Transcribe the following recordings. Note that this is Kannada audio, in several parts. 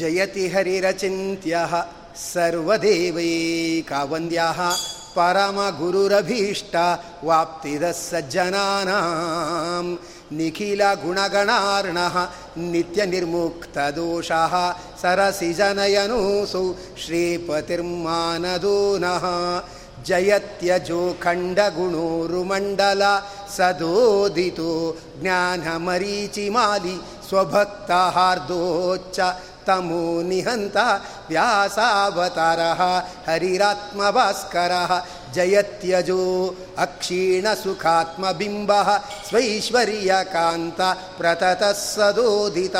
जयति हरिरचिन्त्यः सर्वदेवैकावन्द्याः परमगुरुरभीष्टा परमगुरुरभीष्टा वाप्तिरस्सज्जनानां निखिलगुणगणार्णः नित्यनिर्मुक्तदोषः सरसिजनयनूसु श्रीपतिर्मानदूनः जयत्यजोखण्डगुणोरुमण्डल सदोदितो ज्ञानमरीचिमालि स्वभक्ताहार्दोच्च ತಮೋ ನಿಹಂತ ವ್ಯಾಸಾವತಾರ ಹರಿರಾತ್ಮಭಾಸ್ಕರ ಜಯತ್ಯಜೋ ಅಕ್ಷೀಣಸುಖಾತ್ಮಬಿಂಬ ಸ್ವೈಶ್ವರ್ಯಕಾಂತ ಪ್ರತತಃ ಸದೋದಿತ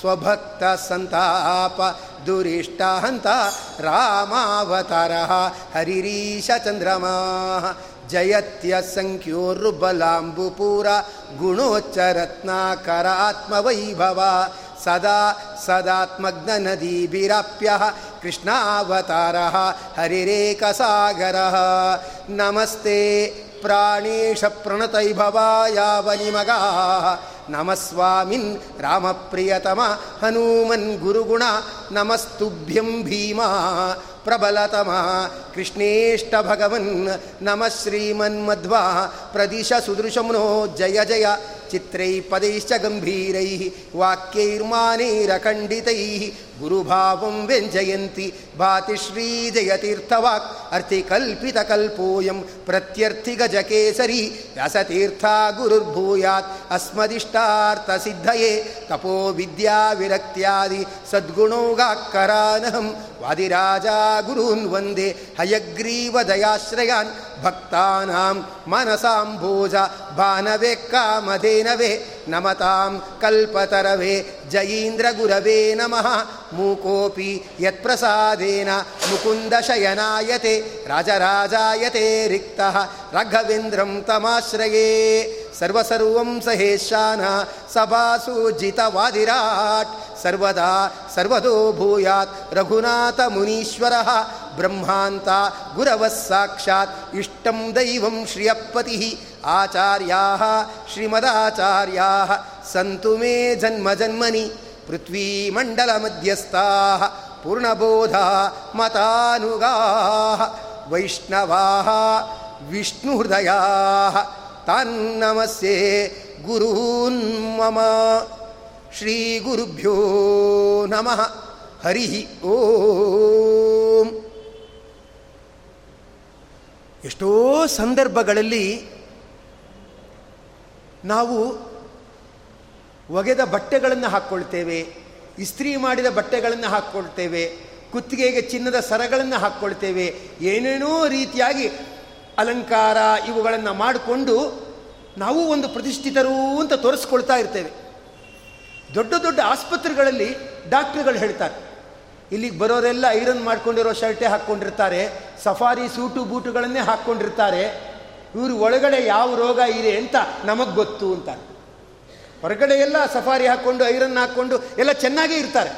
ಸ್ವಭಕ್ತ ಸಂತಾಪ ದುರಿಷ್ಟ ಹಂತ ರಾಮಾವತಾರ ಹರಿರೀಶ ಚಂದ್ರಮಾ ಸದಾ ಸದಾತ್ಮಗ್ನನದೀಭಿರಾಪ್ಯ ಕೃಷ್ಣಾವತಾರ ಹರಿರೇಕಸಾಗರ ನಮಸ್ತೆ ಪ್ರಾಣೇಶ ಪ್ರಣತೈಭವಾಯಾವನಿಮಗಾ ನಮಸ್ವಾಮಿನ್ ರಾಮಪ್ರಿಯತಮ ಹನುಮನ್ ಗುರುಗುಣ ನಮಸ್ತುಭ್ಯಂ ಭೀಮಾ ಪ್ರಬಲತಮ ಕೃಷ್ಣೇಷ್ಟ ಭಗವನ್ ನಮಃ ಶ್ರೀಮನ್ಮಧ್ವಾ ಪ್ರದಿಶ ಸುದೃಶಮ್ನೋ ಜಯ ಜಯ ಚಿತ್ರೈ ಪದೈಶ್ಚ ಗಂಭೀರೈ ವಾಕ್ಯೈರ್ಮಾನೈರಖಂಡಿತೈ ಗುರುಭಾವಂ ವ್ಯಂಜಯಂತಿ ಭಾತಿ ಶ್ರೀಜಯತೀರ್ಥವಾಕ್ ಅರ್ಥಿಕಲ್ಪಿತಕಲ್ಪೋಯಂ ಪ್ರತ್ಯರ್ಥಿಗಜಕೇಸರಿ ವ್ಯಾಸತೀರ್ಥ ಗುರುರ್ಭೂಯಾತ್ ಅಸ್ಮದಿಷ್ಟಾರ್ಥಸಿದ್ಧಯೇ ತಪೋ ವಿದ್ಯಾ ವಿದ್ಯಾವಿರಕ್ತ್ಯಾದಿ ಸದ್ಗುಣೋಗಾಕ್ಕರಾನಹಂ ವಾದಿರಾಜ ಗುರೂನ್ ವಂದೇ ಹಯಗ್ರೀವದಯಾಶ್ರಯಾನ್ ಭಕ್ತಾನಾಂ ಮನಸಾಂಭೂಜ ಭಾನವೇ ಕಾಮಧೇನವೇ ನಮತಾಂ ಕಲ್ಪತರವೇ ಜಯೀಂದ್ರ ಗುರವೇ ನಮಃ ಮೂಕೋಪಿ ಯತ್ಪ್ರಸಾದೇನ ಮುಕುಂದ ಶಯನಾಯತೆ ರಾಜರಾಜಾಯತೆ ರಿಕ್ತಃ ರಘವೇಂದ್ರಂ ತಮಾಶ್ರಯೇ ಸರ್ವಸರ್ವಂ ಸಹೇಶಾನ ಸಭಾಸು ಜಿತವಾದಿರಾಟ್ ಸರ್ವದಾ ಸರ್ವದೋ ಭೂಯಾತ್ ರಘುನಾಥ ಮುನೀಶ್ವರ ಬ್ರಹ್ಮಾಂತ ಗುರವಃ ಸಾಕ್ಷಾತ್ ಇಷ್ಟಂ ದೈವಂ ಶ್ರಿಯಪತಿ ಆಚಾರ್ಯಾ ಶ್ರೀಮದಾಚಾರ್ಯಾ ಸಂತು ಮೇ ಜನ್ಮ ಜನ್ಮನಿ ಪೃಥ್ವೀಮಂಡಲಮಧ್ಯಸ್ಥಾ ಪೂರ್ಣಬೋಧ ಮತಾನುಗಾ ವೈಷ್ಣವಾ ವಿಷ್ಣುಹೃದಯಾ ತಾನ್ನಮಸ್ಯೆ ಗುರೂನ್ ಮಮ ಶ್ರೀಗುರುಭ್ಯೋ ನಮಃ ಹರಿ ಓಂ ಎಷ್ಟೋ ಸಂದರ್ಭಗಳಲ್ಲಿ ನಾವು ಒಗೆದ ಬಟ್ಟೆಗಳನ್ನು ಹಾಕ್ಕೊಳ್ತೇವೆ, ಇಸ್ತ್ರಿ ಮಾಡಿದ ಬಟ್ಟೆಗಳನ್ನು ಹಾಕ್ಕೊಳ್ತೇವೆ, ಕುತ್ತಿಗೆಗೆ ಚಿನ್ನದ ಸರಗಳನ್ನು ಹಾಕ್ಕೊಳ್ತೇವೆ, ಏನೇನೋ ರೀತಿಯಾಗಿ ಅಲಂಕಾರ ಇವುಗಳನ್ನು ಮಾಡಿಕೊಂಡು ನಾವು ಒಂದು ಪ್ರತಿಷ್ಠಿತರು ಅಂತ ತೋರಿಸ್ಕೊಳ್ತಾ ಇರ್ತೇವೆ. ದೊಡ್ಡ ದೊಡ್ಡ ಆಸ್ಪತ್ರೆಗಳಲ್ಲಿ ಡಾಕ್ಟ್ರುಗಳು ಹೇಳ್ತಾರೆ. ಇಲ್ಲಿಗೆ ಬರೋರೆಲ್ಲ ಐರನ್ ಮಾಡ್ಕೊಂಡಿರೋ ಶರ್ಟೇ ಹಾಕ್ಕೊಂಡಿರ್ತಾರೆ, ಸಫಾರಿ ಸೂಟು ಬೂಟುಗಳನ್ನೇ ಹಾಕ್ಕೊಂಡಿರ್ತಾರೆ. ಇವರು ಒಳಗಡೆ ಯಾವ ರೋಗ ಇದೆ ಅಂತ ನಮಗೆ ಗೊತ್ತು ಅಂತ ಹೊರಗಡೆ ಎಲ್ಲ ಸಫಾರಿ ಹಾಕ್ಕೊಂಡು, ಐರನ್ ಹಾಕ್ಕೊಂಡು ಎಲ್ಲ ಚೆನ್ನಾಗೇ ಇರ್ತಾರೆ.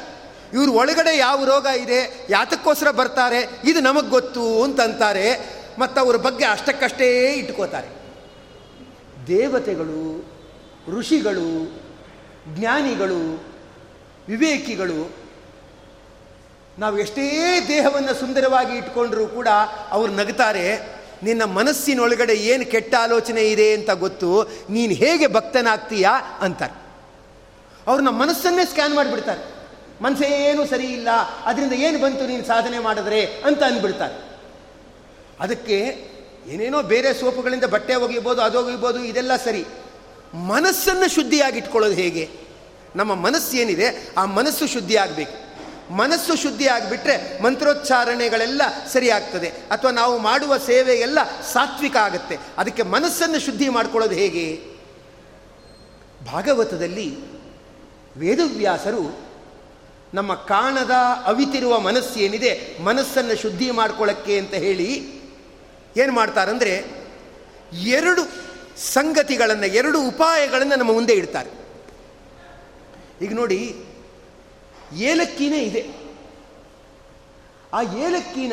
ಇವರು ಒಳಗಡೆ ಯಾವ ರೋಗ ಇದೆ, ಯಾತಕ್ಕೋಸ್ಕರ ಬರ್ತಾರೆ, ಇದು ನಮಗೆ ಗೊತ್ತು ಅಂತಂತಾರೆ ಮತ್ತು ಅವ್ರ ಬಗ್ಗೆ ಅಷ್ಟಕ್ಕಷ್ಟೇ ಇಟ್ಕೋತಾರೆ. ದೇವತೆಗಳು, ಋಷಿಗಳು ಜ್ಞಾನಿಗಳು, ವಿವೇಕಿಗಳು, ನಾವು ಎಷ್ಟೇ ದೇಹವನ್ನು ಸುಂದರವಾಗಿ ಇಟ್ಕೊಂಡ್ರೂ ಕೂಡ ಅವರು ನಗ್ತಾರೆ, ನಿನ್ನ ಮನಸ್ಸಿನೊಳಗಡೆ ಏನು ಕೆಟ್ಟ ಆಲೋಚನೆ ಇದೆ ಅಂತ ಗೊತ್ತು, ನೀನು ಹೇಗೆ ಭಕ್ತನಾಗ್ತೀಯಾ ಅಂತಾರೆ. ಅವ್ರನ್ನ ಮನಸ್ಸನ್ನೇ ಸ್ಕ್ಯಾನ್ ಮಾಡಿಬಿಡ್ತಾರೆ. ಮನಸ್ಸೇನು ಸರಿ ಇಲ್ಲ, ಅದರಿಂದ ಏನು ಬಂತು ನೀನು ಸಾಧನೆ ಮಾಡಿದ್ರೆ ಅಂತ ಅಂದ್ಬಿಡ್ತಾರೆ. ಅದಕ್ಕೆ ಏನೇನೋ ಬೇರೆ ಸೋಪುಗಳಿಂದ ಬಟ್ಟೆ ಒಗಿಬೋದು ಅದು ಒಗಿಬೋದು ಇದೆಲ್ಲ ಸರಿ. ಮನಸ್ಸನ್ನು ಶುದ್ಧಿಯಾಗಿಟ್ಕೊಳ್ಳೋದು ಹೇಗೆ? ನಮ್ಮ ಮನಸ್ಸು ಏನಿದೆ, ಆ ಮನಸ್ಸು ಶುದ್ಧಿ ಆಗಬೇಕು. ಮನಸ್ಸು ಶುದ್ಧಿ ಆಗಿಬಿಟ್ರೆ ಮಂತ್ರೋಚ್ಚಾರಣೆಗಳೆಲ್ಲ ಸರಿಯಾಗ್ತದೆ ಅಥವಾ ನಾವು ಮಾಡುವ ಸೇವೆ ಎಲ್ಲ ಸಾತ್ವಿಕ ಆಗುತ್ತೆ. ಅದಕ್ಕೆ ಮನಸ್ಸನ್ನು ಶುದ್ಧಿ ಮಾಡ್ಕೊಳ್ಳೋದು ಹೇಗೆ? ಭಾಗವತದಲ್ಲಿ ವೇದವ್ಯಾಸರು ನಮ್ಮ ಕಾಣದ ಅವಿತಿರುವ ಮನಸ್ಸು ಏನಿದೆ, ಮನಸ್ಸನ್ನು ಶುದ್ಧಿ ಮಾಡ್ಕೊಳ್ಳೋಕ್ಕೆ ಅಂತ ಹೇಳಿ ಏನು ಮಾಡ್ತಾರಂದರೆ, ಎರಡು ಸಂಗತಿಗಳನ್ನು, ಎರಡು ಉಪಾಯಗಳನ್ನು ನಮ್ಮ ಮುಂದೆ ಇಡ್ತಾರೆ. ಈಗ ನೋಡಿ, ಏಲಕ್ಕಿನೇ ಇದೆ. ಆ ಏಲಕ್ಕಿನ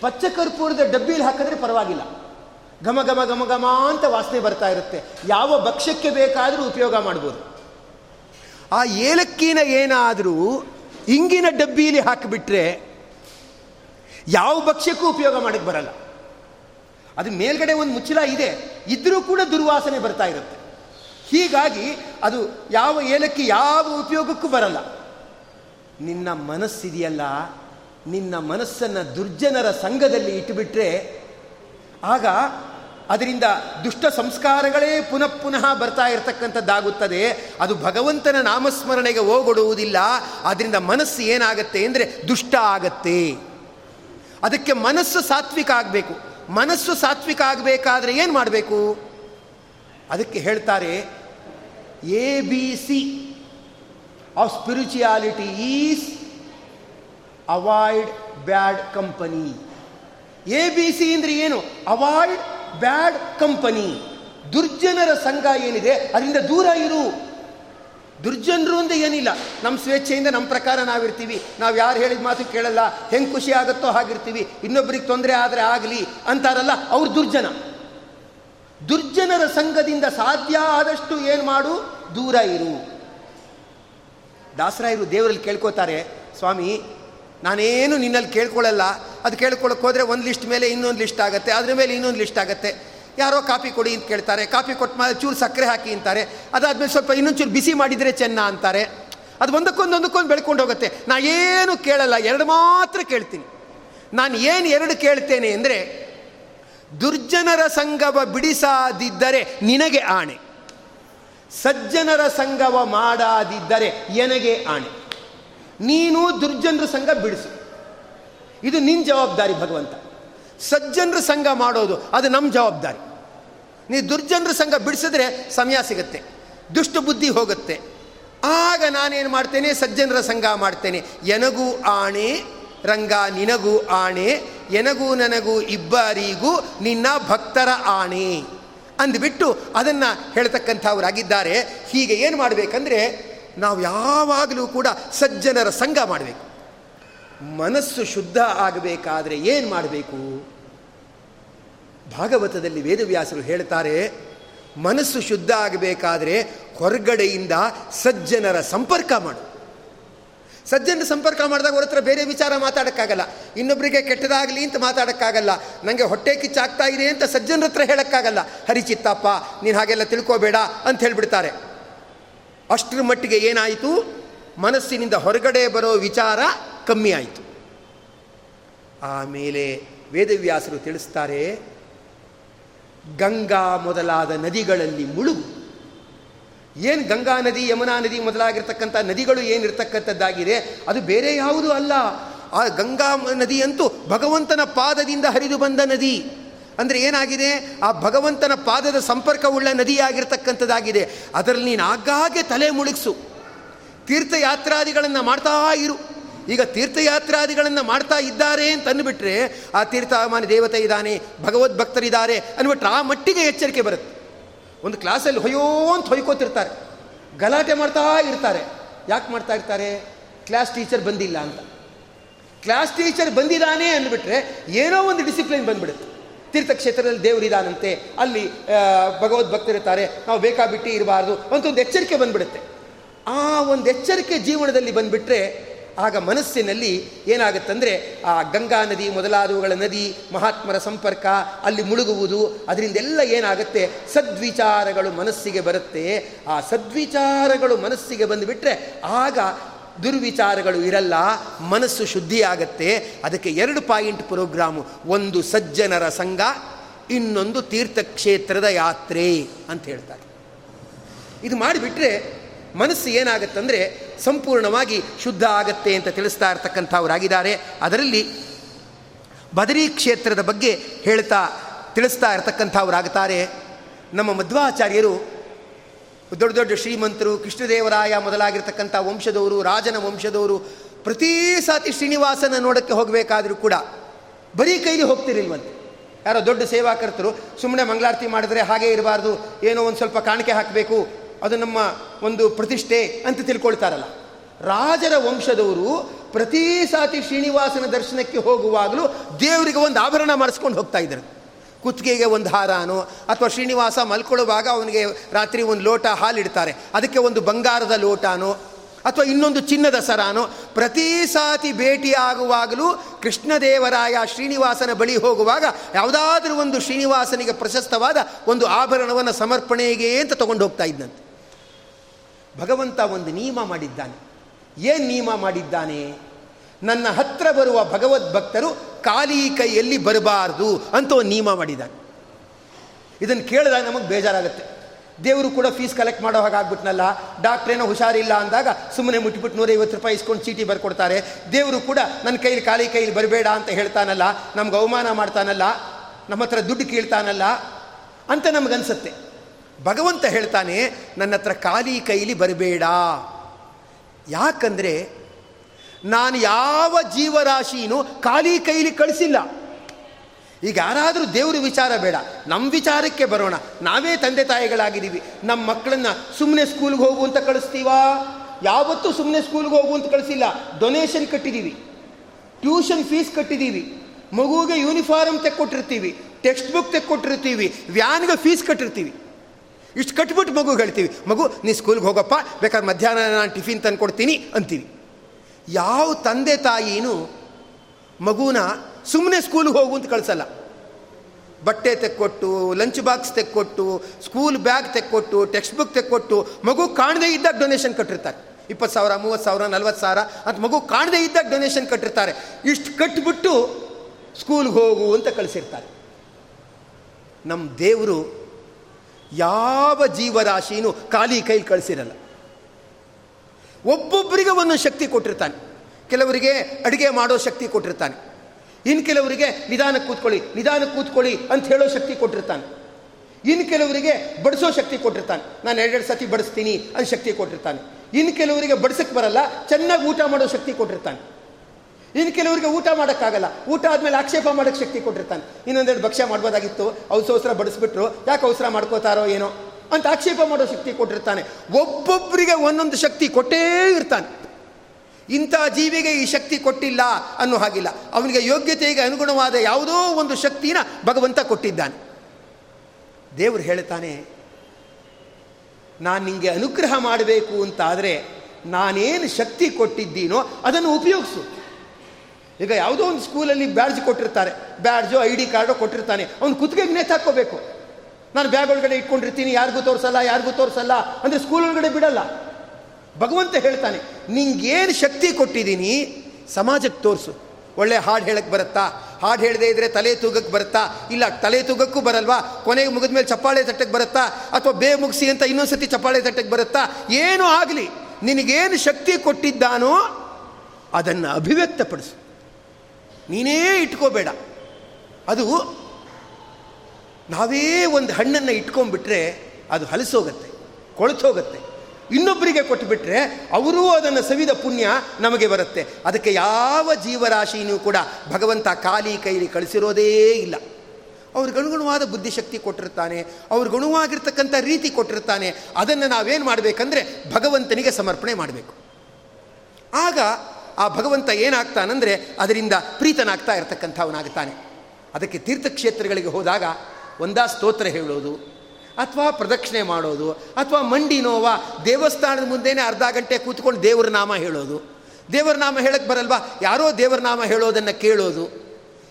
ಪಚ್ಚ ಕರ್ಪೂರದ ಡಬ್ಬಿಲಿ ಹಾಕಿದ್ರೆ ಪರವಾಗಿಲ್ಲ. ಘಮ ಘಮ ಘಮ ಘಮ ಅಂತ ವಾಸನೆ ಬರ್ತಾ ಇರುತ್ತೆ. ಯಾವ ಭಕ್ಷ್ಯಕ್ಕೆ ಬೇಕಾದರೂ ಉಪಯೋಗ ಮಾಡ್ಬೋದು. ಆ ಏಲಕ್ಕಿನ ಏನಾದರೂ ಇಂಗಿನ ಡಬ್ಬಿಲಿ ಹಾಕಿಬಿಟ್ರೆ ಯಾವ ಭಕ್ಷ್ಯಕ್ಕೂ ಉಪಯೋಗ ಮಾಡಕ್ಕೆ ಬರಲ್ಲ. ಅದು ಮೇಲ್ಗಡೆ ಒಂದು ಮುಚ್ಚಿಲ ಇದೆ, ಇದ್ರೂ ಕೂಡ ದುರ್ವಾಸನೆ ಬರ್ತಾ ಇರುತ್ತೆ. ಹೀಗಾಗಿ ಅದು ಯಾವ ಏಲಕ್ಕಿ ಯಾವ ಉಪಯೋಗಕ್ಕೂ ಬರಲ್ಲ. ನಿನ್ನ ಮನಸ್ಸಿದೆಯಲ್ಲ, ನಿನ್ನ ಮನಸ್ಸನ್ನು ದುರ್ಜನರ ಸಂಘದಲ್ಲಿ ಇಟ್ಟುಬಿಟ್ರೆ, ಆಗ ಅದರಿಂದ ದುಷ್ಟ ಸಂಸ್ಕಾರಗಳೇ ಪುನಃ ಪುನಃ ಬರ್ತಾ ಇರತಕ್ಕಂಥದ್ದಾಗುತ್ತದೆ. ಅದು ಭಗವಂತನ ನಾಮಸ್ಮರಣೆಗೆ ಹೋಗೊಡುವುದಿಲ್ಲ. ಅದರಿಂದ ಮನಸ್ಸು ಏನಾಗತ್ತೆ ಅಂದರೆ ದುಷ್ಟ ಆಗತ್ತೆ. ಅದಕ್ಕೆ ಮನಸ್ಸು ಸಾತ್ವಿಕ ಆಗಬೇಕು. ಮನಸ್ಸು ಸಾತ್ವಿಕ ಆಗಬೇಕಾದ್ರೆ ಏನು ಮಾಡಬೇಕು? ಅದಕ್ಕೆ ಹೇಳ್ತಾರೆ, A B C of spirituality is avoid bad company. A B C ಅಂದರೆ ಏನು? Avoid bad company. ದುರ್ಜನರ ಸಂಘ ಏನಿದೆ, ಅದರಿಂದ ದೂರ ಇರು. ದುರ್ಜನರು ಅಂತ ಏನಿಲ್ಲ. ನಮ್ಮ ಸ್ವೇಚ್ಛೆಯಿಂದ ನಮ್ಮ ಪ್ರಕಾರ ನಾವಿರ್ತೀವಿ. ನಾವು ಯಾರು ಹೇಳಿದ ಮಾತು ಕೇಳಲ್ಲ. ಹೆಂಗೆ ಖುಷಿ ಆಗುತ್ತೋ ಹಾಗಿರ್ತೀವಿ. ಇನ್ನೊಬ್ಬರಿಗೆ ತೊಂದರೆ ಆದರೆ ಆಗಲಿ ಅಂತಾರಲ್ಲ ಅವ್ರು ದುರ್ಜನ. ದುರ್ಜನರ ಸಂಘದಿಂದ ಸಾಧ್ಯ ಆದಷ್ಟು ಏನು ಮಾಡು? ದೂರ ಇರು. ದಾಸರಾಯರು ದೇವರಲ್ಲಿ ಕೇಳ್ಕೋತಾರೆ, ಸ್ವಾಮಿ, ನಾನೇನು ನಿನ್ನಲ್ಲಿ ಕೇಳ್ಕೊಳ್ಳಲ್ಲ ಅದು ಕೇಳ್ಕೊಳಕ್ಕೆ ಹೋದರೆ ಒಂದು ಲಿಸ್ಟ್ ಮೇಲೆ ಇನ್ನೊಂದು ಲಿಸ್ಟ್ ಆಗುತ್ತೆ. ಅದ್ರ ಮೇಲೆ ಇನ್ನೊಂದು ಲಿಸ್ಟ್ ಆಗುತ್ತೆ. ಯಾರೋ ಕಾಫಿ ಕೊಡಿ ಅಂತ ಕೇಳ್ತಾರೆ, ಕಾಫಿ ಕೊಟ್ಟು ಮೇಲೆ ಚೂರು ಸಕ್ಕರೆ ಹಾಕಿ ಅಂತಾರೆ, ಅದಾದಮೇಲೆ ಸ್ವಲ್ಪ ಇನ್ನೊಂದು ಚೂರು ಬಿಸಿ ಮಾಡಿದರೆ ಚೆನ್ನ ಅಂತಾರೆ. ಅದು ಒಂದಕ್ಕೊಂದು ಒಂದಕ್ಕೊಂದು ಬೆಳ್ಕೊಂಡು ಹೋಗುತ್ತೆ. ನಾ ಏನು ಕೇಳಲ್ಲ, ಎರಡು ಮಾತ್ರ ಕೇಳ್ತೀನಿ. ನಾನು ಏನು ಎರಡು ಕೇಳ್ತೇನೆ ಅಂದರೆ, ದುರ್ಜನರ ಸಂಗವ ಬಿಡಿಸಾದಿದ್ದರೆ ನಿನಗೆ ಆಣೆ. ಸಜ್ಜನರ ಸಂಗವ ಮಾಡಾದಿದ್ದರೆ ಎನಗೆ ಆಣೆ. ನೀನು ದುರ್ಜನರ ಸಂಘ ಬಿಡಿಸು. ಇದು ನಿನ್ನ ಜವಾಬ್ದಾರಿ ಭಗವಂತ. ಸಜ್ಜನರ ಸಂಘ ಮಾಡೋದು, ಅದು ನಮ್ಮ ಜವಾಬ್ದಾರಿ. ನೀ ದುರ್ಜನರ ಸಂಘ ಬಿಡಿಸಿದ್ರೆ ಸಮಯ ಸಿಗುತ್ತೆ, ದುಷ್ಟ ಬುದ್ಧಿ ಹೋಗುತ್ತೆ. ಆಗ ನಾನೇನು ಮಾಡ್ತೇನೆ, ಸಜ್ಜನರ ಸಂಘ ಮಾಡ್ತೇನೆ. ಎನಗೂ ಆಣೆ, ರಂಗ ನಿನಗೂ ಆಣೆ, ಎನಗೂ ನನಗೂ ಇಬ್ಬರಿಗೂ ನಿನ್ನ ಭಕ್ತರ ಆಣೆ ಅಂದ್ಬಿಟ್ಟು ಅದನ್ನು ಹೇಳ್ತಕ್ಕಂಥವರಾಗಿದ್ದಾರೆ. ಹೀಗೆ ಏನು ಮಾಡಬೇಕಂದ್ರೆ, ನಾವು ಯಾವಾಗಲೂ ಕೂಡ ಸಜ್ಜನರ ಸಂಘ ಮಾಡಬೇಕು. ಮನಸ್ಸು ಶುದ್ಧ ಆಗಬೇಕಾದ್ರೆ ಏನು ಮಾಡಬೇಕು? ಭಾಗವತದಲ್ಲಿ ವೇದವ್ಯಾಸರು ಹೇಳ್ತಾರೆ, ಮನಸ್ಸು ಶುದ್ಧ ಆಗಬೇಕಾದ್ರೆ ಹೊರಗಡೆಯಿಂದ ಸಜ್ಜನರ ಸಂಪರ್ಕ ಮಾಡು. ಸಜ್ಜನರ ಸಂಪರ್ಕ ಮಾಡಿದಾಗ ಅವ್ರ ಬೇರೆ ವಿಚಾರ ಮಾತಾಡೋಕ್ಕಾಗಲ್ಲ. ಇನ್ನೊಬ್ಬರಿಗೆ ಕೆಟ್ಟದಾಗಲಿ ಅಂತ ಮಾತಾಡೋಕ್ಕಾಗಲ್ಲ. ನನಗೆ ಹೊಟ್ಟೆ ಕಿಚ್ಚಾಗ್ತಾ ಇದೆ ಅಂತ ಸಜ್ಜನರ ಹತ್ರ ಹೇಳೋಕ್ಕಾಗಲ್ಲ. ಹರಿಚಿತ್ತಪ್ಪ ನೀನು ಹಾಗೆಲ್ಲ ತಿಳ್ಕೋಬೇಡ ಅಂತ ಹೇಳಿಬಿಡ್ತಾರೆ. ಅಷ್ಟರ ಮಟ್ಟಿಗೆ ಏನಾಯಿತು? ಮನಸ್ಸಿನಿಂದ ಹೊರಗಡೆ ಬರೋ ವಿಚಾರ ಕಮ್ಮಿ ಆಯಿತು. ಆಮೇಲೆ ವೇದವ್ಯಾಸರು ತಿಳಿಸ್ತಾರೆ ಗಂಗಾ ಮೊದಲಾದ ನದಿಗಳಲ್ಲಿ ಮುಳುಗು. ಏನು ಗಂಗಾ ನದಿ, ಯಮುನಾ ನದಿ ಮೊದಲಾಗಿರ್ತಕ್ಕಂಥ ನದಿಗಳು ಏನಿರ್ತಕ್ಕಂಥದ್ದಾಗಿದೆ ಅದು ಬೇರೆ ಯಾವುದೂ ಅಲ್ಲ. ಆ ಗಂಗಾ ನದಿ ಅಂತೂ ಭಗವಂತನ ಪಾದದಿಂದ ಹರಿದು ಬಂದ ನದಿ. ಅಂದರೆ ಏನಾಗಿದೆ? ಆ ಭಗವಂತನ ಪಾದದ ಸಂಪರ್ಕವುಳ್ಳ ನದಿಯಾಗಿರ್ತಕ್ಕಂಥದ್ದಾಗಿದೆ. ಅದರಲ್ಲಿ ನೀನು ಆಗಾಗ್ಗೆ ತಲೆ ಮುಳುಗಿಸು. ತೀರ್ಥಯಾತ್ರಾದಿಗಳನ್ನು ಮಾಡ್ತಾ ಇರು. ಈಗ ತೀರ್ಥಯಾತ್ರಾದಿಗಳನ್ನು ಮಾಡ್ತಾ ಇದ್ದಾರೆ ಅಂತ ಅಂದುಬಿಟ್ರೆ, ಆ ತೀರ್ಥಮಾನ ದೇವತೆ ಇದ್ದಾನೆ ಭಗವದ್ಭಕ್ತರಿದ್ದಾರೆ ಅಂದ್ಬಿಟ್ರೆ ಆ ಮಟ್ಟಿಗೆ ಎಚ್ಚರಿಕೆ ಬರುತ್ತೆ. ಒಂದು ಕ್ಲಾಸಲ್ಲಿ ಹೊಯ್ಯೋ ಅಂತ ಹೊಯ್ಕೋತಿರ್ತಾರೆ. ಗಲಾಟೆ ಮಾಡ್ತಾ ಇರ್ತಾರೆ. ಯಾಕೆ ಮಾಡ್ತಾ ಇರ್ತಾರೆ? ಕ್ಲಾಸ್ ಟೀಚರ್ ಬಂದಿಲ್ಲ ಅಂತ. ಕ್ಲಾಸ್ ಟೀಚರ್ ಬಂದಿದ್ದಾನೆ ಅಂದ್ಬಿಟ್ರೆ, ಏನೋ ಒಂದು ಡಿಸಿಪ್ಲಿನ್ ಬಂದ್ಬಿಡುತ್ತೆ. ತೀರ್ಥಕ್ಷೇತ್ರದಲ್ಲಿ ದೇವರಿದಾನಂತೆ ಅಲ್ಲಿ ಭಗವದ್ಭಕ್ತರಿರ್ತಾರೆ ನಾವು ಬೇಕಾಬಿಟ್ಟು ಇರಬಾರ್ದು ಅಂತ ಒಂದು ಎಚ್ಚರಿಕೆ ಬಂದ್ಬಿಡುತ್ತೆ. ಆ ಒಂದು ಎಚ್ಚರಿಕೆ ಜೀವನದಲ್ಲಿ ಬಂದುಬಿಟ್ರೆ ಆಗ ಮನಸ್ಸಿನಲ್ಲಿ ಏನಾಗುತ್ತಂದರೆ ಆ ಗಂಗಾ ನದಿ ಮೊದಲಾದವುಗಳ ನದಿ, ಮಹಾತ್ಮರ ಸಂಪರ್ಕ, ಅಲ್ಲಿ ಮುಳುಗುವುದು ಅದರಿಂದೆಲ್ಲ ಏನಾಗುತ್ತೆ? ಸದ್ವಿಚಾರಗಳು ಮನಸ್ಸಿಗೆ ಬರುತ್ತೆ. ಆ ಸದ್ವಿಚಾರಗಳು ಮನಸ್ಸಿಗೆ ಬಂದುಬಿಟ್ರೆ ಆಗ ದುರ್ವಿಚಾರಗಳು ಇರಲ್ಲ, ಮನಸ್ಸು ಶುದ್ಧಿಯಾಗತ್ತೆ. ಅದಕ್ಕೆ ಎರಡು ಪಾಯಿಂಟ್ ಪ್ರೋಗ್ರಾಮು. ಒಂದು ಸಜ್ಜನರ ಸಂಘ, ಇನ್ನೊಂದು ತೀರ್ಥಕ್ಷೇತ್ರದ ಯಾತ್ರೆ ಅಂತ ಹೇಳ್ತಾರೆ. ಇದು ಮಾಡಿಬಿಟ್ರೆ ಮನಸ್ಸು ಏನಾಗತ್ತಂದರೆ ಸಂಪೂರ್ಣವಾಗಿ ಶುದ್ಧ ಆಗತ್ತೆ ಅಂತ ತಿಳಿಸ್ತಾ ಇರ್ತಕ್ಕಂಥವರಾಗಿದ್ದಾರೆ. ಅದರಲ್ಲಿ ಬದರಿ ಕ್ಷೇತ್ರದ ಬಗ್ಗೆ ಹೇಳ್ತಾ ತಿಳಿಸ್ತಾ ಇರ್ತಕ್ಕಂಥವರಾಗುತ್ತಾರೆ ನಮ್ಮ ಮಧ್ವಾಚಾರ್ಯರು ದೊಡ್ಡ ದೊಡ್ಡ ಶ್ರೀಮಂತರು, ಕೃಷ್ಣದೇವರಾಯ ಮೊದಲಾಗಿರ್ತಕ್ಕಂಥ ವಂಶದವರು, ರಾಜನ ವಂಶದವರು, ಪ್ರತಿ ಸಾತಿ ಶ್ರೀನಿವಾಸನ ನೋಡೋಕ್ಕೆ ಹೋಗಬೇಕಾದರೂ ಕೂಡ ಬರೀ ಕೈಲಿ ಹೋಗ್ತಿರಿಲ್ವಂತೆ ಯಾರೋ ದೊಡ್ಡ ಸೇವಾಕರ್ತರು ಸುಮ್ಮನೆ ಮಂಗಳಾರತಿ ಮಾಡಿದ್ರೆ ಹಾಗೆ ಇರಬಾರ್ದು, ಏನೋ ಒಂದು ಸ್ವಲ್ಪ ಕಾಣಿಕೆ ಹಾಕಬೇಕು ಅದು ನಮ್ಮ ಒಂದು ಪ್ರತಿಷ್ಠೆ ಅಂತ ತಿಳ್ಕೊಳ್ತಾರಲ್ಲ. ರಾಜರ ವಂಶದವರು ಪ್ರತಿ ಸಾತಿ ಶ್ರೀನಿವಾಸನ ದರ್ಶನಕ್ಕೆ ಹೋಗುವಾಗಲೂ ದೇವರಿಗೆ ಒಂದು ಆಭರಣ ಮಾಡಿಸ್ಕೊಂಡು ಹೋಗ್ತಾ ಇದ್ದರು. ಕುತ್ತಿಗೆಗೆ ಒಂದು ಹಾರಾನೋ ಅಥವಾ ಶ್ರೀನಿವಾಸ ಮಲ್ಕೊಳ್ಳುವಾಗ ಅವನಿಗೆ ರಾತ್ರಿ ಒಂದು ಲೋಟ ಹಾಲಿಡ್ತಾರೆ ಅದಕ್ಕೆ ಒಂದು ಬಂಗಾರದ ಲೋಟನೋ ಅಥವಾ ಇನ್ನೊಂದು ಚಿನ್ನದ ಸರಾನೋ ಪ್ರತಿ ಸಾತಿ ಭೇಟಿಯಾಗುವಾಗಲೂ ಕೃಷ್ಣದೇವರಾಯ ಶ್ರೀನಿವಾಸನ ಬಳಿ ಹೋಗುವಾಗ ಯಾವುದಾದ್ರೂ ಒಂದು ಶ್ರೀನಿವಾಸನಿಗೆ ಪ್ರಶಸ್ತವಾದ ಒಂದು ಆಭರಣವನ್ನು ಸಮರ್ಪಣೆಗೆ ಅಂತ ತಗೊಂಡು ಹೋಗ್ತಾ ಇದ್ದಂತೆ ಭಗವಂತ ಒಂದು ನಿಯಮ ಮಾಡಿದ್ದಾನೆ. ಏನು ನಿಯಮ ಮಾಡಿದ್ದಾನೆ? ನನ್ನ ಹತ್ರ ಬರುವ ಭಗವದ್ ಭಕ್ತರು ಖಾಲಿ ಕೈಯಲ್ಲಿ ಬರಬಾರ್ದು ಅಂತ ಒಂದು ನಿಯಮ ಮಾಡಿದ್ದಾನೆ. ಇದನ್ನು ಕೇಳಿದಾಗ ನಮಗೆ ಬೇಜಾರಾಗುತ್ತೆ. ದೇವರು ಕೂಡ ಫೀಸ್ ಕಲೆಕ್ಟ್ ಮಾಡೋ ಹಾಗೆ ಆಗ್ಬಿಟ್ನಲ್ಲ ಡಾಕ್ಟ್ರೇನೋ ಹುಷಾರಿಲ್ಲ ಅಂದಾಗ ಸುಮ್ಮನೆ ಮುಟ್ಬಿಟ್ಟು ನೂರೈವತ್ತು ರೂಪಾಯಿ ಇಸ್ಕೊಂಡು ಚೀಟಿ ಬರ್ಕೊಡ್ತಾರೆ. ದೇವರು ಕೂಡ ನನ್ನ ಕೈಲಿ ಖಾಲಿ ಕೈಲಿ ಬರಬೇಡ ಅಂತ ಹೇಳ್ತಾನಲ್ಲ, ನಮ್ಗೆ ಅವಮಾನ ಮಾಡ್ತಾನಲ್ಲ, ನಮ್ಮ ಹತ್ರ ದುಡ್ಡು ಕೇಳ್ತಾನಲ್ಲ ಅಂತ ನಮಗನ್ಸುತ್ತೆ ಭಗವಂತ ಹೇಳ್ತಾನೆ, ನನ್ನ ಹತ್ರ ಖಾಲಿ ಕೈಲಿ ಬರಬೇಡ. ಯಾಕಂದರೆ, ನಾನು ಯಾವ ಜೀವರಾಶಿನೂ ಖಾಲಿ ಕೈಲಿ ಕಳಿಸಿಲ್ಲ. ಈಗ ಯಾರಾದರೂ ದೇವ್ರ ವಿಚಾರ ಬೇಡ ನಮ್ಮ ವಿಚಾರಕ್ಕೆ ಬರೋಣ. ನಾವೇ ತಂದೆ ತಾಯಿಗಳಾಗಿದ್ದೀವಿ. ನಮ್ಮ ಮಕ್ಕಳನ್ನ ಸುಮ್ಮನೆ ಸ್ಕೂಲ್ಗೆ ಹೋಗು ಅಂತ ಕಳಿಸ್ತೀವಾ? ಯಾವತ್ತೂ ಸುಮ್ಮನೆ ಸ್ಕೂಲ್ಗೆ ಹೋಗು ಅಂತ ಕಳಿಸಿಲ್ಲ. ಡೊನೇಷನ್ ಕಟ್ಟಿದ್ದೀವಿ ಟ್ಯೂಷನ್ ಫೀಸ್ ಕಟ್ಟಿದ್ದೀವಿ ಮಗುವಿಗೆ ಯೂನಿಫಾರ್ಮ್ ತೆಕ್ಕೊಟ್ಟಿರ್ತೀವಿ. ಟೆಕ್ಸ್ಟ್ ಬುಕ್ ತೆಕ್ಕೊಟ್ಟಿರ್ತೀವಿ ವ್ಯಾನ್ಗೆ ಫೀಸ್ ಕಟ್ಟಿರ್ತೀವಿ. ಇಷ್ಟು ಕಟ್ಬಿಟ್ಟು ಮಗು ಹೇಳ್ತೀವಿ, ಮಗು, ನೀ ಸ್ಕೂಲ್ಗೆ ಹೋಗಪ್ಪ ಬೇಕಾದ್ರೆ ಮಧ್ಯಾಹ್ನ ನಾನು ಟಿಫಿನ್ ತಂದು ಕೊಡ್ತೀನಿ, ಅಂತೀವಿ. ಯಾವ ತಂದೆ ತಾಯಿನೂ ಮಗುನ ಸುಮ್ಮನೆ ಸ್ಕೂಲ್ಗೆ ಹೋಗು ಅಂತ ಕಳಿಸಲ್ಲ. ಬಟ್ಟೆ ತೆಕ್ಕೊಟ್ಟು ಲಂಚ್ ಬಾಕ್ಸ್ ತೆಕ್ಕೊಟ್ಟು ಸ್ಕೂಲ್ ಬ್ಯಾಗ್ ತೆಕ್ಕೊಟ್ಟು ಟೆಕ್ಸ್ಟ್ ಬುಕ್ ತೆಕ್ಕೊಟ್ಟು, ಮಗು ಕಾಣದೇ ಇದ್ದಾಗ ಡೊನೇಷನ್ ಕಟ್ಟಿರ್ತಾರೆ. ಇಪ್ಪತ್ತು ಸಾವಿರ, ಮೂವತ್ತು ಸಾವಿರ, ನಲ್ವತ್ತು ಸಾವಿರ ಅಂತ ಮಗು ಕಾಣದೇ ಇದ್ದಾಗ ಡೊನೇಷನ್ ಕಟ್ಟಿರ್ತಾರೆ. ಇಷ್ಟು ಕಟ್ಟಿಬಿಟ್ಟು ಸ್ಕೂಲ್ಗೆ ಹೋಗು ಅಂತ ಕಳಿಸಿರ್ತಾರೆ. ನಮ್ಮ ದೇವರು ಯಾವ ಜೀವರಾಶಿನೂ ಖಾಲಿ ಕೈಲಿ ಕಳಿಸಿರಲ್ಲ. ಒಬ್ಬೊಬ್ಬರಿಗೆ ಒಂದೊಂದು ಶಕ್ತಿ ಕೊಟ್ಟಿರ್ತಾನೆ. ಕೆಲವರಿಗೆ ಅಡುಗೆ ಮಾಡೋ ಶಕ್ತಿ ಕೊಟ್ಟಿರ್ತಾನೆ. ಇನ್ನು ಕೆಲವರಿಗೆ ನಿಧಾನಕ್ಕೆ ಕೂತ್ಕೊಳ್ಳಿ ನಿಧಾನಕ್ಕೆ ಕೂತ್ಕೊಳ್ಳಿ ಅಂತ ಹೇಳೋ ಶಕ್ತಿ ಕೊಟ್ಟಿರ್ತಾನೆ. ಇನ್ನು ಕೆಲವರಿಗೆ ಬಡಿಸೋ ಶಕ್ತಿ ಕೊಟ್ಟಿರ್ತಾನೆ. ನಾನು ಎರಡೆರಡು ಸತಿ ಬಡಿಸ್ತೀನಿ ಅಂತ ಶಕ್ತಿ ಕೊಟ್ಟಿರ್ತಾನೆ. ಇನ್ನು ಕೆಲವರಿಗೆ ಬಡಿಸಕ್ಕೆ ಬರಲ್ಲ, ಚೆನ್ನಾಗಿ ಊಟ ಮಾಡೋ ಶಕ್ತಿ ಕೊಟ್ಟಿರ್ತಾನೆ. ಇನ್ನು ಕೆಲವರಿಗೆ ಊಟ ಮಾಡೋಕ್ಕಾಗಲ್ಲ. ಊಟ ಆದಮೇಲೆ ಆಕ್ಷೇಪ ಮಾಡೋಕ್ಕೆ ಶಕ್ತಿ ಕೊಟ್ಟಿರ್ತಾನೆ. ಇನ್ನೊಂದೆರಡು ಭಕ್ಷ್ಯ ಮಾಡ್ಬೋದಾಗಿತ್ತು. ಅವಸರ ಬಡಿಸ್ಬಿಟ್ರು. ಯಾಕೆ ಅವಸರ ಮಾಡ್ಕೋತಾರೋ ಏನೋ ಅಂತ ಆಕ್ಷೇಪ ಮಾಡೋ ಶಕ್ತಿ ಕೊಟ್ಟಿರ್ತಾನೆ. ಒಬ್ಬೊಬ್ಬರಿಗೆ ಒಂದೊಂದು ಶಕ್ತಿ ಕೊಟ್ಟೇ ಇರ್ತಾನೆ. ಇಂಥ ಜೀವಿಗೆ ಈ ಶಕ್ತಿ ಕೊಟ್ಟಿಲ್ಲ ಅನ್ನೋ ಹಾಗಿಲ್ಲ. ಅವನಿಗೆ ಯೋಗ್ಯತೆಗೆ ಅನುಗುಣವಾದ ಯಾವುದೋ ಒಂದು ಶಕ್ತಿನ ಭಗವಂತ ಕೊಟ್ಟಿದ್ದಾನೆ. ದೇವರು ಹೇಳ್ತಾನೆ, ನಾನು ನಿಮಗೆ ಅನುಗ್ರಹ ಮಾಡಬೇಕು ಅಂತಾದರೆ ನಾನೇನು ಶಕ್ತಿ ಕೊಟ್ಟಿದ್ದೀನೋ ಅದನ್ನು ಉಪಯೋಗಿಸು. ಈಗ ಯಾವುದೋ ಒಂದು ಸ್ಕೂಲಲ್ಲಿ ಬ್ಯಾಡ್ಜ್ ಕೊಟ್ಟಿರ್ತಾರೆ. ಬ್ಯಾಡ್ಜು, ಐ ಡಿ ಕಾರ್ಡೋ ಕೊಟ್ಟಿರ್ತಾನೆ. ಅವ್ನು ಕುತ್ತಿಗೆಗೆ ನೇತು ಹಾಕ್ಕೋಬೇಕು. ನಾನು ಬ್ಯಾಗ್ ಒಳಗಡೆ ಇಟ್ಕೊಂಡಿರ್ತೀನಿ, ಯಾರಿಗೂ ತೋರಿಸಲ್ಲ ಯಾರಿಗೂ ತೋರಿಸಲ್ಲ ಅಂದರೆ ಸ್ಕೂಲ್ ಒಳಗಡೆ ಬಿಡಲ್ಲ. ಭಗವಂತ ಹೇಳ್ತಾನೆ, ನಿಂಗೇನು ಶಕ್ತಿ ಕೊಟ್ಟಿದ್ದೀನಿ ಸಮಾಜಕ್ಕೆ ತೋರಿಸು. ಒಳ್ಳೆ ಹಾಡು ಹೇಳಕ್ಕೆ ಬರುತ್ತಾ? ಹಾಡು ಹೇಳದೇ ಇದ್ರೆ ತಲೆ ತೂಗಕ್ಕೆ ಬರುತ್ತಾ? ಇಲ್ಲ, ತಲೆ ತೂಗಕ್ಕೂ ಬರಲ್ವಾ? ಕೊನೆಗೆ ಮುಗಿದ ಮೇಲೆ ಚಪ್ಪಾಳೆ ತಟ್ಟಕ್ಕೆ ಬರುತ್ತಾ? ಅಥವಾ ಬೇ ಮುಗಿಸಿ ಅಂತ ಇನ್ನೊಂದ್ಸತಿ ಚಪ್ಪಾಳೆ ತಟ್ಟಕ್ಕೆ ಬರುತ್ತಾ? ಏನೂ ಆಗಲಿ. ನಿನಗೇನು ಶಕ್ತಿ ಕೊಟ್ಟಿದ್ದಾನೋ ಅದನ್ನು ಅಭಿವ್ಯಕ್ತಪಡಿಸು. ನೀನೇ ಇಟ್ಕೋಬೇಡ. ಅದು ನಾವೇ ಒಂದು ಹಣ್ಣನ್ನು ಇಟ್ಕೊಂಡ್ಬಿಟ್ರೆ ಅದು ಹಲಸೋಗತ್ತೆ, ಕೊಳತೋಗತ್ತೆ. ಇನ್ನೊಬ್ಬರಿಗೆ ಕೊಟ್ಟುಬಿಟ್ರೆ ಅವರೂ ಅದನ್ನು ಸವಿದ ಪುಣ್ಯ ನಮಗೆ ಬರುತ್ತೆ. ಅದಕ್ಕೆ ಯಾವ ಜೀವರಾಶಿನೂ ಕೂಡ ಭಗವಂತ ಖಾಲಿ ಕೈಲಿ ಕಳಿಸಿರೋದೇ ಇಲ್ಲ. ಅವ್ರಿಗನುಗುಣವಾದ ಬುದ್ಧಿಶಕ್ತಿ ಕೊಟ್ಟಿರ್ತಾನೆ ಅವ್ರಿಗನುವಾಗಿರ್ತಕ್ಕಂಥ ರೀತಿ ಕೊಟ್ಟಿರ್ತಾನೆ, ಅದನ್ನು ನಾವೇನು ಮಾಡಬೇಕಂದ್ರೆ ಭಗವಂತನಿಗೆ ಸಮರ್ಪಣೆ ಮಾಡಬೇಕು. ಆಗ ಆ ಭಗವಂತ ಏನಾಗ್ತಾನಂದರೆ ಅದರಿಂದ ಪ್ರೀತನಾಗ್ತಾ ಇರತಕ್ಕಂಥವನಾಗ್ತಾನೆ. ಅದಕ್ಕೆ ತೀರ್ಥಕ್ಷೇತ್ರಗಳಿಗೆ ಹೋದಾಗ ಒಂದಾ ಸ್ತೋತ್ರ ಹೇಳೋದು, ಅಥವಾ ಪ್ರದಕ್ಷಿಣೆ ಮಾಡೋದು, ಅಥವಾ ಮಂಡಿ ನೋವ, ದೇವಸ್ಥಾನದ ಮುಂದೆನೇ ಅರ್ಧ ಗಂಟೆ ಕೂತ್ಕೊಂಡು ದೇವರ ನಾಮ ಹೇಳೋದು. ದೇವರ ನಾಮ ಹೇಳಕ್ಕೆ ಬರಲ್ವಾ? ಯಾರೋ ದೇವರ ನಾಮ ಹೇಳೋದನ್ನು ಕೇಳೋದು.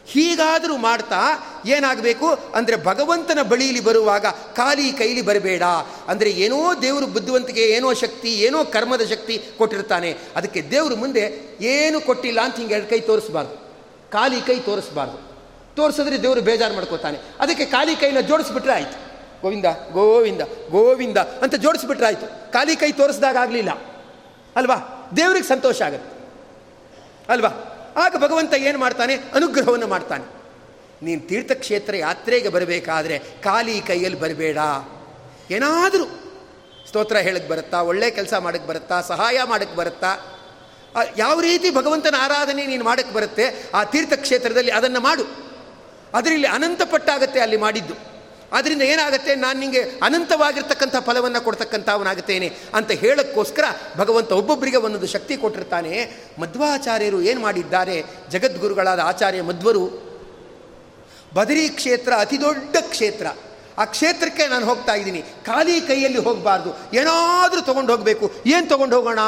ಹೀಗಾದರೂ ಮಾಡ್ತಾ ಏನಾಗಬೇಕು? ಅಂದರೆ ಭಗವಂತನ ಬಳಿಯಲ್ಲಿ ಬರುವಾಗ ಖಾಲಿ ಕೈಲಿ ಬರಬೇಡ. ಅಂದರೆ ಏನೋ ದೇವರು ಬುದ್ಧಿವಂತಿಕೆ, ಏನೋ ಶಕ್ತಿ, ಏನೋ ಕರ್ಮದ ಶಕ್ತಿ ಕೊಟ್ಟಿರ್ತಾನೆ. ಅದಕ್ಕೆ ದೇವರು ಮುಂದೆ ಏನು ಕೊಟ್ಟಿಲ್ಲ ಅಂತ ಹಿಂಗೆ ಎರಡು ಕೈ ತೋರಿಸ್ಬಾರ್ದು. ಖಾಲಿ ಕೈ ತೋರಿಸ್ಬಾರ್ದು. ತೋರಿಸಿದ್ರೆ ದೇವರು ಬೇಜಾರು ಮಾಡ್ಕೋತಾನೆ. ಅದಕ್ಕೆ ಖಾಲಿ ಕೈನ ಜೋಡಿಸ್ಬಿಟ್ರೆ ಆಯಿತು. ಗೋವಿಂದ ಗೋವಿಂದ ಗೋವಿಂದ ಅಂತ ಜೋಡಿಸ್ಬಿಟ್ರೆ ಆಯಿತು. ಖಾಲಿ ಕೈ ತೋರಿಸಿದಾಗ ಆಗಲಿಲ್ಲ. ಅಲ್ವಾ? ದೇವ್ರಿಗೆ ಸಂತೋಷ ಆಗುತ್ತೆ. ಅಲ್ವಾ? ಆಗ ಭಗವಂತ ಏನು ಮಾಡ್ತಾನೆ? ಅನುಗ್ರಹವನ್ನು ಮಾಡ್ತಾನೆ. ನೀನು ತೀರ್ಥಕ್ಷೇತ್ರ ಯಾತ್ರೆಗೆ ಬರಬೇಕಾದ್ರೆ ಖಾಲಿ ಕೈಯಲ್ಲಿ ಬರಬೇಡ. ಏನಾದರೂ ಸ್ತೋತ್ರ ಹೇಳಕ್ಕೆ ಬರುತ್ತಾ, ಒಳ್ಳೆ ಕೆಲಸ ಮಾಡಕ್ಕೆ ಬರುತ್ತಾ, ಸಹಾಯ ಮಾಡಕ್ಕೆ ಬರುತ್ತಾ? ಯಾವ ರೀತಿ ಭಗವಂತನ ಆರಾಧನೆ ನೀನು ಮಾಡಕ್ಕೆ ಬರುತ್ತೆ, ಆ ತೀರ್ಥಕ್ಷೇತ್ರದಲ್ಲಿ ಅದನ್ನು ಮಾಡು. ಅದರಲ್ಲಿ ಅನಂತ ಪಟ್ಟಾಗತ್ತೆ ಅಲ್ಲಿ ಮಾಡಿದ್ದು. ಅದರಿಂದ ಏನಾಗುತ್ತೆ, ನಾನು ನಿಮಗೆ ಅನಂತವಾಗಿರ್ತಕ್ಕಂಥ ಫಲವನ್ನು ಕೊಡ್ತಕ್ಕಂಥವನಾಗುತ್ತೇನೆ ಅಂತ ಹೇಳೋಕ್ಕೋಸ್ಕರ ಭಗವಂತ ಒಬ್ಬೊಬ್ಬರಿಗೆ ಒಂದೊಂದು ಶಕ್ತಿ ಕೊಟ್ಟಿರ್ತಾನೆ. ಮಧ್ವಾಚಾರ್ಯರು ಏನು ಮಾಡಿದ್ದಾರೆ, ಜಗದ್ಗುರುಗಳಾದ ಆಚಾರ್ಯ ಮಧ್ವರು ಬದರಿ ಕ್ಷೇತ್ರ ಅತಿ ದೊಡ್ಡ ಕ್ಷೇತ್ರ. ಆ ಕ್ಷೇತ್ರಕ್ಕೆ ನಾನು ಹೋಗ್ತಾ ಇದ್ದೀನಿ. ಖಾಲಿ ಕೈಯಲ್ಲಿ ಹೋಗಬಾರ್ದು. ಏನಾದರೂ ತೊಗೊಂಡು ಹೋಗಬೇಕು. ಏನು ತೊಗೊಂಡು ಹೋಗೋಣ?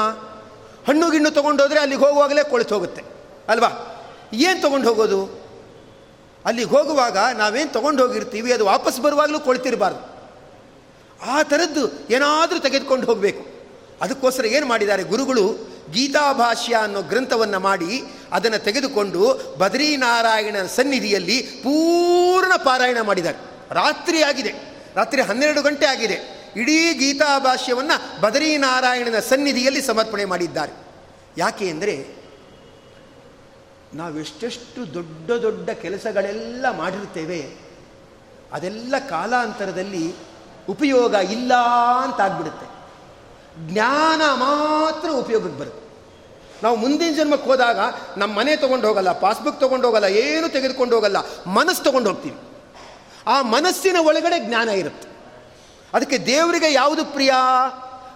ಹಣ್ಣು ಗಿಣ್ಣು ತೊಗೊಂಡು ಹೋದರೆ ಅಲ್ಲಿಗೆ ಹೋಗುವಾಗಲೇ ಕೊಳೆತು ಹೋಗುತ್ತೆ. ಅಲ್ವಾ? ಏನು ತೊಗೊಂಡು ಹೋಗೋದು? ಅಲ್ಲಿಗೆ ಹೋಗುವಾಗ ನಾವೇನು ತೊಗೊಂಡು ಹೋಗಿರ್ತೀವಿ, ಅದು ವಾಪಸ್ ಬರುವಾಗಲೂ ಕೊಳ್ತಿರಬಾರ್ದು. ಆ ಥರದ್ದು ಏನಾದರೂ ತೆಗೆದುಕೊಂಡು ಹೋಗಬೇಕು. ಅದಕ್ಕೋಸ್ಕರ ಏನು ಮಾಡಿದ್ದಾರೆ ಗುರುಗಳು? ಗೀತಾಭಾಷ್ಯ ಅನ್ನೋ ಗ್ರಂಥವನ್ನು ಮಾಡಿ ಅದನ್ನು ತೆಗೆದುಕೊಂಡು ಬದ್ರೀನಾರಾಯಣನ ಸನ್ನಿಧಿಯಲ್ಲಿ ಪೂರ್ಣ ಪಾರಾಯಣ ಮಾಡಿದ್ದಾರೆ. ರಾತ್ರಿ ಆಗಿದೆ. ರಾತ್ರಿ ಹನ್ನೆರಡು ಗಂಟೆ ಆಗಿದೆ. ಇಡೀ ಗೀತಾಭಾಷ್ಯವನ್ನು ಬದರೀನಾರಾಯಣನ ಸನ್ನಿಧಿಯಲ್ಲಿ ಸಮರ್ಪಣೆ ಮಾಡಿದ್ದಾರೆ. ಯಾಕೆ ಅಂದರೆ ನಾವೆಷ್ಟೆಷ್ಟು ದೊಡ್ಡ ದೊಡ್ಡ ಕೆಲಸಗಳೆಲ್ಲ ಮಾಡಿರ್ತೇವೆ, ಅದೆಲ್ಲ ಕಾಲಾಂತರದಲ್ಲಿ ಉಪಯೋಗ ಇಲ್ಲ ಅಂತಾಗ್ಬಿಡುತ್ತೆ ಜ್ಞಾನ ಮಾತ್ರ ಉಪಯೋಗಕ್ಕೆ ಬರುತ್ತೆ. ನಾವು ಮುಂದಿನ ಜನ್ಮಕ್ಕೆ ಹೋದಾಗ ನಮ್ಮ ಮನೆ ತೊಗೊಂಡು ಹೋಗಲ್ಲ ಪಾಸ್ಬುಕ್ ತೊಗೊಂಡು ಹೋಗಲ್ಲ ಏನು ತೆಗೆದುಕೊಂಡು ಹೋಗಲ್ಲ, ಮನಸ್ಸು ತೊಗೊಂಡು ಹೋಗ್ತೀವಿ. ಆ ಮನಸ್ಸಿನ ಒಳಗಡೆ ಜ್ಞಾನ ಇರುತ್ತೆ. ಅದಕ್ಕೆ ದೇವರಿಗೆ ಯಾವುದು ಪ್ರಿಯ?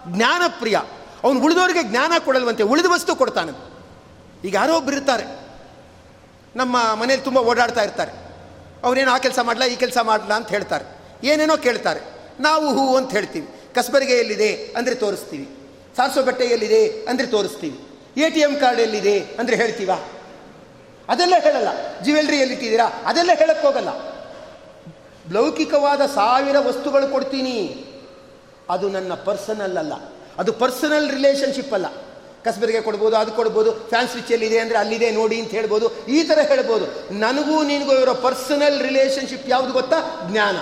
ಜ್ಞಾನ ಪ್ರಿಯ. ಅವನು ಉಳಿದವರಿಗೆ ಜ್ಞಾನ ಕೊಡಲ್ವಂತೆ, ಉಳಿದ ವಸ್ತು ಕೊಡ್ತಾನೆ. ಈಗ ಯಾರೋ ಇರ್ತಾರೆ. ನಮ್ಮ ಮನೇಲಿ ತುಂಬ ಓಡಾಡ್ತಾ ಇರ್ತಾರೆ. ಅವರೇನು ಆ ಕೆಲಸ ಮಾಡಲ್ಲ ಈ ಕೆಲಸ ಮಾಡಲ್ಲ ಅಂತ ಹೇಳ್ತಾರೆ. ಏನೇನೋ ಕೇಳ್ತಾರೆ. ನಾವು ಹೂ ಅಂತ ಹೇಳ್ತೀವಿ. ಕಸ್ಬರಿಗೆ ಎಲ್ಲಿದೆ ಅಂದರೆ ತೋರಿಸ್ತೀವಿ. ಸಾರಿಸೋ ಬಟ್ಟೆ ಎಲ್ಲಿದೆ ಅಂದರೆ ತೋರಿಸ್ತೀವಿ. ಎ ಟಿ ಎಂ ಕಾರ್ಡ್ ಎಲ್ಲಿದೆ ಅಂದರೆ ಹೇಳ್ತೀವ? ಅದೆಲ್ಲ ಹೇಳಲ್ಲ. ಜ್ಯುವೆಲ್ರಿ ಎಲ್ಲಿಟ್ಟಿದ್ದೀರಾ ಅದೆಲ್ಲ ಹೇಳಕ್ಕೆ ಹೋಗಲ್ಲ. ಲೌಕಿಕವಾದ ಸಾವಿರ ವಸ್ತುಗಳು ಕೊಡ್ತೀನಿ. ಅದು ನನ್ನ ಪರ್ಸನಲ್ ಅಲ್ಲ. ಅದು ಪರ್ಸನಲ್ ರಿಲೇಷನ್ಶಿಪ್ ಅಲ್ಲ. ಕಸ್ಬರಿಗೆ ಕೊಡ್ಬೋದು, ಅದು ಕೊಡ್ಬೋದು ಫ್ಯಾನ್ ಸ್ವಿಚ್ ಎಲ್ಲಿದೆ ಅಂದರೆ ಅಲ್ಲಿದೆ, ನೋಡಿ ಅಂತ ಹೇಳ್ಬೋದು, ಈ ಥರ ಹೇಳ್ಬೋದು. ನನಗೂ ನಿನಗೂ ಇರೋ ಪರ್ಸನಲ್ ರಿಲೇಷನ್ಶಿಪ್ ಯಾವುದು ಗೊತ್ತಾ? ಜ್ಞಾನ.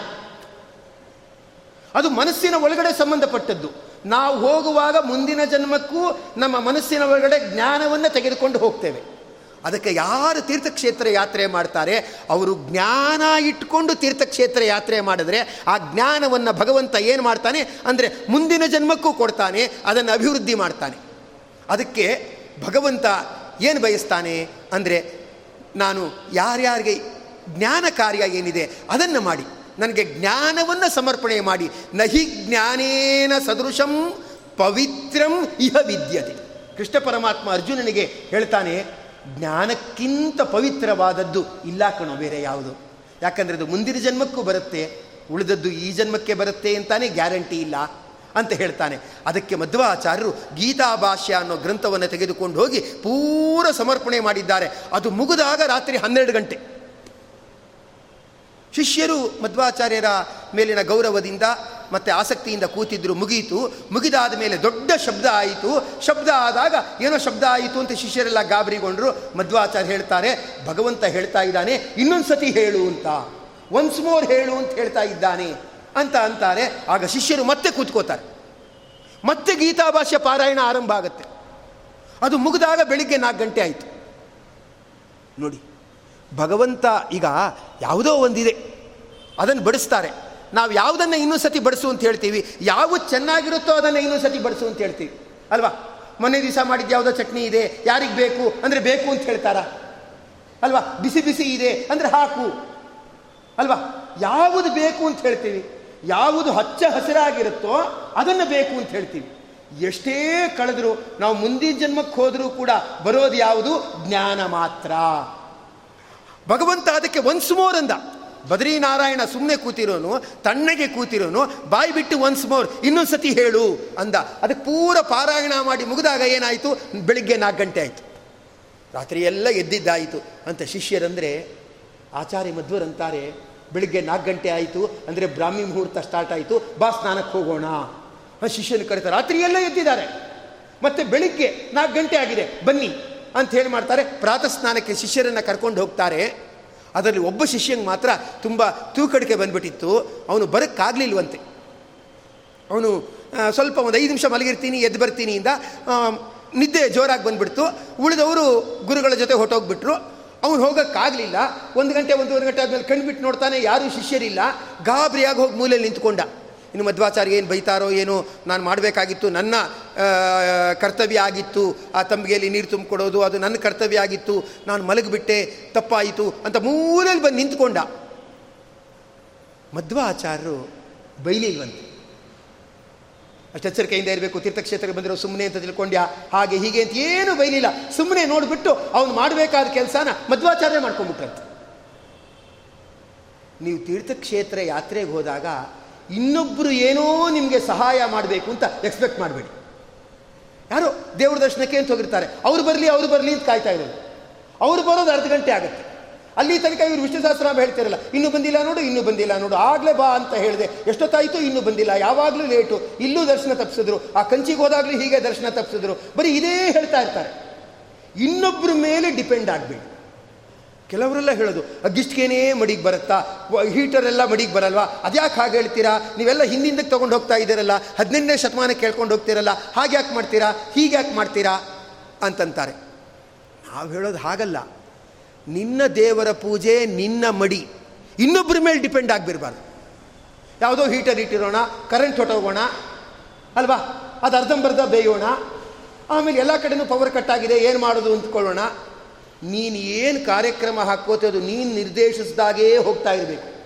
ಅದು ಮನಸ್ಸಿನ ಒಳಗಡೆ ಸಂಬಂಧಪಟ್ಟದ್ದು. ನಾವು ಹೋಗುವಾಗ ಮುಂದಿನ ಜನ್ಮಕ್ಕೂ ನಮ್ಮ ಮನಸ್ಸಿನ ಒಳಗಡೆ ಜ್ಞಾನವನ್ನು ತೆಗೆದುಕೊಂಡು ಹೋಗ್ತೇವೆ. ಅದಕ್ಕೆ ಯಾರು ತೀರ್ಥಕ್ಷೇತ್ರ ಯಾತ್ರೆ ಮಾಡ್ತಾರೆ, ಅವರು ಜ್ಞಾನ ಇಟ್ಕೊಂಡು ತೀರ್ಥಕ್ಷೇತ್ರ ಯಾತ್ರೆ ಮಾಡಿದ್ರೆ ಆ ಜ್ಞಾನವನ್ನು ಭಗವಂತ ಏನು ಮಾಡ್ತಾನೆ? ಅಂದರೆ ಮುಂದಿನ ಜನ್ಮಕ್ಕೂ ಕೊಡ್ತಾನೆ, ಅದನ್ನು ಅಭಿವೃದ್ಧಿ ಮಾಡ್ತಾನೆ. ಅದಕ್ಕೆ ಭಗವಂತ ಏನು ಬಯಸ್ತಾನೆ? ಅಂದರೆ ನಾನು ಯಾರ್ಯಾರಿಗೆ ಜ್ಞಾನ ಕಾರ್ಯ ಏನಿದೆ ಅದನ್ನು ಮಾಡಿ. ನನಗೆ ಜ್ಞಾನವನ್ನು ಸಮರ್ಪಣೆ ಮಾಡಿ. ನಹಿ ಜ್ಞಾನೇನ ಸದೃಶಂ ಪವಿತ್ರಂ ಇಹ ವಿದ್ಯತೆ. ಕೃಷ್ಣ ಪರಮಾತ್ಮ ಅರ್ಜುನನಿಗೆ ಹೇಳ್ತಾನೆ, ಜ್ಞಾನಕ್ಕಿಂತ ಪವಿತ್ರವಾದದ್ದು ಇಲ್ಲ ಕಣೋ, ಬೇರೆ ಯಾವುದು? ಯಾಕಂದರೆ ಅದು ಮುಂದಿನ ಜನ್ಮಕ್ಕೂ ಬರುತ್ತೆ, ಉಳಿದದ್ದು ಈ ಜನ್ಮಕ್ಕೆ ಬರುತ್ತೆ ಅಂತಾನೆ ಗ್ಯಾರಂಟಿ ಇಲ್ಲ ಅಂತ ಹೇಳ್ತಾನೆ. ಅದಕ್ಕೆ ಮಧ್ವಾಚಾರ್ಯರು ಗೀತಾಭಾಷ್ಯ ಅನ್ನೋ ಗ್ರಂಥವನ್ನು ತೆಗೆದುಕೊಂಡು ಹೋಗಿ ಪೂರ ಸಮರ್ಪಣೆ ಮಾಡಿದ್ದಾರೆ. ಅದು ಮುಗಿದಾಗ ರಾತ್ರಿ ಹನ್ನೆರಡು ಗಂಟೆ. ಶಿಷ್ಯರು ಮಧ್ವಾಚಾರ್ಯರ ಮೇಲಿನ ಗೌರವದಿಂದ ಮತ್ತು ಆಸಕ್ತಿಯಿಂದ ಕೂತಿದ್ರು ಮುಗಿಯಿತು ಮುಗಿದಾದ ಮೇಲೆ ದೊಡ್ಡ ಶಬ್ದ ಆಯಿತು. ಶಬ್ದ ಆದಾಗ ಏನೋ ಶಬ್ದ ಆಯಿತು ಅಂತ ಶಿಷ್ಯರೆಲ್ಲ ಗಾಬರಿಗೊಂಡ್ರು. ಮಧ್ವಾಚಾರ್ಯ ಹೇಳ್ತಾರೆ, ಭಗವಂತ ಹೇಳ್ತಾ ಇದ್ದಾನೆ ಇನ್ನೊಂದು ಸತಿ ಹೇಳು ಅಂತ. ಒನ್ಸ್ ಮೋರ್ ಹೇಳು ಅಂತ ಹೇಳ್ತಾ ಇದ್ದಾನೆ. ಅಂತ ಅಂತಾರೆ. ಆಗ ಶಿಷ್ಯರು ಮತ್ತೆ ಕೂತ್ಕೋತಾರೆ. ಮತ್ತೆ ಗೀತಾಭಾಷ್ಯ ಪಾರಾಯಣ ಆರಂಭ ಆಗುತ್ತೆ. ಅದು ಮುಗಿದಾಗ ಬೆಳಿಗ್ಗೆ ನಾಲ್ಕು ಗಂಟೆ ಆಯಿತು. ನೋಡಿ ಭಗವಂತ ಈಗ ಯಾವುದೋ ಒಂದಿದೆ. ಅದನ್ನು ಬಡಿಸ್ತಾರೆ. ನಾವು ಯಾವುದನ್ನು ಇನ್ನೊಂದು ಸತಿ ಬಡಿಸು ಅಂತ ಹೇಳ್ತೀವಿ. ಯಾವುದು ಚೆನ್ನಾಗಿರುತ್ತೋ ಅದನ್ನು ಇನ್ನೊಂದು ಸತಿ ಬಡಿಸು ಅಂತ ಹೇಳ್ತೀವಿ. ಅಲ್ವಾ? ಮೊನ್ನೆ ದಿವಸ ಮಾಡಿದ್ದು ಯಾವುದೋ ಚಟ್ನಿ ಇದೆ. ಯಾರಿಗೆ ಬೇಕು? ಅಂದರೆ ಬೇಕು ಅಂತ ಹೇಳ್ತಾರ? ಅಲ್ವಾ? ಬಿಸಿ ಬಿಸಿ ಇದೆ. ಅಂದರೆ ಹಾಕು. ಅಲ್ವಾ? ಯಾವುದು ಬೇಕು ಅಂತ ಹೇಳ್ತೀವಿ. ಯಾವುದು ಹಚ್ಚ ಹಸಿರಾಗಿರುತ್ತೋ ಅದನ್ನು ಬೇಕು ಅಂತ ಹೇಳ್ತೀವಿ. ಎಷ್ಟೇ ಕಳೆದರೂ ನಾವು ಮುಂದಿನ ಜನ್ಮಕ್ಕೆ ಹೋದರೂ ಕೂಡ ಬರೋದು ಯಾವುದು? ಜ್ಞಾನ ಮಾತ್ರ. ಭಗವಂತ ಅದಕ್ಕೆ ಒನ್ಸ್ ಮೋರ್ ಅಂದ. ಬದ್ರೀನಾರಾಯಣ ಸುಮ್ಮನೆ ಕೂತಿರೋನು, ತಣ್ಣಗೆ ಕೂತಿರೋನು, ಬಾಯಿ ಬಿಟ್ಟು ಒನ್ಸ್ ಮೋರ್ ಇನ್ನೊಂದು ಸತಿ ಹೇಳು ಅಂದ. ಅದಕ್ಕೆ ಪೂರ ಪಾರಾಯಣ ಮಾಡಿ ಮುಗಿದಾಗ ಏನಾಯಿತು? ಬೆಳಿಗ್ಗೆ ನಾಲ್ಕು ಗಂಟೆ ಆಯಿತು. ರಾತ್ರಿ ಎಲ್ಲ ಎದ್ದಿದ್ದಾಯಿತು. ಅಂತ ಶಿಷ್ಯರಂದರೆ, ಆಚಾರ್ಯ ಮಧ್ವರಂತಾರೆ ಬೆಳಿಗ್ಗೆ ನಾಲ್ಕು ಗಂಟೆ ಆಯಿತು, ಅಂದರೆ ಬ್ರಾಹ್ಮಿ ಮುಹೂರ್ತ ಸ್ಟಾರ್ಟ್ ಆಯಿತು, ಬಾ ಸ್ನಾನಕ್ಕೆ ಹೋಗೋಣ. ಶಿಷ್ಯನ ಕರೀತಾರೆ ರಾತ್ರಿ ಎಲ್ಲ ಎದ್ದಿದ್ದಾರೆ. ಮತ್ತೆ ಬೆಳಿಗ್ಗೆ ನಾಲ್ಕು ಗಂಟೆ ಆಗಿದೆ. ಬನ್ನಿ. ಅಂತ ಹೇಳಿ ಮಾಡ್ತಾರೆ. ಪ್ರಾತಃ ಸ್ನಾನಕ್ಕೆ ಶಿಷ್ಯರನ್ನು ಕರ್ಕೊಂಡು ಹೋಗ್ತಾರೆ. ಅದರಲ್ಲಿ ಒಬ್ಬ ಶಿಷ್ಯಂಗೆ ಮಾತ್ರ ತುಂಬ ತೂಕಡಿಕೆ ಬಂದ್ಬಿಟ್ಟಿತ್ತು. ಅವನು ಬರೋಕ್ಕಾಗಲಿಲ್ವಂತೆ. ಅವನು ಸ್ವಲ್ಪ ಒಂದು ಐದು ನಿಮಿಷ ಮಲಗಿರ್ತೀನಿ, ಎದ್ದು ಬರ್ತೀನಿ ಇಂದ ನಿದ್ದೆ ಜೋರಾಗಿ ಬಂದುಬಿಡ್ತು. ಉಳಿದವರು ಗುರುಗಳ ಜೊತೆ ಹೊಟ್ಟೋಗ್ಬಿಟ್ರು ಅವನು ಹೋಗೋಕ್ಕಾಗಲಿಲ್ಲ. ಒಂದು ಗಂಟೆ, ಒಂದೂವರೆ ಗಂಟೆ ಆದಮೇಲೆ ಕಣ್ಬಿಟ್ಟು ನೋಡ್ತಾನೆ, ಯಾರೂ ಶಿಷ್ಯರಿಲ್ಲ. ಗಾಬರಿಯಾಗಿ ಹೋಗಿ ಮೂಲೆಯಲ್ಲಿ ನಿಂತ್ಕೊಂಡ. ಇನ್ನು ಮಧ್ವಾಚಾರ್ಯ ಏನು ಬೈತಾರೋ ಏನೋ ನಾನು ಮಾಡಬೇಕಾಗಿತ್ತು, ನನ್ನ ಕರ್ತವ್ಯ ಆಗಿತ್ತು, ಆ ತಂಬಿಗೆಯಲ್ಲಿ ನೀರು ತುಂಬಿಕೊಡೋದು, ಅದು ನನ್ನ ಕರ್ತವ್ಯ ಆಗಿತ್ತು, ನಾನು ಮಲಗಿಬಿಟ್ಟೆ, ತಪ್ಪಾಯಿತು ಅಂತ ಮೂಲೆಯಲ್ಲಿ ಬಂದು ನಿಂತ್ಕೊಂಡ. ಮಧ್ವಾಚಾರ್ಯರು ಬೈಲಿಲ್ವಂತೆ. ಅಷ್ಟು ಎಚ್ಚರಿಕೆಯಿಂದ ಇರಬೇಕು, ತೀರ್ಥಕ್ಷೇತ್ರಕ್ಕೆ ಬಂದಿರೋ ಸುಮ್ಮನೆ ಅಂತ ತಿಳ್ಕೊಂಡ್ಯಾ, ಹಾಗೆ ಹೀಗೆ ಅಂತ ಏನು ಬೈಲಿಲ್ಲ. ಸುಮ್ಮನೆ ನೋಡಿಬಿಟ್ಟು ಅವನು ಮಾಡಬೇಕಾದ ಕೆಲಸನ ಮಧ್ವಾಚಾರ್ಯ ಮಾಡ್ಕೊಂಡ್ಬಿಟ್ರಂತೆ. ನೀವು ತೀರ್ಥಕ್ಷೇತ್ರ ಯಾತ್ರೆಗೆ ಹೋದಾಗ ಇನ್ನೊಬ್ಬರು ಏನೋ ನಿಮಗೆ ಸಹಾಯ ಮಾಡಬೇಕು ಅಂತ ಎಕ್ಸ್ಪೆಕ್ಟ್ ಮಾಡಬೇಡಿ. ಯಾರೋ ದೇವ್ರ ದರ್ಶನಕ್ಕೆ ಅಂತ ಹೋಗಿರ್ತಾರೆ. ಅವ್ರು ಬರಲಿ ಅವ್ರು ಬರಲಿ ಅಂತ ಕಾಯ್ತಾ ಇರೋದು ಅವ್ರು ಬರೋದು ಅರ್ಧ ಗಂಟೆ ಆಗುತ್ತೆ. ಅಲ್ಲಿ ತನಕ ಇವರು ವಿಷ್ಣು ಸಹಸ್ರನಾಮ ಹೇಳ್ತಿರಲ್ಲ, ಇನ್ನೂ ಬಂದಿಲ್ಲ ನೋಡು, ಇನ್ನೂ ಬಂದಿಲ್ಲ ನೋಡು, ಆಗಲೇ ಬಾ ಅಂತ ಹೇಳಿದೆ. ಎಷ್ಟೊತ್ತಾಯಿತು, ಇನ್ನೂ ಬಂದಿಲ್ಲ, ಯಾವಾಗಲೂ ಲೇಟು. ಇಲ್ಲೂ ದರ್ಶನ ತಪ್ಪಿಸಿದ್ರು ಆ ಕಂಚಿಗೆ ಹೋದಾಗಲೂ ಹೀಗೆ ದರ್ಶನ ತಪ್ಪಿಸಿದ್ರು ಬರೀ ಇದೇ ಹೇಳ್ತಾ ಇರ್ತಾರೆ. ಇನ್ನೊಬ್ಬರ ಮೇಲೆ ಡಿಪೆಂಡ್ ಆಗಬೇಡಿ. ಕೆಲವರೆಲ್ಲ ಹೇಳೋದು ಅಗ್ಗಿಷ್ಟಿಗೇನೇ ಮಡಿಗೆ ಬರುತ್ತಾ? ಹೀಟರ್ ಎಲ್ಲ ಮಡಿಗೆ ಬರಲ್ವಾ? ಅದ್ಯಾಕೆ ಹಾಗೆ ಹೇಳ್ತೀರಾ? ನೀವೆಲ್ಲ ಹಿಂದಿಂದಕ್ಕೆ ತೊಗೊಂಡು ಹೋಗ್ತಾ ಇದ್ದೀರಲ್ಲ ಹದಿನೆಂಟನೇ ಶತಮಾನಕ್ಕೆ ಕೇಳ್ಕೊಂಡು ಹೋಗ್ತೀರಲ್ಲ, ಹಾಗೆ ಯಾಕೆ ಮಾಡ್ತೀರಾ? ಹೀಗೆ ಯಾಕೆ ಮಾಡ್ತೀರಾ? ಅಂತಂತಾರೆ. ನಾವು ಹೇಳೋದು ಹಾಗಲ್ಲ. ನಿನ್ನ ದೇವರ ಪೂಜೆ ನಿನ್ನ ಮಡಿ. ಇನ್ನೊಬ್ಬರ ಮೇಲೆ ಡಿಪೆಂಡ್ ಆಗಿಬಿರ್ಬಾರ್ದು ಯಾವುದೋ ಹೀಟರ್ ಇಟ್ಟಿರೋಣ, ಕರೆಂಟ್ ಹೊಟ್ಟೋಗೋಣ ಅಲ್ವಾ? ಅದು ಅರ್ಧಂಬರ್ಧ ಬೇಯೋಣ. ಆಮೇಲೆ ಎಲ್ಲ ಕಡೆನೂ ಪವರ್ ಕಟ್ ಆಗಿದೆ, ಏನು ಮಾಡೋದು ಅಂದ್ಕೊಳ್ಳೋಣ ನೀನು ಏನು ಕಾರ್ಯಕ್ರಮ ಹಾಕೋತೇದು ನೀನು ನಿರ್ದೇಶಿಸಿದಾಗೇ ಹೋಗ್ತಾ ಇರಬೇಕು.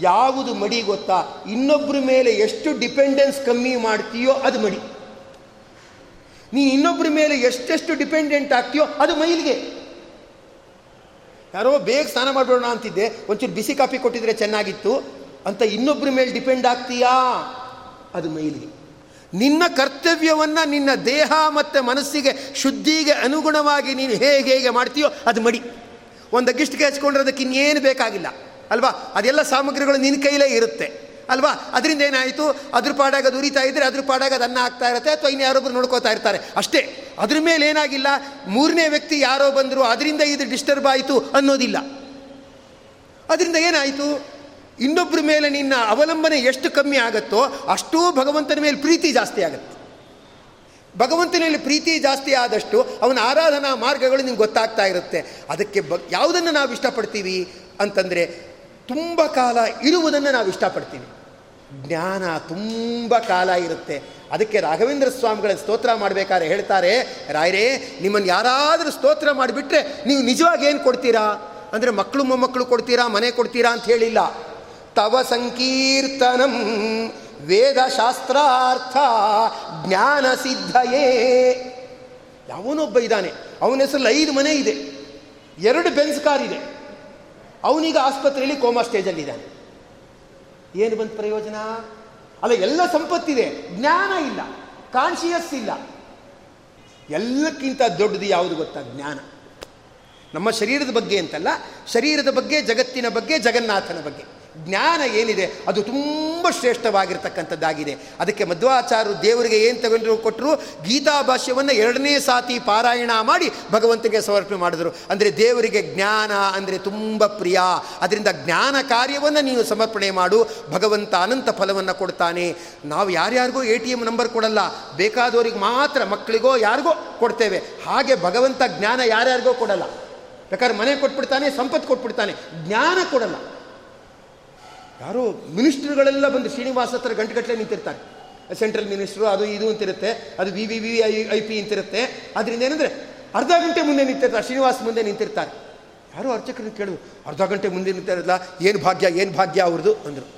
ಯಾವುದು ಮಡಿ ಗೊತ್ತಾ? ಇನ್ನೊಬ್ಬರ ಮೇಲೆ ಎಷ್ಟು ಡಿಪೆಂಡೆನ್ಸ್ ಕಮ್ಮಿ ಮಾಡ್ತೀಯೋ ಅದು ಮಡಿ. ನೀನು ಇನ್ನೊಬ್ಬರ ಮೇಲೆ ಎಷ್ಟೆಷ್ಟು ಡಿಪೆಂಡೆಂಟ್ ಆಗ್ತೀಯೋ ಅದು ಮೈಲಿಗೆ. ಯಾರೋ ಬೇಗ ಸ್ನಾನ ಮಾಡಬೇಡ ಅಂತಿದ್ದೆ, ಒಂಚೂರು ಬಿಸಿ ಕಾಫಿ ಕೊಟ್ಟಿದ್ರೆ ಚೆನ್ನಾಗಿತ್ತು ಅಂತ ಇನ್ನೊಬ್ಬರ ಮೇಲೆ ಡಿಪೆಂಡ್ ಆಗ್ತೀಯಾ? ಅದು ಮೈಲಿಗೆ. ನಿನ್ನ ಕರ್ತವ್ಯವನ್ನು ನಿನ್ನ ದೇಹ ಮತ್ತು ಮನಸ್ಸಿಗೆ ಶುದ್ಧಿಗೆ ಅನುಗುಣವಾಗಿ ನೀನು ಹೇಗೆ ಹೇಗೆ ಮಾಡ್ತೀಯೋ ಅದು ಮಡಿ. ಒಂದು ಅಗ್ಗಿಷ್ಟಿಗೆ ಹಚ್ಕೊಂಡ್ರೆ ಅದಕ್ಕೆ ಇನ್ನೇನು ಬೇಕಾಗಿಲ್ಲ, ಅಲ್ವಾ? ಅದೆಲ್ಲ ಸಾಮಗ್ರಿಗಳು ನಿನ್ನ ಕೈಲೇ ಇರುತ್ತೆ, ಅಲ್ವಾ? ಅದರಿಂದ ಏನಾಯಿತು? ಅದ್ರ ಪಾಡಾಗ ಅದು ಉರಿತಾ ಇದ್ದರೆ ಅದ್ರ ಪಾಡಾಗ ಅದು ಅನ್ನ ಆಗ್ತಾ ಇರುತ್ತೆ ಅಥವಾ ಇನ್ನು ಯಾರೊಬ್ಬರು ನೋಡ್ಕೋತಾ ಇರ್ತಾರೆ. ಅಷ್ಟೇ, ಅದ್ರ ಮೇಲೆ ಏನಾಗಿಲ್ಲ? ಮೂರನೇ ವ್ಯಕ್ತಿ ಯಾರೋ ಬಂದರು, ಅದರಿಂದ ಇದು ಡಿಸ್ಟರ್ಬ್ ಆಯಿತು ಅನ್ನೋದಿಲ್ಲ. ಅದರಿಂದ ಏನಾಯಿತು? ಇನ್ನೊಬ್ಬರ ಮೇಲೆ ನಿನ್ನ ಅವಲಂಬನೆ ಎಷ್ಟು ಕಮ್ಮಿ ಆಗುತ್ತೋ ಅಷ್ಟೂ ಭಗವಂತನ ಮೇಲೆ ಪ್ರೀತಿ ಜಾಸ್ತಿ ಆಗುತ್ತೆ. ಭಗವಂತನಲ್ಲಿ ಪ್ರೀತಿ ಜಾಸ್ತಿ ಆದಷ್ಟು ಅವನ ಆರಾಧನಾ ಮಾರ್ಗಗಳು ನಿಮ್ಗೆ ಗೊತ್ತಾಗ್ತಾ ಇರುತ್ತೆ. ಅದಕ್ಕೆ ಬ, ಯಾವುದನ್ನು ನಾವು ಇಷ್ಟಪಡ್ತೀವಿ ಅಂತಂದರೆ ತುಂಬ ಕಾಲ ಇರುವುದನ್ನು ನಾವು ಇಷ್ಟಪಡ್ತೀವಿ. ಜ್ಞಾನ ತುಂಬ ಕಾಲ ಇರುತ್ತೆ. ಅದಕ್ಕೆ ರಾಘವೇಂದ್ರ ಸ್ವಾಮಿಗಳ ಸ್ತೋತ್ರ ಮಾಡಬೇಕಾದ್ರೆ ಹೇಳ್ತಾರೆ, ರಾಯರೇ, ನಿಮ್ಮನ್ನು ಯಾರಾದರೂ ಸ್ತೋತ್ರ ಮಾಡಿಬಿಟ್ರೆ ನೀವು ನಿಜವಾಗಿ ಏನು ಕೊಡ್ತೀರಾ? ಅಂದರೆ ಮಕ್ಕಳು ಮೊಮ್ಮಕ್ಕಳು ಕೊಡ್ತೀರಾ, ಮನೆ ಕೊಡ್ತೀರಾ ಅಂತ ಹೇಳಿಲ್ಲ. ತವ ಸಂಕೀರ್ತನಂ ವೇದಶಾಸ್ತ್ರಾರ್ಥ ಜ್ಞಾನ ಸಿದ್ಧಯೇ ಯಾವನೊಬ್ಬ ಇದ್ದಾನೆ? ಅವನ ಹೆಸರಲ್ಲಿ ಐದು ಮನೆ ಇದೆ. ಎರಡು ಬೆನ್ಸ್ ಕಾರ್ ಇದೆ. ಅವನೀಗ ಆಸ್ಪತ್ರೆಯಲ್ಲಿ ಕೋಮಾ ಸ್ಟೇಜಲ್ಲಿದ್ದಾನೆ. ಏನು ಬಂತು ಪ್ರಯೋಜನ? ಅಲ್ಲ, ಎಲ್ಲ ಸಂಪತ್ತಿದೆ. ಜ್ಞಾನ ಇಲ್ಲ. ಕಾನ್ಶಿಯಸ್ ಇಲ್ಲ. ಎಲ್ಲಕ್ಕಿಂತ ದೊಡ್ಡದು ಯಾವುದು ಗೊತ್ತಾ? ಜ್ಞಾನ. ನಮ್ಮ ಶರೀರದ ಬಗ್ಗೆ ಅಂತಲ್ಲ, ಶರೀರದ ಬಗ್ಗೆ, ಜಗತ್ತಿನ ಬಗ್ಗೆ, ಜಗನ್ನಾಥನ ಬಗ್ಗೆ. ಜ್ಞಾನ ಏನಿದೆ, ಅದು ತುಂಬ ಶ್ರೇಷ್ಠವಾಗಿರ್ತಕ್ಕಂಥದ್ದಾಗಿದೆ. ಅದಕ್ಕೆ ಮಧ್ವಾಚಾರ್ಯರು ದೇವರಿಗೆ ಏನು ತಗೊಂಡು ಕೊಟ್ಟರು ಗೀತಾ ಭಾಷ್ಯವನ್ನು ಎರಡನೇ ಸಾತಿ ಪಾರಾಯಣ ಮಾಡಿ ಭಗವಂತನಿಗೆ ಸಮರ್ಪಣೆ ಮಾಡಿದರು. ಅಂದರೆ ದೇವರಿಗೆ ಜ್ಞಾನ ಅಂದರೆ ತುಂಬ ಪ್ರಿಯ. ಅದರಿಂದ ಜ್ಞಾನ ಕಾರ್ಯವನ್ನು ನೀನು ಸಮರ್ಪಣೆ ಮಾಡು. ಭಗವಂತ ಅನಂತ ಫಲವನ್ನು ಕೊಡ್ತಾನೆ. ನಾವು ಯಾರ್ಯಾರಿಗೂ ಎ ಟಿ ಎಂ ನಂಬರ್ ಕೊಡಲ್ಲ. ಬೇಕಾದವರಿಗೆ ಮಾತ್ರ ಮಕ್ಕಳಿಗೋ ಯಾರಿಗೋ ಕೊಡ್ತೇವೆ. ಹಾಗೆ ಭಗವಂತ ಜ್ಞಾನ ಯಾರ್ಯಾರಿಗೋ ಕೊಡಲ್ಲ. ಬೇಕಾದ್ರೆ ಮನೆ ಕೊಟ್ಬಿಡ್ತಾನೆ, ಸಂಪತ್ತು ಕೊಟ್ಬಿಡ್ತಾನೆ. ಜ್ಞಾನ ಕೊಡಲ್ಲ. ಯಾರೋ ಮಿನಿಸ್ಟ್ರುಗಳೆಲ್ಲ ಬಂದು ಶ್ರೀನಿವಾಸ ಹತ್ರ ಗಂಟೆಗಟ್ಟಲೆ ನಿಂತಿರ್ತಾರೆ. ಸೆಂಟ್ರಲ್ ಮಿನಿಸ್ಟ್ರು, ಅದು ಇದು ಅಂತಿರುತ್ತೆ, ಅದು V V V I I P ಅಂತಿರುತ್ತೆ. ಅದರಿಂದ ಏನಂದರೆ, ಅರ್ಧ ಗಂಟೆ ಮುಂದೆ ನಿಂತಿರ್ತಾರೆ, ಶ್ರೀನಿವಾಸ ಮುಂದೆ ನಿಂತಿರ್ತಾರೆ. ಯಾರು ಅರ್ಚಕರು ಕೇಳಿದ್ರು, ಅರ್ಧ ಗಂಟೆ ಮುಂದೆ ನಿಂತಿರಲ್ಲ ಏನು ಭಾಗ್ಯ ಏನು ಭಾಗ್ಯ ಅವ್ರದ್ದು ಅಂದರು.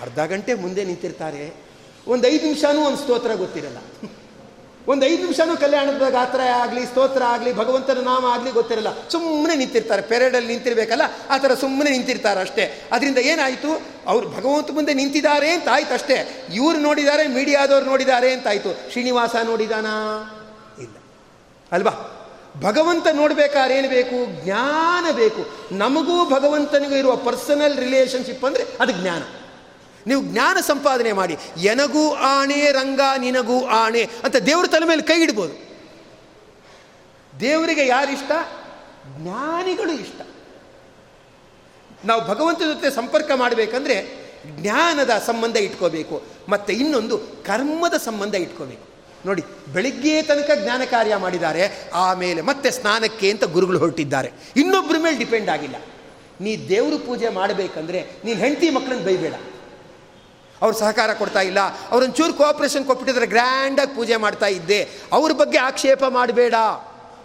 ಅರ್ಧ ಗಂಟೆ ಮುಂದೆ ನಿಂತಿರ್ತಾರೆ. ಒಂದು ಐದು ನಿಮಿಷನೂ ಒಂದು ಸ್ತೋತ್ರ ಗೊತ್ತಿರಲ್ಲ. ಒಂದು ಐದು ನಿಮಿಷನೂ ಕಲ್ಯಾಣದ ಗಾತ್ರ ಆಗಲಿ, ಸ್ತೋತ್ರ ಆಗಲಿ, ಭಗವಂತನ ನಾಮ ಆಗಲಿ ಗೊತ್ತಿರಲ್ಲ. ಸುಮ್ಮನೆ ನಿಂತಿರ್ತಾರೆ, ಪೆರೇಡಲ್ಲಿ ನಿಂತಿರ್ಬೇಕಲ್ಲ? ಆ ಥರ ಸುಮ್ಮನೆ ನಿಂತಿರ್ತಾರೆ ಅಷ್ಟೇ. ಅದರಿಂದ ಏನಾಯಿತು? ಅವ್ರು ಭಗವಂತ ಮುಂದೆ ನಿಂತಿದ್ದಾರೆ ಅಂತ ಆಯ್ತು ಅಷ್ಟೇ. ಇವ್ರು ನೋಡಿದ್ದಾರೆ, ಮೀಡಿಯಾದವ್ರು ನೋಡಿದ್ದಾರೆ ಅಂತಾಯ್ತು ಶ್ರೀನಿವಾಸ ನೋಡಿದಾನಾ? ಇಲ್ಲ. ಅಲ್ವಾ? ಭಗವಂತ ನೋಡ್ಬೇಕಾದ್ರೆ ಏನು ಬೇಕು? ಜ್ಞಾನ ಬೇಕು. ನಮಗೂ ಭಗವಂತನಿಗೂ ಇರುವ ಪರ್ಸನಲ್ ರಿಲೇಷನ್ಶಿಪ್ ಅಂದರೆ ಅದು ಜ್ಞಾನ. ನೀವು ಜ್ಞಾನ ಸಂಪಾದನೆ ಮಾಡಿ, ಎನಗೂ ಆಣೆ, ರಂಗ ನಿನಗೂ ಆಣೆ ಅಂತ ದೇವ್ರ ತಲೆ ಮೇಲೆ ಕೈ ಇಡ್ಬೋದು. ದೇವರಿಗೆ ಯಾರಿಷ್ಟ? ಜ್ಞಾನಿಗಳು ಇಷ್ಟ. ನಾವು ಭಗವಂತನ ಜೊತೆ ಸಂಪರ್ಕ ಮಾಡಬೇಕಂದ್ರೆ ಜ್ಞಾನದ ಸಂಬಂಧ ಇಟ್ಕೋಬೇಕು, ಮತ್ತು ಇನ್ನೊಂದು ಕರ್ಮದ ಸಂಬಂಧ ಇಟ್ಕೋಬೇಕು. ನೋಡಿ, ಬೆಳಿಗ್ಗೆ ತನಕ ಜ್ಞಾನ ಕಾರ್ಯ ಮಾಡಿದ್ದಾರೆ, ಆಮೇಲೆ ಮತ್ತೆ ಸ್ನಾನಕ್ಕೆ ಅಂತ ಗುರುಗಳು ಹೊರಟಿದ್ದಾರೆ. ಇನ್ನೊಬ್ಬರ ಮೇಲೆ ಡಿಪೆಂಡ್ ಆಗಿಲ್ಲ. ನೀ ದೇವರು ಪೂಜೆ ಮಾಡಬೇಕಂದ್ರೆ ನೀನು ಹೆಂಡತಿ ಮಕ್ಕಳನ್ನ ಬೈಬೇಡ. ಅವ್ರು ಸಹಕಾರ ಕೊಡ್ತಾ ಇಲ್ಲ. ಅವ್ರೊಂದು ಚೂರು ಕೋಆಪ್ರೇಷನ್ ಕೊಟ್ಬಿಟ್ಟಿದ್ರೆ ಗ್ರ್ಯಾಂಡಾಗಿ ಪೂಜೆ ಮಾಡ್ತಾ ಇದ್ದೆ. ಅವ್ರ ಬಗ್ಗೆ ಆಕ್ಷೇಪ ಮಾಡಬೇಡ.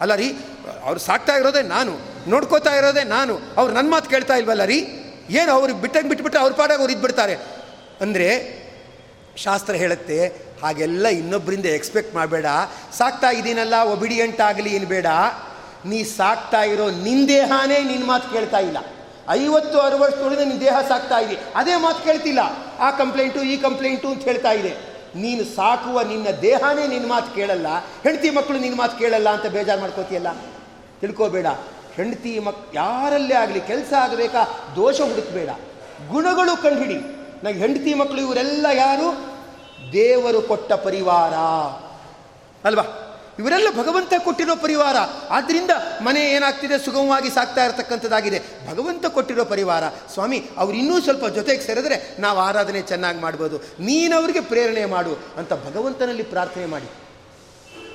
ಅಲ್ಲ ರೀ, ಅವ್ರು ಸಾಕ್ತಾ ಇರೋದೇ ನಾನು. ನೋಡ್ಕೋತಾ ಇರೋದೇ ನಾನು. ಅವ್ರು ನನ್ನ ಮಾತು ಕೇಳ್ತಾ ಇಲ್ವಲ್ಲ ರೀ? ಏನು ಅವ್ರು ಬಿಟ್ಟಂಗೆ ಬಿಟ್ಬಿಟ್ಟು ಅವ್ರ ಪಾಡಾಗ ಅವ್ರು ಇದ್ಬಿಡ್ತಾರೆ. ಅಂದರೆ, ಶಾಸ್ತ್ರ ಹೇಳುತ್ತೆ, ಹಾಗೆಲ್ಲ ಇನ್ನೊಬ್ಬರಿಂದ ಎಕ್ಸ್ಪೆಕ್ಟ್ ಮಾಡಬೇಡ. ಸಾಕ್ತಾ ಇದ್ದೀನಲ್ಲ ಒಬಿಡಿಯಂಟ್ ಆಗಲಿ ಏನು ಬೇಡ. ನೀ ಸಾಕ್ತಾ ಇರೋ ನಿನ್ನ ದೇಹನೇ ನಿನ್ನ ಮಾತು ಕೇಳ್ತಾ ಇಲ್ಲ. ಐವತ್ತು ಅರವತ್ತೊಳಗೆ ನಿನ್ನ ದೇಹ ಸಾಕ್ತಾ ಇದೆ ಅದೇ ಮಾತು ಕೇಳ್ತಿಲ್ಲ. ಆ ಕಂಪ್ಲೇಂಟು ಈ ಕಂಪ್ಲೇಂಟು ಅಂತ ಹೇಳ್ತಾ ಇದೆ. ನೀನು ಸಾಕುವ ನಿನ್ನ ದೇಹನೇ ನಿನ್ನ ಮಾತು ಕೇಳಲ್ಲ, ಹೆಂಡತಿ ಮಕ್ಕಳು ನಿನ್ನ ಮಾತು ಕೇಳಲ್ಲ ಅಂತ ಬೇಜಾರು ಮಾಡ್ಕೋತಿಯಲ್ಲ? ತಿಳ್ಕೋಬೇಡ. ಹೆಂಡತಿ ಮಕ್, ಯಾರಲ್ಲೇ ಆಗಲಿ ಕೆಲಸ ಆಗಬೇಕಾ, ದೋಷ ಹುಡುಕಬೇಡ. ಗುಣಗಳು ಕಂಡುಹಿಡಿ. ನಂಗೆ ಹೆಂಡತಿ ಮಕ್ಕಳು ಇವರೆಲ್ಲ ಯಾರು? ದೇವರು ಕೊಟ್ಟ ಪರಿವಾರ. ಅಲ್ವಾ? ಇವರೆಲ್ಲ ಭಗವಂತ ಕೊಟ್ಟಿರೋ ಪರಿವಾರ. ಆದ್ದರಿಂದ ಮನೆ ಏನಾಗ್ತಿದೆ? ಸುಗಮವಾಗಿ ಸಾಕ್ತಾ ಇರತಕ್ಕಂಥದ್ದಾಗಿದೆ. ಭಗವಂತ ಕೊಟ್ಟಿರೋ ಪರಿವಾರ. ಸ್ವಾಮಿ, ಅವ್ರು ಇನ್ನೂ ಸ್ವಲ್ಪ ಜೊತೆಗೆ ಸೇರಿದ್ರೆ ನಾವು ಆರಾಧನೆ ಚೆನ್ನಾಗಿ ಮಾಡ್ಬೋದು. ನೀನವ್ರಿಗೆ ಪ್ರೇರಣೆ ಮಾಡು ಅಂತ ಭಗವಂತನಲ್ಲಿ ಪ್ರಾರ್ಥನೆ ಮಾಡಿ.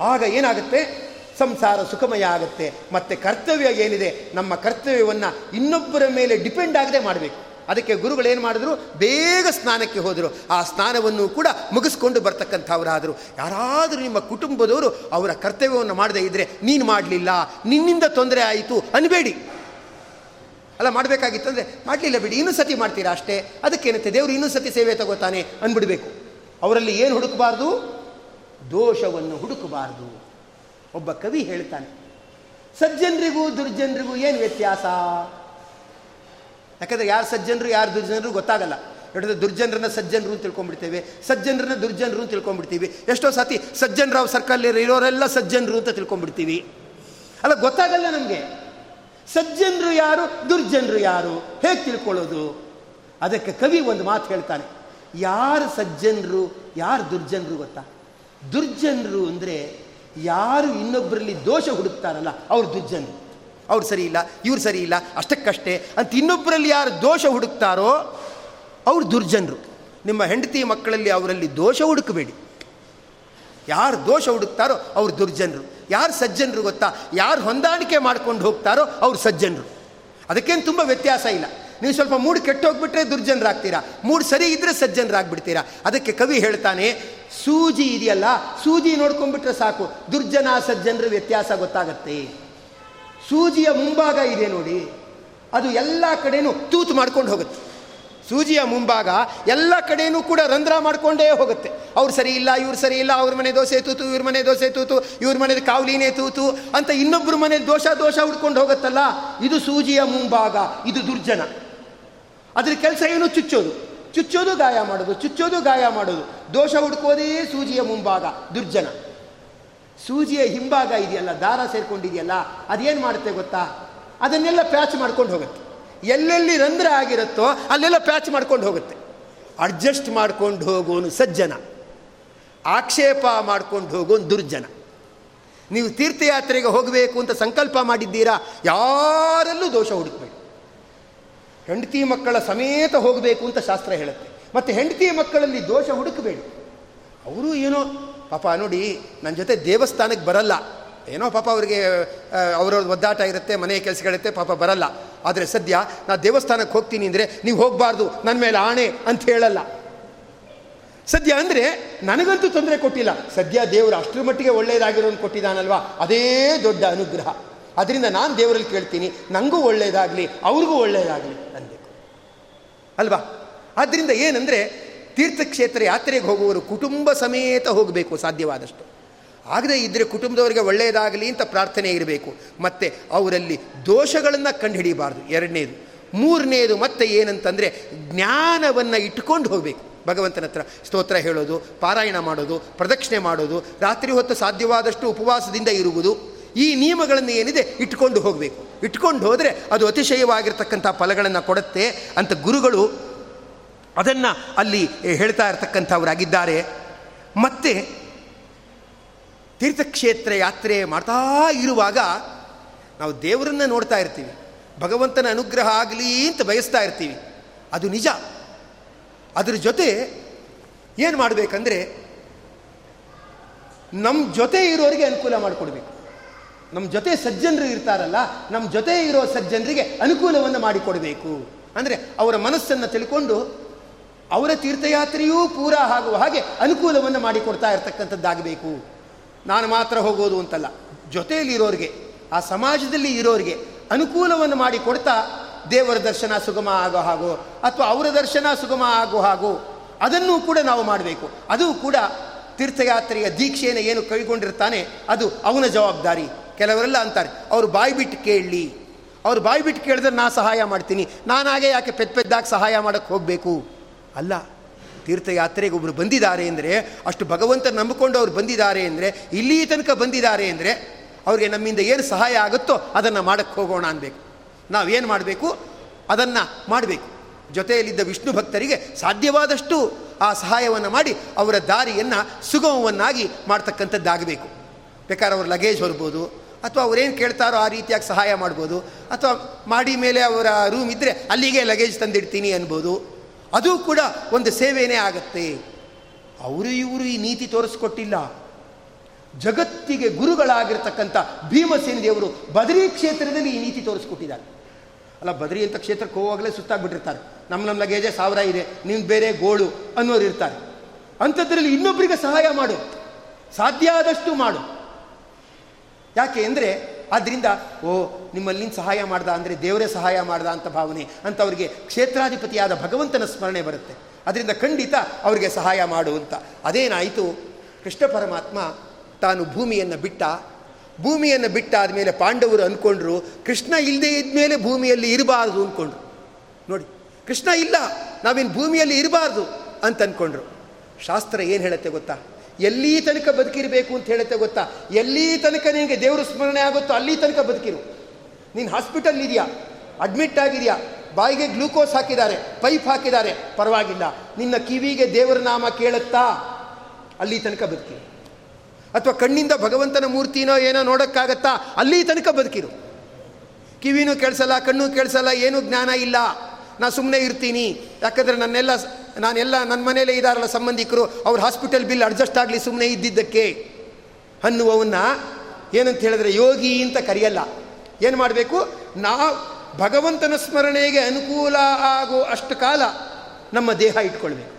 ಆಗ ಏನಾಗುತ್ತೆ? ಸಂಸಾರ ಸುಖಮಯ ಆಗುತ್ತೆ. ಮತ್ತು ಕರ್ತವ್ಯ ಏನಿದೆ? ನಮ್ಮ ಕರ್ತವ್ಯವನ್ನು ಇನ್ನೊಬ್ಬರ ಮೇಲೆ ಡಿಪೆಂಡ್ ಆಗದೆ ಮಾಡಬೇಕು. ಅದಕ್ಕೆ ಗುರುಗಳು ಏನು ಮಾಡಿದ್ರು? ಬೇಗ ಸ್ನಾನಕ್ಕೆ ಹೋದರು. ಆ ಸ್ನಾನವನ್ನು ಕೂಡ ಮುಗಿಸ್ಕೊಂಡು ಬರ್ತಕ್ಕಂಥವರಾದರು. ಯಾರಾದರೂ ನಿಮ್ಮ ಕುಟುಂಬದವರು ಅವರ ಕರ್ತವ್ಯವನ್ನು ಮಾಡದೇ ಇದ್ದರೆ ನೀನು ಮಾಡಲಿಲ್ಲ. ನಿನ್ನಿಂದ ತೊಂದರೆ ಆಯಿತು. ಅನ್ಬೇಡಿ. ಅಲ್ಲ, ಮಾಡಬೇಕಾಗಿತ್ತು ಅಂದರೆ ಮಾಡಲಿಲ್ಲ ಬಿಡಿ. ಇನ್ನೂ ಸತಿ ಮಾಡ್ತೀರಾ ಅಷ್ಟೇ? ಅದಕ್ಕೇನಂತೆ? ದೇವರು ಇನ್ನೂ ಸತಿ ಸೇವೆ ತಗೋತಾನೆ ಅಂದ್ಬಿಡಬೇಕು ಅವರಲ್ಲಿ ಏನು ಹುಡುಕಬಾರ್ದು? ದೋಷವನ್ನು ಹುಡುಕಬಾರ್ದು. ಒಬ್ಬ ಕವಿ ಹೇಳ್ತಾನೆ, ಸಜ್ಜನರಿಗೂ ದುರ್ಜನರಿಗೂ ಏನು ವ್ಯತ್ಯಾಸ? ಯಾಕಂದರೆ ಯಾರು ಸಜ್ಜನರು, ಯಾರು ದುರ್ಜನರು ಗೊತ್ತಾಗಲ್ಲ. ಹೇಳಿದ್ರೆ ದುರ್ಜನರನ್ನ ಸಜ್ಜನರು ಅಂತ ತಿಳ್ಕೊಂಡ್ಬಿಡ್ತೇವೆ, ಸಜ್ಜನರನ್ನ ದುರ್ಜನರು ಅಂತ ತಿಳ್ಕೊಂಡ್ಬಿಡ್ತೀವಿ. ಎಷ್ಟೋ ಸತಿ ಸಜ್ಜನರಾವ್ ಸರ್ಕಲ್ ಇರೋರೆಲ್ಲ ಸಜ್ಜನರು ಅಂತ ತಿಳ್ಕೊಂಡ್ಬಿಡ್ತೀವಿ. ಅಲ್ಲ, ಗೊತ್ತಾಗಲ್ಲ ನಮಗೆ. ಸಜ್ಜನರು ಯಾರು, ದುರ್ಜನರು ಯಾರು? ಹೇಗೆ ತಿಳ್ಕೊಳ್ಳೋದು? ಅದಕ್ಕೆ ಕವಿ ಒಂದು ಮಾತು ಹೇಳ್ತಾನೆ, ಯಾರು ಸಜ್ಜನರು, ಯಾರು ದುರ್ಜನರು ಗೊತ್ತಾ? ದುರ್ಜನರು ಅಂದರೆ ಯಾರು ಇನ್ನೊಬ್ಬರಲ್ಲಿ ದೋಷ ಹುಡುಕ್ತಾರಲ್ಲ, ಅವ್ರು ದುರ್ಜನರು. ಅವ್ರು ಸರಿ ಇಲ್ಲ, ಇವ್ರು ಸರಿ ಇಲ್ಲ, ಅಷ್ಟಕ್ಕಷ್ಟೇ ಅಂತ ಇನ್ನೊಬ್ಬರಲ್ಲಿ ಯಾರು ದೋಷ ಹುಡುಕ್ತಾರೋ ಅವ್ರು ದುರ್ಜನರು. ನಿಮ್ಮ ಹೆಂಡತಿ ಮಕ್ಕಳಲ್ಲಿ ಅವರಲ್ಲಿ ದೋಷ ಹುಡುಕಬೇಡಿ. ಯಾರು ದೋಷ ಹುಡುಕ್ತಾರೋ ಅವ್ರು ದುರ್ಜನರು. ಯಾರು ಸಜ್ಜನರು ಗೊತ್ತಾ? ಯಾರು ಹೊಂದಾಣಿಕೆ ಮಾಡ್ಕೊಂಡು ಹೋಗ್ತಾರೋ ಅವ್ರು ಸಜ್ಜನರು. ಅದಕ್ಕೇನು ತುಂಬ ವ್ಯತ್ಯಾಸ ಇಲ್ಲ. ನೀವು ಸ್ವಲ್ಪ ಮೂಡ್ ಕೆಟ್ಟೋಗ್ಬಿಟ್ರೆ ದುರ್ಜನರಾಗ್ತೀರಾ. ಮೂಡ್ ಸರಿ ಇದ್ದರೆ ಸಜ್ಜನರಾಗ್ಬಿಡ್ತೀರಾ. ಅದಕ್ಕೆ ಕವಿ ಹೇಳ್ತಾನೆ, ಸೂಜಿ ಇದೆಯಲ್ಲ, ಸೂಜಿ ನೋಡ್ಕೊಂಡ್ಬಿಟ್ರೆ ಸಾಕು. ದುರ್ಜನ ಸಜ್ಜನರ ವ್ಯತ್ಯಾಸ ಗೊತ್ತಾಗತ್ತೆ. ಸೂಜಿಯ ಮುಂಭಾಗ ಇದೆ ನೋಡಿ. ಅದು ಎಲ್ಲ ಕಡೆನೂ ತೂತು ಮಾಡ್ಕೊಂಡು ಹೋಗುತ್ತೆ. ಸೂಜಿಯ ಮುಂಭಾಗ ಎಲ್ಲ ಕಡೆಯೂ ಕೂಡ ರಂಧ್ರ ಮಾಡಿಕೊಂಡೇ ಹೋಗುತ್ತೆ. ಅವ್ರು ಸರಿ ಇಲ್ಲ, ಇವ್ರು ಸರಿ ಇಲ್ಲ, ಅವ್ರ ಮನೆ ದೋಸೆ ತೂತು, ಇವ್ರ ಮನೆ ದೋಸೆ ತೂತು, ಇವ್ರ ಮನೆ ಕಾವಲಿನೇ ತೂತು ಅಂತ ಇನ್ನೊಬ್ಬರ ಮನೆ ದೋಷ ದೋಷ ಹುಡ್ಕೊಂಡು ಹೋಗುತ್ತಲ್ಲ? ಇದು ಸೂಜಿಯ ಮುಂಭಾಗ, ಇದು ದುರ್ಜನ. ಅದ್ರ ಕೆಲಸ ಏನು? ಚುಚ್ಚೋದು. ಚುಚ್ಚೋದು ಗಾಯ ಮಾಡೋದು, ಚುಚ್ಚೋದು ಗಾಯ ಮಾಡೋದು. ದೋಷ ಹುಡ್ಕೋದೇ ಸೂಜಿಯ ಮುಂಭಾಗ, ದುರ್ಜನ. ಸೂಜಿಯ ಹಿಂಭಾಗ ಇದೆಯಲ್ಲ, ದಾರ ಸೇರ್ಕೊಂಡಿದೆಯಲ್ಲ, ಅದೇನು ಮಾಡುತ್ತೆ ಗೊತ್ತಾ? ಅದನ್ನೆಲ್ಲ ಪ್ಯಾಚ್ ಮಾಡ್ಕೊಂಡು ಹೋಗುತ್ತೆ. ಎಲ್ಲೆಲ್ಲಿ ರಂಧ್ರ ಆಗಿರುತ್ತೋ ಅಲ್ಲೆಲ್ಲ ಪ್ಯಾಚ್ ಮಾಡ್ಕೊಂಡು ಹೋಗುತ್ತೆ. ಅಡ್ಜಸ್ಟ್ ಮಾಡ್ಕೊಂಡು ಹೋಗೋನು ಸಜ್ಜನ. ಆಕ್ಷೇಪ ಮಾಡ್ಕೊಂಡು ಹೋಗೋನು ದುರ್ಜನ. ನೀವು ತೀರ್ಥಯಾತ್ರೆಗೆ ಹೋಗಬೇಕು ಅಂತ ಸಂಕಲ್ಪ ಮಾಡಿದ್ದೀರಾ, ಯಾರಲ್ಲೂ ದೋಷ ಹುಡುಕ್ಬೇಡಿ. ಹೆಂಡತಿ ಮಕ್ಕಳ ಸಮೇತ ಹೋಗಬೇಕು ಅಂತ ಶಾಸ್ತ್ರ ಹೇಳುತ್ತೆ. ಮತ್ತು ಹೆಂಡತಿ ಮಕ್ಕಳಲ್ಲಿ ದೋಷ ಹುಡುಕಬೇಡಿ. ಅವರು ಏನೋ ಪಾಪ ನೋಡಿ ನನ್ನ ಜೊತೆ ದೇವಸ್ಥಾನಕ್ಕೆ ಬರಲ್ಲ. ಏನೋ ಪಾಪ ಅವರಿಗೆ ಅವರ ಒದ್ದಾಟ ಇರುತ್ತೆ, ಮನೆಯ ಕೆಲಸಗಳಿರುತ್ತೆ, ಪಾಪ ಬರಲ್ಲ. ಆದರೆ ಸದ್ಯ ನಾ ದೇವಸ್ಥಾನಕ್ಕೆ ಹೋಗ್ತೀನಿ ಅಂದರೆ ನೀವು ಹೋಗಬಾರ್ದು ನನ್ನ ಮೇಲೆ ಆಣೆ ಅಂತ ಹೇಳಲ್ಲ. ಸದ್ಯ ಅಂದರೆ ನನಗಂತೂ ತೊಂದರೆ ಕೊಟ್ಟಿಲ್ಲ. ಸದ್ಯ ದೇವರು ಅಷ್ಟರ ಮಟ್ಟಿಗೆ ಒಳ್ಳೆಯದಾಗಿರೋನು ಕೊಟ್ಟಿದ್ದಾನಲ್ವಾ? ಅದೇ ದೊಡ್ಡ ಅನುಗ್ರಹ. ಅದರಿಂದ ನಾನು ದೇವರಲ್ಲಿ ಕೇಳ್ತೀನಿ ನನಗೂ ಒಳ್ಳೆಯದಾಗಲಿ ಅವ್ರಿಗೂ ಒಳ್ಳೆಯದಾಗಲಿ ಅನ್ಬೇಕು ಅಲ್ವಾ? ಆದ್ದರಿಂದ ಏನಂದರೆ ತೀರ್ಥಕ್ಷೇತ್ರ ಯಾತ್ರೆಗೆ ಹೋಗುವವರು ಕುಟುಂಬ ಸಮೇತ ಹೋಗಬೇಕು ಸಾಧ್ಯವಾದಷ್ಟು. ಆಗದೇ ಇದ್ದರೆ ಕುಟುಂಬದವರಿಗೆ ಒಳ್ಳೆಯದಾಗಲಿ ಅಂತ ಪ್ರಾರ್ಥನೆ ಇರಬೇಕು. ಮತ್ತು ಅವರಲ್ಲಿ ದೋಷಗಳನ್ನು ಕಂಡುಹಿಡಿಯಬಾರ್ದು. ಎರಡನೇದು. ಮೂರನೇದು ಮತ್ತೆ ಏನಂತಂದರೆ ಜ್ಞಾನವನ್ನು ಇಟ್ಕೊಂಡು ಹೋಗಬೇಕು. ಭಗವಂತನ ಹತ್ರ ಸ್ತೋತ್ರ ಹೇಳೋದು, ಪಾರಾಯಣ ಮಾಡೋದು, ಪ್ರದಕ್ಷಿಣೆ ಮಾಡೋದು, ರಾತ್ರಿ ಹೊತ್ತು ಸಾಧ್ಯವಾದಷ್ಟು ಉಪವಾಸದಿಂದ ಇರುವುದು, ಈ ನಿಯಮಗಳನ್ನು ಏನಿದೆ ಇಟ್ಕೊಂಡು ಹೋಗಬೇಕು. ಇಟ್ಕೊಂಡು ಹೋದರೆ ಅದು ಅತಿಶಯವಾಗಿರ್ತಕ್ಕಂಥ ಫಲಗಳನ್ನು ಕೊಡುತ್ತೆ ಅಂತ ಗುರುಗಳು ಅದನ್ನು ಅಲ್ಲಿ ಹೇಳ್ತಾ ಇರ್ತಕ್ಕಂಥವರಾಗಿದ್ದಾರೆ. ಮತ್ತೆ ತೀರ್ಥಕ್ಷೇತ್ರ ಯಾತ್ರೆ ಮಾಡ್ತಾ ಇರುವಾಗ ನಾವು ದೇವರನ್ನ ನೋಡ್ತಾ ಇರ್ತೀವಿ. ಭಗವಂತನ ಅನುಗ್ರಹ ಆಗಲಿ ಅಂತ ಬಯಸ್ತಾ ಇರ್ತೀವಿ. ಅದು ನಿಜ. ಅದ್ರ ಜೊತೆ ಏನು ಮಾಡಬೇಕಂದ್ರೆ ನಮ್ಮ ಜೊತೆ ಇರೋರಿಗೆ ಅನುಕೂಲ ಮಾಡಿಕೊಡ್ಬೇಕು. ನಮ್ಮ ಜೊತೆ ಸಜ್ಜನರು ಇರ್ತಾರಲ್ಲ ನಮ್ಮ ಜೊತೆ ಇರೋ ಸಜ್ಜನರಿಗೆ ಅನುಕೂಲವನ್ನು ಮಾಡಿಕೊಡಬೇಕು. ಅಂದರೆ ಅವರ ಮನಸ್ಸನ್ನು ತಿಳ್ಕೊಂಡು ಅವರ ತೀರ್ಥಯಾತ್ರೆಯೂ ಪೂರ ಆಗುವ ಹಾಗೆ ಅನುಕೂಲವನ್ನು ಮಾಡಿಕೊಡ್ತಾ ಇರತಕ್ಕಂಥದ್ದಾಗಬೇಕು. ನಾನು ಮಾತ್ರ ಹೋಗೋದು ಅಂತಲ್ಲ ಜೊತೆಯಲ್ಲಿರೋರಿಗೆ ಆ ಸಮಾಜದಲ್ಲಿ ಇರೋರಿಗೆ ಅನುಕೂಲವನ್ನು ಮಾಡಿಕೊಡ್ತಾ ದೇವರ ದರ್ಶನ ಸುಗಮ ಆಗೋ ಹಾಗೋ ಅಥವಾ ಅವರ ದರ್ಶನ ಸುಗಮ ಆಗೋ ಹಾಗೋ ಅದನ್ನು ಕೂಡ ನಾವು ಮಾಡಬೇಕು. ಅದು ಕೂಡ ತೀರ್ಥಯಾತ್ರೆಯ ದೀಕ್ಷೆಯನ್ನು ಏನು ಕೈಗೊಂಡಿರ್ತಾನೆ ಅದು ಅವನ ಜವಾಬ್ದಾರಿ. ಕೆಲವರೆಲ್ಲ ಅಂತಾರೆ, ಅವರು ಬಾಯಿ ಬಿಟ್ಟು ಕೇಳಲಿ. ಅವ್ರು ಬಾಯಿ ಬಿಟ್ಟು ಕೇಳಿದ್ರೆ ನಾ ಸಹಾಯ ಮಾಡ್ತೀನಿ. ನಾನಾಗೆ ಯಾಕೆ ಪೆದ್ ಪೆದ್ದಾಗಿ ಸಹಾಯ ಮಾಡೋಕ್ಕೆ ಹೋಗಬೇಕು? ಅಲ್ಲ, ತೀರ್ಥಯಾತ್ರೆಗೆ ಒಬ್ಬರು ಬಂದಿದ್ದಾರೆ ಅಂದರೆ, ಅಷ್ಟು ಭಗವಂತ ನಂಬಿಕೊಂಡು ಅವ್ರು ಬಂದಿದ್ದಾರೆ ಅಂದರೆ ಇಲ್ಲಿ ತನಕ ಬಂದಿದ್ದಾರೆ ಅಂದರೆ, ಅವ್ರಿಗೆ ನಮ್ಮಿಂದ ಏನು ಸಹಾಯ ಆಗುತ್ತೋ ಅದನ್ನು ಮಾಡೋಕ್ಕೆ ಹೋಗೋಣ ಅನ್ಬೇಕು. ನಾವೇನು ಮಾಡಬೇಕು? ಅದನ್ನು ಮಾಡಬೇಕು. ಜೊತೆಯಲ್ಲಿದ್ದ ವಿಷ್ಣು ಭಕ್ತರಿಗೆ ಸಾಧ್ಯವಾದಷ್ಟು ಆ ಸಹಾಯವನ್ನು ಮಾಡಿ ಅವರ ದಾರಿಯನ್ನು ಸುಗಮವನ್ನಾಗಿ ಮಾಡ್ತಕ್ಕಂಥದ್ದಾಗಬೇಕು. ಬೇಕಾದ್ರೆ ಅವ್ರ ಲಗೇಜ್ ಹೊರ್ಬೋದು, ಅಥವಾ ಅವ್ರೇನು ಕೇಳ್ತಾರೋ ಆ ರೀತಿಯಾಗಿ ಸಹಾಯ ಮಾಡ್ಬೋದು, ಅಥವಾ ಮಾಡಿ ಮೇಲೆ ಅವರ ರೂಮ್ ಇದ್ದರೆ ಅಲ್ಲಿಗೆ ಲಗೇಜ್ ತಂದಿಡ್ತೀನಿ ಅನ್ಬೋದು. ಅದು ಕೂಡ ಒಂದು ಸೇವೆಯೇ ಆಗತ್ತೆ. ಅವರು ಇವರು ಈ ನೀತಿ ತೋರಿಸ್ಕೊಟ್ಟಿಲ್ಲ. ಜಗತ್ತಿಗೆ ಗುರುಗಳಾಗಿರ್ತಕ್ಕಂಥ ಭೀಮಸೇನ ದೇವರು ಬದರಿ ಕ್ಷೇತ್ರದಲ್ಲಿ ಈ ನೀತಿ ತೋರಿಸ್ಕೊಟ್ಟಿದ್ದಾರೆ. ಅಲ್ಲ, ಬದರಿ ಅಂತ ಕ್ಷೇತ್ರಕ್ಕೆ ಹೋಗುವಾಗಲೇ ಸುತ್ತಾಗ್ಬಿಟ್ಟಿರ್ತಾರೆ ನಮ್ಮ ನಮ್ಮ ಲಗೇಜೆ ಸಾವಿರ ಇದೆ ನಿಮ್ಮ ಬೇರೆ ಗೋಳು ಅನ್ನೋರು ಇರ್ತಾರೆ. ಅಂಥದ್ರಲ್ಲಿ ಇನ್ನೊಬ್ಬರಿಗೆ ಸಹಾಯ ಮಾಡು. ಸಾಧ್ಯ ಆದಷ್ಟು ಮಾಡು. ಯಾಕೆ ಅಂದರೆ ಆದ್ದರಿಂದ ಓ, ನಿಮ್ಮಲ್ಲಿನ ಸಹಾಯ ಮಾಡ್ದ ಅಂದರೆ ದೇವರೇ ಸಹಾಯ ಮಾಡ್ದ ಅಂತ ಭಾವನೆ ಅಂತ ಅವರಿಗೆ ಕ್ಷೇತ್ರಾಧಿಪತಿಯಾದ ಭಗವಂತನ ಸ್ಮರಣೆ ಬರುತ್ತೆ. ಅದರಿಂದ ಖಂಡಿತ ಅವರಿಗೆ ಸಹಾಯ ಮಾಡು ಅಂತ. ಅದೇನಾಯಿತು? ಕೃಷ್ಣ ಪರಮಾತ್ಮ ತಾನು ಭೂಮಿಯನ್ನು ಬಿಟ್ಟ. ಭೂಮಿಯನ್ನು ಬಿಟ್ಟ ಆದಮೇಲೆ ಪಾಂಡವರು ಅಂದ್ಕೊಂಡ್ರು ಕೃಷ್ಣ ಇಲ್ಲದೆ ಇದ್ಮೇಲೆ ಭೂಮಿಯಲ್ಲಿ ಇರಬಾರ್ದು ಅಂದ್ಕೊಂಡ್ರು ನೋಡಿ, ಕೃಷ್ಣ ಇಲ್ಲ ನಾವಿನ್ನು ಭೂಮಿಯಲ್ಲಿ ಇರಬಾರ್ದು ಅಂತ ಅಂದ್ಕೊಂಡ್ರು ಶಾಸ್ತ್ರ ಏನು ಹೇಳುತ್ತೆ ಗೊತ್ತಾ? ಎಲ್ಲಿ ತನಕ ಬದುಕಿರಬೇಕು ಅಂತ ಹೇಳುತ್ತೆ ಗೊತ್ತಾ? ಎಲ್ಲಿ ತನಕ ನಿನಗೆ ದೇವರ ಸ್ಮರಣೆ ಆಗುತ್ತೋ ಅಲ್ಲಿ ತನಕ ಬದುಕಿರು. ನೀನು ಹಾಸ್ಪಿಟಲ್ ಇದೆಯಾ? ಅಡ್ಮಿಟ್ ಆಗಿದೆಯಾ? ಬಾಯಿಗೆ ಗ್ಲೂಕೋಸ್ ಹಾಕಿದ್ದಾರೆ ಪೈಪ್ ಹಾಕಿದ್ದಾರೆ. ಪರವಾಗಿಲ್ಲ. ನಿನ್ನ ಕಿವಿಗೆ ದೇವರ ನಾಮ ಕೇಳುತ್ತಾ? ಅಲ್ಲಿ ತನಕ ಬದುಕಿರು. ಅಥವಾ ಕಣ್ಣಿಂದ ಭಗವಂತನ ಮೂರ್ತಿನೋ ಏನೋ ನೋಡೋಕ್ಕಾಗತ್ತಾ? ಅಲ್ಲಿ ತನಕ ಬದುಕಿರು. ಕಿವಿನೂ ಕೇಳಿಸಲ್ಲ, ಕಣ್ಣು ಕೇಳಿಸಲ್ಲ, ಏನೂ ಜ್ಞಾನ ಇಲ್ಲ. ನಾ ಸುಮ್ಮನೆ ಇರ್ತೀನಿ. ಯಾಕಂದರೆ ನನ್ನೆಲ್ಲ ನಾನೆಲ್ಲ ನನ್ನ ಮನೇಲೇ ಇದ್ದಾರಲ್ಲ ಸಂಬಂಧಿಕರು, ಅವ್ರ ಹಾಸ್ಪಿಟಲ್ ಬಿಲ್ ಅಡ್ಜಸ್ಟ್ ಆಗಲಿ ಸುಮ್ಮನೆ ಇದ್ದಿದ್ದಕ್ಕೆ. ಅನ್ನುವವನ್ನ ಏನಂತ ಹೇಳಿದ್ರೆ ಯೋಗಿ ಅಂತ ಕರೆಯಲ್ಲ. ಏನು ಮಾಡಬೇಕು? ನಾ ಭಗವಂತನ ಸ್ಮರಣೆಗೆ ಅನುಕೂಲ ಆಗೋ ಅಷ್ಟು ಕಾಲ ನಮ್ಮ ದೇಹ ಇಟ್ಕೊಳ್ಬೇಕು.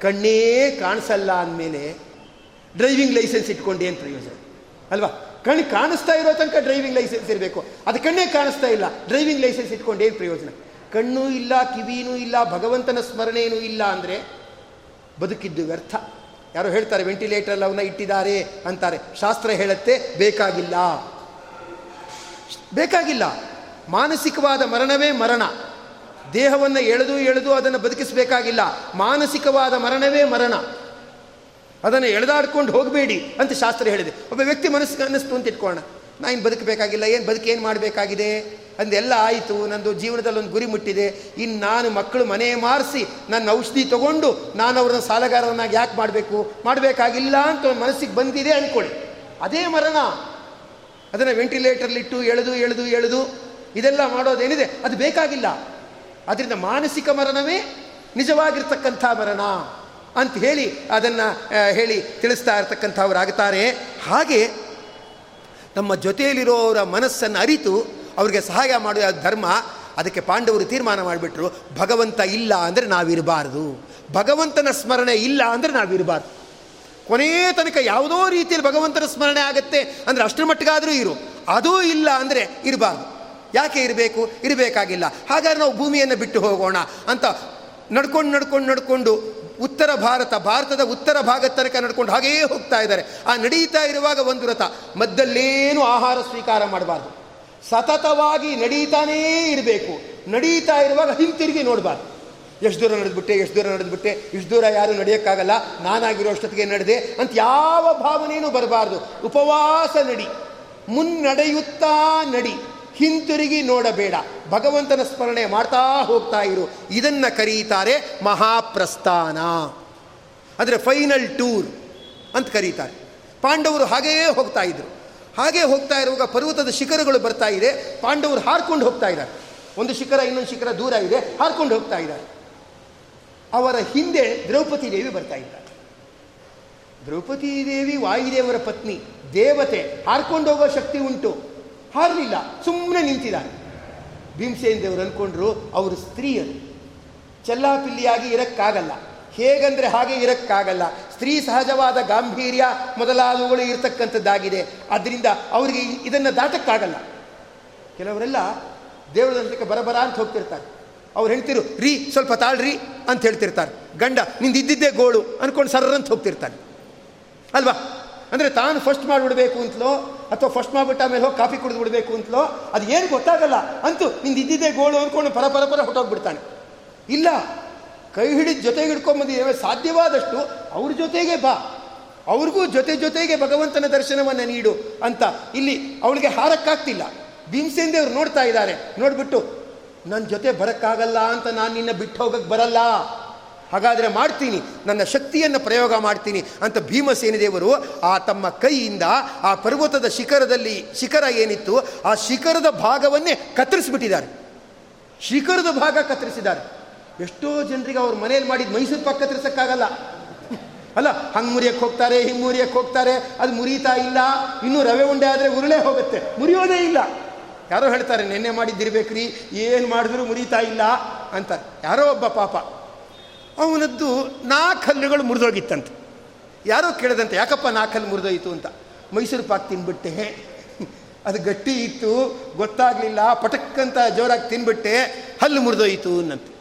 ಕಣ್ಣೇ ಕಾಣಿಸಲ್ಲ ಅಂದಮೇಲೆ ಡ್ರೈವಿಂಗ್ ಲೈಸೆನ್ಸ್ ಇಟ್ಕೊಂಡು ಏನು ಪ್ರಯೋಜನ? ಅಲ್ವಾ? ಕಣ್ಣು ಕಾಣಿಸ್ತಾ ಇರೋ ತನಕ ಡ್ರೈವಿಂಗ್ ಲೈಸೆನ್ಸ್ ಇರಬೇಕು. ಅದು ಕಣ್ಣೇ ಕಾಣಿಸ್ತಾ ಇಲ್ಲ. ಡ್ರೈವಿಂಗ್ ಲೈಸೆನ್ಸ್ ಇಟ್ಕೊಂಡು ಏನು ಪ್ರಯೋಜನ? ಕಣ್ಣೂ ಇಲ್ಲ, ಕಿವಿನೂ ಇಲ್ಲ, ಭಗವಂತನ ಸ್ಮರಣೆಯೂ ಇಲ್ಲ ಅಂದರೆ ಬದುಕಿದ್ದು ವ್ಯರ್ಥ. ಯಾರೋ ಹೇಳ್ತಾರೆ ವೆಂಟಿಲೇಟರ್ ಅವನ್ನ ಇಟ್ಟಿದ್ದಾರೆ ಅಂತಾರೆ. ಶಾಸ್ತ್ರ ಹೇಳುತ್ತೆ, ಬೇಕಾಗಿಲ್ಲ. ಬೇಕಾಗಿಲ್ಲ. ಮಾನಸಿಕವಾದ ಮರಣವೇ ಮರಣ. ದೇಹವನ್ನು ಎಳೆದು ಎಳೆದು ಅದನ್ನು ಬದುಕಿಸಬೇಕಾಗಿಲ್ಲ. ಮಾನಸಿಕವಾದ ಮರಣವೇ ಮರಣ. ಅದನ್ನು ಎಳೆದಾಡ್ಕೊಂಡು ಹೋಗಬೇಡಿ ಅಂತ ಶಾಸ್ತ್ರ ಹೇಳಿದೆ. ಒಬ್ಬ ವ್ಯಕ್ತಿ ಮನಸ್ಸಿಗೆ ಅನ್ನಿಸ್ತು ಅಂತ ಇಟ್ಕೊಳ್ಳೋಣ. ನಾನು ಬದುಕಬೇಕಾಗಿಲ್ಲ, ಏನು, ಬದುಕೇನು ಮಾಡಬೇಕಾಗಿದೆ? ಅಂದೆಲ್ಲ ಆಯಿತು, ನಂದು ಜೀವನದಲ್ಲಿ ಒಂದು ಗುರಿ ಮುಟ್ಟಿದೆ. ಇನ್ನು ನಾನು ಮಕ್ಕಳು ಮನೆ ಮಾರಿಸಿ ನನ್ನ ಔಷಧಿ ತಗೊಂಡು ನಾನು ಅವ್ರನ್ನ ಸಾಲಗಾರರನ್ನಾಗಿ ಯಾಕೆ ಮಾಡಬೇಕು? ಮಾಡಬೇಕಾಗಿಲ್ಲ ಅಂತ ಮನಸ್ಸಿಗೆ ಬಂದಿದೆ ಅಂದ್ಕೊಳ್ಳಿ. ಅದೇ ಮರಣ. ಅದನ್ನು ವೆಂಟಿಲೇಟರ್ಲಿಟ್ಟು ಎಳೆದು ಎಳೆದು ಎಳೆದು ಇದೆಲ್ಲ ಮಾಡೋದೇನಿದೆ? ಅದು ಬೇಕಾಗಿಲ್ಲ. ಅದರಿಂದ ಮಾನಸಿಕ ಮರಣವೇ ನಿಜವಾಗಿರ್ತಕ್ಕಂಥ ಮರಣ ಅಂತ ಹೇಳಿ ಅದನ್ನು ಹೇಳಿ ತಿಳಿಸ್ತಾ ಇರ್ತಕ್ಕಂಥವ್ರಾಗುತ್ತಾರೆ ಹಾಗೆ ನಮ್ಮ ಜೊತೆಯಲ್ಲಿರೋರ ಮನಸ್ಸನ್ನು ಅರಿತು ಅವರಿಗೆ ಸಹಾಯ ಮಾಡುವ ಧರ್ಮ ಅದಕ್ಕೆ ಪಾಂಡವರು ತೀರ್ಮಾನ ಮಾಡಿಬಿಟ್ರು, ಭಗವಂತ ಇಲ್ಲ ಅಂದರೆ ನಾವಿರಬಾರ್ದು. ಭಗವಂತನ ಸ್ಮರಣೆ ಇಲ್ಲ ಅಂದರೆ ನಾವಿರಬಾರ್ದು. ಕೊನೆಯ ತನಕ ಯಾವುದೋ ರೀತಿಯಲ್ಲಿ ಭಗವಂತನ ಸ್ಮರಣೆ ಆಗುತ್ತೆ ಅಂದರೆ ಅಷ್ಟರ ಮಟ್ಟಿಗಾದರೂ ಇರು. ಅದೂ ಇಲ್ಲ ಅಂದರೆ ಇರಬಾರ್ದು. ಯಾಕೆ ಇರಬೇಕು? ಇರಬೇಕಾಗಿಲ್ಲ. ಹಾಗಾದ್ರೆ ನಾವು ಭೂಮಿಯನ್ನು ಬಿಟ್ಟು ಹೋಗೋಣ ಅಂತ ನಡ್ಕೊಂಡು ನಡ್ಕೊಂಡು ನಡ್ಕೊಂಡು ಉತ್ತರ ಭಾರತ, ಭಾರತದ ಉತ್ತರ ಭಾಗದ ತನಕ ನಡ್ಕೊಂಡು ಹಾಗೇ ಹೋಗ್ತಾ ಇದ್ದಾರೆ. ಆ ನಡೀತಾ ಇರುವಾಗ ಒಂದು ರಥ ಮದ್ದಲ್ಲೇನು ಆಹಾರ ಸ್ವೀಕಾರ ಮಾಡಬಾರ್ದು. ಸತತವಾಗಿ ನಡೀತಾನೇ ಇರಬೇಕು. ನಡೀತಾ ಇರುವಾಗ ಹಿಂತಿರುಗಿ ನೋಡಬಾರ್ದು. ಎಷ್ಟು ದೂರ ನಡೆದ್ಬಿಟ್ಟೆ, ಎಷ್ಟು ದೂರ ನಡೆದ್ಬಿಟ್ಟೆ, ಇಷ್ಟು ದೂರ ಯಾರು ನಡೆಯೋಕ್ಕಾಗಲ್ಲ, ನಾನಾಗಿರೋ ಅಷ್ಟೊತ್ತಿಗೆ ನಡೆದೆ ಅಂತ ಯಾವ ಭಾವನೆಯೂ ಬರಬಾರ್ದು. ಉಪವಾಸ ನಡಿ. ಮುನ್ನಡೆಯುತ್ತಾ ನಡಿ. ಹಿಂತಿರುಗಿ ನೋಡಬೇಡ. ಭಗವಂತನ ಸ್ಮರಣೆ ಮಾಡ್ತಾ ಹೋಗ್ತಾ ಇರು. ಇದನ್ನು ಕರೀತಾರೆ ಮಹಾಪ್ರಸ್ಥಾನ. ಅಂದರೆ ಫೈನಲ್ ಟೂರ್ ಅಂತ ಕರೀತಾರೆ. ಪಾಂಡವರು ಹಾಗೆಯೇ ಹೋಗ್ತಾ ಇದ್ರು. ಹಾಗೆ ಹೋಗ್ತಾ ಇರುವಾಗ ಪರ್ವತದ ಶಿಖರಗಳು ಬರ್ತಾ ಇದೆ. ಪಾಂಡವರು ಹಾರ್ಕೊಂಡು ಹೋಗ್ತಾ ಇದ್ದಾರೆ. ಒಂದು ಶಿಖರ, ಇನ್ನೊಂದು ಶಿಖರ ದೂರ ಇದೆ. ಹಾರ್ಕೊಂಡು ಹೋಗ್ತಾ ಇದ್ದಾರೆ. ಅವರ ಹಿಂದೆ ದ್ರೌಪದಿ ದೇವಿ ಬರ್ತಾ ಇದ್ದಾರೆ ದ್ರೌಪದಿ ದೇವಿ ವಾಯುದೇವರ ಪತ್ನಿ, ದೇವತೆ, ಹಾರ್ಕೊಂಡು ಹೋಗೋ ಶಕ್ತಿ ಉಂಟು. ಹಾರಲಿಲ್ಲ. ಸುಮ್ಮನೆ ನಿಂತಿದ್ದಾರೆ. ಭೀಮಸೇನ ದೇವರು ಅಂದ್ಕೊಂಡ್ರು ಅವರು ಸ್ತ್ರೀಯರು. ಚೆಲ್ಲಾಪಿಲ್ಲಿಯಾಗಿ ಇರಕ್ಕಾಗಲ್ಲ. ಹೇಗಂದ್ರೆ ಹಾಗೆ ಇರಕ್ಕಾಗಲ್ಲ. ಸ್ತ್ರೀ ಸಹಜವಾದ ಗಾಂಭೀರ್ಯ ಮೊದಲಾದವುಗಳು ಇರತಕ್ಕಂಥದ್ದಾಗಿದೆ. ಅದರಿಂದ ಅವರಿಗೆ ಇದನ್ನು ದಾಟಕ್ಕಾಗಲ್ಲ. ಕೆಲವರೆಲ್ಲ ದೇವರ ಹತ್ರಕ್ಕೆ ಬರಬರ ಅಂತ ಹೋಗ್ತಿರ್ತಾರೆ. ಅವ್ರು ಹೇಳ್ತಿರು, ರೀ, ಸ್ವಲ್ಪ ತಾಳ್ರಿ ಅಂತ ಹೇಳ್ತಿರ್ತಾರೆ. ಗಂಡ ನಿಂದು ಇದ್ದಿದ್ದೇ ಗೋಳು ಅಂದ್ಕೊಂಡು ಸರ್ರಂತ ಹೋಗ್ತಿರ್ತಾನೆ. ಅಲ್ವಾ? ಅಂದರೆ ತಾನು ಫಸ್ಟ್ ಮಾಡಿಬಿಡಬೇಕು ಅಂತಲೋ, ಅಥವಾ ಫಸ್ಟ್ ಮಾಡಿಬಿಟ್ಟ ಆಮೇಲೆ ಹೋಗಿ ಕಾಫಿ ಕುಡಿದು ಬಿಡಬೇಕು ಅಂತಲೋ ಅದು ಏನು ಗೊತ್ತಾಗಲ್ಲ. ಅಂತೂ ನಿಂದು ಇದ್ದಿದ್ದೇ ಗೋಳು ಅಂದ್ಕೊಂಡು ಪರ ಪರ ಪರ ಹೊಟ್ಟೋಗ್ಬಿಡ್ತಾನೆ ಇಲ್ಲ. ಕೈ ಹಿಡಿದು ಜೊತೆಗೆ ಹಿಡ್ಕೊಂಬಂದಿದ್ದೇವೆ ಸಾಧ್ಯವಾದಷ್ಟು ಅವ್ರ ಜೊತೆಗೆ ಬಾ. ಅವ್ರಿಗೂ ಜೊತೆ ಜೊತೆಗೆ ಭಗವಂತನ ದರ್ಶನವನ್ನು ನೀಡು ಅಂತ. ಇಲ್ಲಿ ಅವಳಿಗೆ ಹಾರಕ್ಕಾಗ್ತಿಲ್ಲ. ಭೀಮಸೇನ್ ದೇವ್ರು ನೋಡ್ತಾ ಇದ್ದಾರೆ. ನೋಡ್ಬಿಟ್ಟು ನನ್ನ ಜೊತೆ ಬರೋಕ್ಕಾಗಲ್ಲ ಅಂತ ನಾನು ನಿನ್ನ ಬಿಟ್ಟು ಹೋಗಕ್ಕೆ ಬರಲ್ಲ. ಹಾಗಾದರೆ ಮಾಡ್ತೀನಿ. ನನ್ನ ಶಕ್ತಿಯನ್ನು ಪ್ರಯೋಗ ಮಾಡ್ತೀನಿ ಅಂತ ಭೀಮಸೇನ ದೇವರು ಆ ತಮ್ಮ ಕೈಯಿಂದ ಆ ಪರ್ವತದ ಶಿಖರದಲ್ಲಿ ಶಿಖರ ಏನಿತ್ತು, ಆ ಶಿಖರದ ಭಾಗವನ್ನೇ ಕತ್ತರಿಸ್ಬಿಟ್ಟಿದ್ದಾರೆ. ಶಿಖರದ ಭಾಗ ಕತ್ತರಿಸಿದ್ದಾರೆ. ಎಷ್ಟೋ ಜನರಿಗೆ ಅವ್ರ ಮನೇಲಿ ಮಾಡಿದ ಮೈಸೂರು ಪಕ್ಕ ತಿರ್ಸಕ್ಕಾಗಲ್ಲ ಅಲ್ಲ ಹಂಗೆ ಮುರಿಯಕ್ಕೆ ಹೋಗ್ತಾರೆ ಹಿಂಗೆ ಮುರಿಯಕ್ಕೆ ಹೋಗ್ತಾರೆ, ಅದು ಮುರಿತಾ ಇಲ್ಲ, ಇನ್ನೂ ರವೆ ಉಂಡೆ ಆದರೆ ಉರುಳೇ ಹೋಗುತ್ತೆ, ಮುರಿಯೋದೇ ಇಲ್ಲ. ಯಾರೋ ಹೇಳ್ತಾರೆ, ನಿನ್ನೆ ಮಾಡಿದ್ದಿರ್ಬೇಕ್ರಿ ಏನು ಮಾಡಿದ್ರು ಮುರಿತಾ ಇಲ್ಲ ಅಂತ ಯಾರೋ ಒಬ್ಬ ಪಾಪ. ಅವನದ್ದು ನಾಲ್ಕು ಹಲ್ಲುಗಳು ಮುರಿದೋಗಿತ್ತಂತೆ. ಯಾರೋ ಕೇಳಿದಂತೆ, ಯಾಕಪ್ಪ ನಾಲ್ಕು ಹಲ್ಲು ಮುರಿದೋಯಿತು? ಅಂತ. ಮೈಸೂರು ಪಾಕ್ ತಿನ್ಬಿಟ್ಟೆ. ಅದು ಗಟ್ಟಿ ಇತ್ತು, ಗೊತ್ತಾಗಲಿಲ್ಲ, ಪಟಕ್ಕಂತ ಜೋರಾಗಿ ತಿನ್ಬಿಟ್ಟೆ, ಹಲ್ಲು ಮುರಿದೋಯಿತು ಅನ್ನಂತೆ.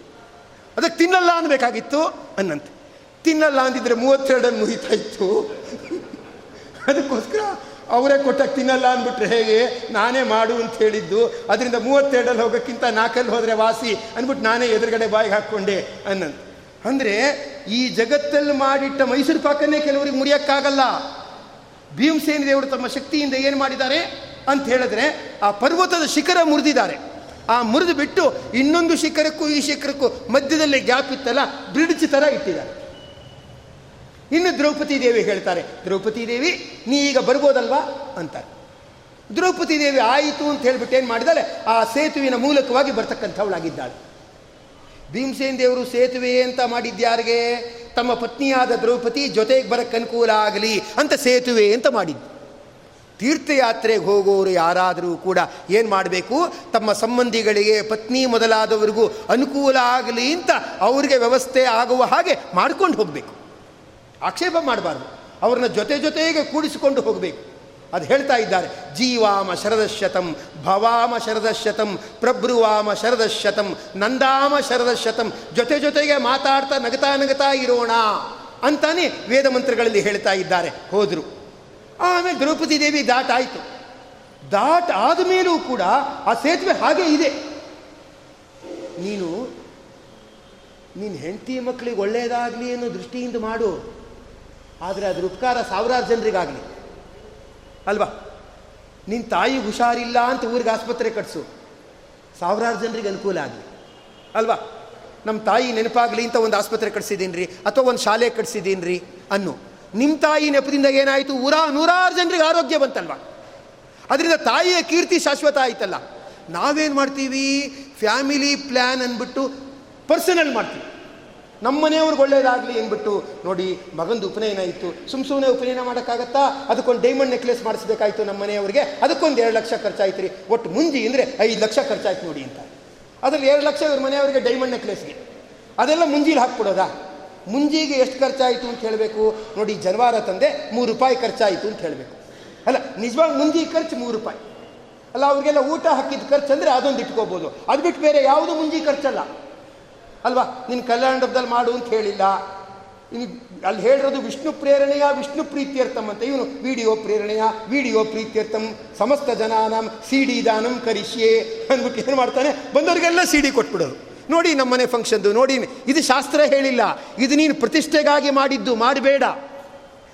ಅದಕ್ಕೆ ತಿನ್ನಲ್ಲ ಅನ್ಬೇಕಾಗಿತ್ತು ಅನ್ನಂತೆ. ತಿನ್ನಲ್ಲ ಅಂದಿದ್ರೆ ಮೂವತ್ತೆರಡನ್ನು ಮುಗಿತಾ ಇತ್ತು ಅದಕ್ಕೋಸ್ಕರ ಅವರೇ ಕೊಟ್ಟಾಗ ತಿನ್ನಲ್ಲ ಅಂದ್ಬಿಟ್ರೆ ಹೇಗೆ? ನಾನೇ ಮಾಡು ಅಂತ ಹೇಳಿದ್ದು. ಅದರಿಂದ ಮೂವತ್ತೆರಡಲ್ಲಿ ಹೋಗೋಕ್ಕಿಂತ ನಾಲ್ಕಲ್ಲಿ ಹೋದರೆ ವಾಸಿ ಅಂದ್ಬಿಟ್ಟು ನಾನೇ ಎದುರುಗಡೆ ಬಾಯಿಗೆ ಹಾಕ್ಕೊಂಡೆ ಅನ್ನಂತ. ಅಂದರೆ ಈ ಜಗತ್ತಲ್ಲಿ ಮಾಡಿಟ್ಟ ಮೈಸೂರು ಪಾಕನ್ನೇ ಕೆಲವರಿಗೆ ಮುರಿಯೋಕ್ಕಾಗಲ್ಲ. ಭೀಮಸೇನ ದೇವರು ತಮ್ಮ ಶಕ್ತಿಯಿಂದ ಏನು ಮಾಡಿದ್ದಾರೆ ಅಂತ ಹೇಳಿದ್ರೆ ಆ ಪರ್ವತದ ಶಿಖರ ಮುರಿದಿದ್ದಾರೆ. ಆ ಮುರಿದು ಬಿಟ್ಟು ಇನ್ನೊಂದು ಶಿಖರಕ್ಕೂ ಈ ಶಿಖರಕ್ಕೂ ಮಧ್ಯದಲ್ಲಿ ಗ್ಯಾಪ್ ಇತ್ತಲ್ಲ, ಬ್ರಿಡ್ಜ್ ಥರ ಇಟ್ಟಿದ್ದಾರೆ. ಇನ್ನು ದ್ರೌಪದಿ ದೇವಿ ಹೇಳ್ತಾರೆ, ದ್ರೌಪದಿ ದೇವಿ, ನೀ ಈಗ ಬರ್ಬೋದಲ್ವಾ? ಅಂತಾರೆ. ದ್ರೌಪದಿ ದೇವಿ ಆಯಿತು ಅಂತ ಹೇಳ್ಬಿಟ್ಟು ಏನು ಮಾಡಿದಾಳೆ? ಆ ಸೇತುವಿನ ಮೂಲಕವಾಗಿ ಬರ್ತಕ್ಕಂಥವಳಾಗಿದ್ದಾಳೆ. ಭೀಮಸೇನ್ ದೇವರು ಸೇತುವೆ ಅಂತ ಮಾಡಿದ್ಯಾರಿಗೆ? ತಮ್ಮ ಪತ್ನಿಯಾದ ದ್ರೌಪದಿ ಜೊತೆಗೆ ಬರಕ್ಕೆ ಅನುಕೂಲ ಆಗಲಿ ಅಂತ ಸೇತುವೆ ಅಂತ ಮಾಡಿದ್ದು. ತೀರ್ಥಯಾತ್ರೆಗೆ ಹೋಗೋರು ಯಾರಾದರೂ ಕೂಡ ಏನು ಮಾಡಬೇಕು? ತಮ್ಮ ಸಂಬಂಧಿಗಳಿಗೆ, ಪತ್ನಿ ಮೊದಲಾದವರಿಗೂ ಅನುಕೂಲ ಆಗಲಿ ಅಂತ ಅವರಿಗೆ ವ್ಯವಸ್ಥೆ ಆಗುವ ಹಾಗೆ ಮಾಡ್ಕೊಂಡು ಹೋಗಬೇಕು. ಆಕ್ಷೇಪ ಮಾಡಬಾರ್ದು. ಅವ್ರನ್ನ ಜೊತೆ ಜೊತೆಗೆ ಕೂಡಿಸಿಕೊಂಡು ಹೋಗಬೇಕು. ಅದು ಹೇಳ್ತಾ ಇದ್ದಾರೆ. ಜೀವಾಮ ಶರದಶತಂ, ಭವಾಮ ಶರದಶತಂ ಪ್ರಭ್ರುವಾಮ ಶರದಶತಂ, ನಂದಾಮ ಶರದಶತಂ, ಜೊತೆ ಜೊತೆಗೆ ಮಾತಾಡ್ತಾ ನಗತಾ ನಗತಾ ಇರೋಣ ಅಂತಾನೆ ವೇದ ಮಂತ್ರಗಳಲ್ಲಿ ಹೇಳ್ತಾ ಇದ್ದಾರೆ. ಹೋದರು. ಆಮೇಲೆ ದ್ರೌಪದಿ ದೇವಿ ದಾಟ್ ಆಯಿತು. ದಾಟ್ ಆದ ಮೇಲೂ ಕೂಡ ಆ ಸೇತುವೆ ಹಾಗೆ ಇದೆ. ನೀನು ನಿನ್ನ ಹೆಂಡತಿ ಮಕ್ಕಳಿಗೆ ಒಳ್ಳೆಯದಾಗಲಿ ಅನ್ನೋ ದೃಷ್ಟಿಯಿಂದ ಮಾಡು. ಆದರೆ ಅದ್ರ ಉಪಕಾರ ಸಾವಿರಾರು ಜನರಿಗಾಗಲಿ. ಅಲ್ವಾ? ನಿನ್ನ ತಾಯಿ ಹುಷಾರಿಲ್ಲ ಅಂತ ಊರಿಗೆ ಆಸ್ಪತ್ರೆ ಕಟ್ಸು. ಸಾವಿರಾರು ಜನರಿಗೆ ಅನುಕೂಲ ಆಗಲಿ. ಅಲ್ವಾ? ನಮ್ಮ ತಾಯಿ ನೆನಪಾಗಲಿ ಅಂತ ಒಂದು ಆಸ್ಪತ್ರೆ ಕಟ್ಸಿದ್ದೀನಿ ರೀ ಅಥವಾ ಒಂದು ಶಾಲೆ ಕಟ್ಸಿದ್ದೀನಿ ರೀ ಅನ್ನು. ನಿಮ್ಮ ತಾಯಿ ನೆಪದಿಂದ ಏನಾಯಿತು? ಊರ ನೂರಾರು ಜನರಿಗೆ ಆರೋಗ್ಯ ಬಂತಲ್ವ? ಅದರಿಂದ ತಾಯಿಯ ಕೀರ್ತಿ ಶಾಶ್ವತ ಆಯ್ತಲ್ಲ. ನಾವೇನು ಮಾಡ್ತೀವಿ? ಫ್ಯಾಮಿಲಿ ಪ್ಲ್ಯಾನ್ ಅಂದ್ಬಿಟ್ಟು ಪರ್ಸನಲ್ ಮಾಡ್ತೀವಿ. ನಮ್ಮ ಮನೆಯವ್ರಿಗೆ ಒಳ್ಳೇದಾಗಲಿ ಅಂದ್ಬಿಟ್ಟು ನೋಡಿ, ಮಗಂದು ಉಪನಯನ ಇತ್ತು. ಸುಮ್ ಸುಮ್ಮನೆ ಉಪನಯನ ಮಾಡೋಕ್ಕಾಗತ್ತಾ? ಅದಕ್ಕೊಂದು ಡೈಮಂಡ್ ನೆಕ್ಲೆಸ್ ಮಾಡಿಸ್ಬೇಕಾಯ್ತು ನಮ್ಮ ಮನೆಯವ್ರಿಗೆ. ಅದಕ್ಕೊಂದು ಎರಡು ಲಕ್ಷ ಖರ್ಚಾಯ್ತು ರೀ ಒಟ್ಟು ಮುಂಜಿ ಅಂದರೆ ಐದು ಲಕ್ಷ ಖರ್ಚಾಯ್ತು ನೋಡಿ ಅಂತ. ಅದರಲ್ಲಿ ಎರಡು ಲಕ್ಷ ಇವ್ರ ಮನೆಯವರಿಗೆ ಡೈಮಂಡ್ ನೆಕ್ಲೆಸ್ಗೆ ಅದೆಲ್ಲ ಮುಂಜಿಲಿ ಹಾಕ್ಬಿಡೋದಾ? ಮುಂಜಿಗೆ ಎಷ್ಟು ಖರ್ಚಾಯಿತು ಅಂತ ಹೇಳಬೇಕು? ನೋಡಿ, ಜನವಾರ ತಂದೆ ಮೂರು ರೂಪಾಯಿ ಖರ್ಚಾಯಿತು ಅಂತ ಹೇಳಬೇಕು. ಅಲ್ಲ, ನಿಜವಾಗಿ ಮುಂಜಿ ಖರ್ಚು ಮೂರು ರೂಪಾಯಿ. ಅಲ್ಲ, ಅವ್ರಿಗೆಲ್ಲ ಊಟ ಹಾಕಿದ ಖರ್ಚು ಅಂದರೆ ಅದೊಂದು ಇಟ್ಕೋಬೋದು. ಅದು ಬಿಟ್ಟು ಬೇರೆ ಯಾವುದು ಮುಂಜಿ ಖರ್ಚಲ್ಲ. ಅಲ್ವಾ? ನಿನ್ನ ಕಲ್ಯಾಣದಲ್ಲಿ ಮಾಡು ಅಂತ ಹೇಳಿಲ್ಲ. ಇನ್ನು ಅಲ್ಲಿ ಹೇಳಿರೋದು ವಿಷ್ಣು ಪ್ರೇರಣೆಯ ವಿಷ್ಣು ಪ್ರೀತ್ಯರ್ಥಂ ಅಂತ. ಇವನು ವಿಡಿಯೋ ಪ್ರೇರಣೆಯ ವಿಡಿಯೋ ಪ್ರೀತ್ಯರ್ಥಂ. ಸಮಸ್ತ ಜನಾನಂ ಸಿ ಡಿ ದಾನಂ ಕರಿಷ್ಯೆ ಅಂದ್ಬಿಟ್ಟು ಏನು ಮಾಡ್ತಾನೆ? ಬಂದವರಿಗೆಲ್ಲ ಸಿ ಡಿ ಕೊಟ್ಬಿಡೋದು. ನೋಡಿ ನಮ್ಮನೆ ಫಂಕ್ಷನ್ದು ನೋಡಿ ಇದು ಶಾಸ್ತ್ರ ಹೇಳಿಲ್ಲ. ಇದು ನೀನು ಪ್ರತಿಷ್ಠೆಗಾಗಿ ಮಾಡಿದ್ದು, ಮಾಡಬೇಡ.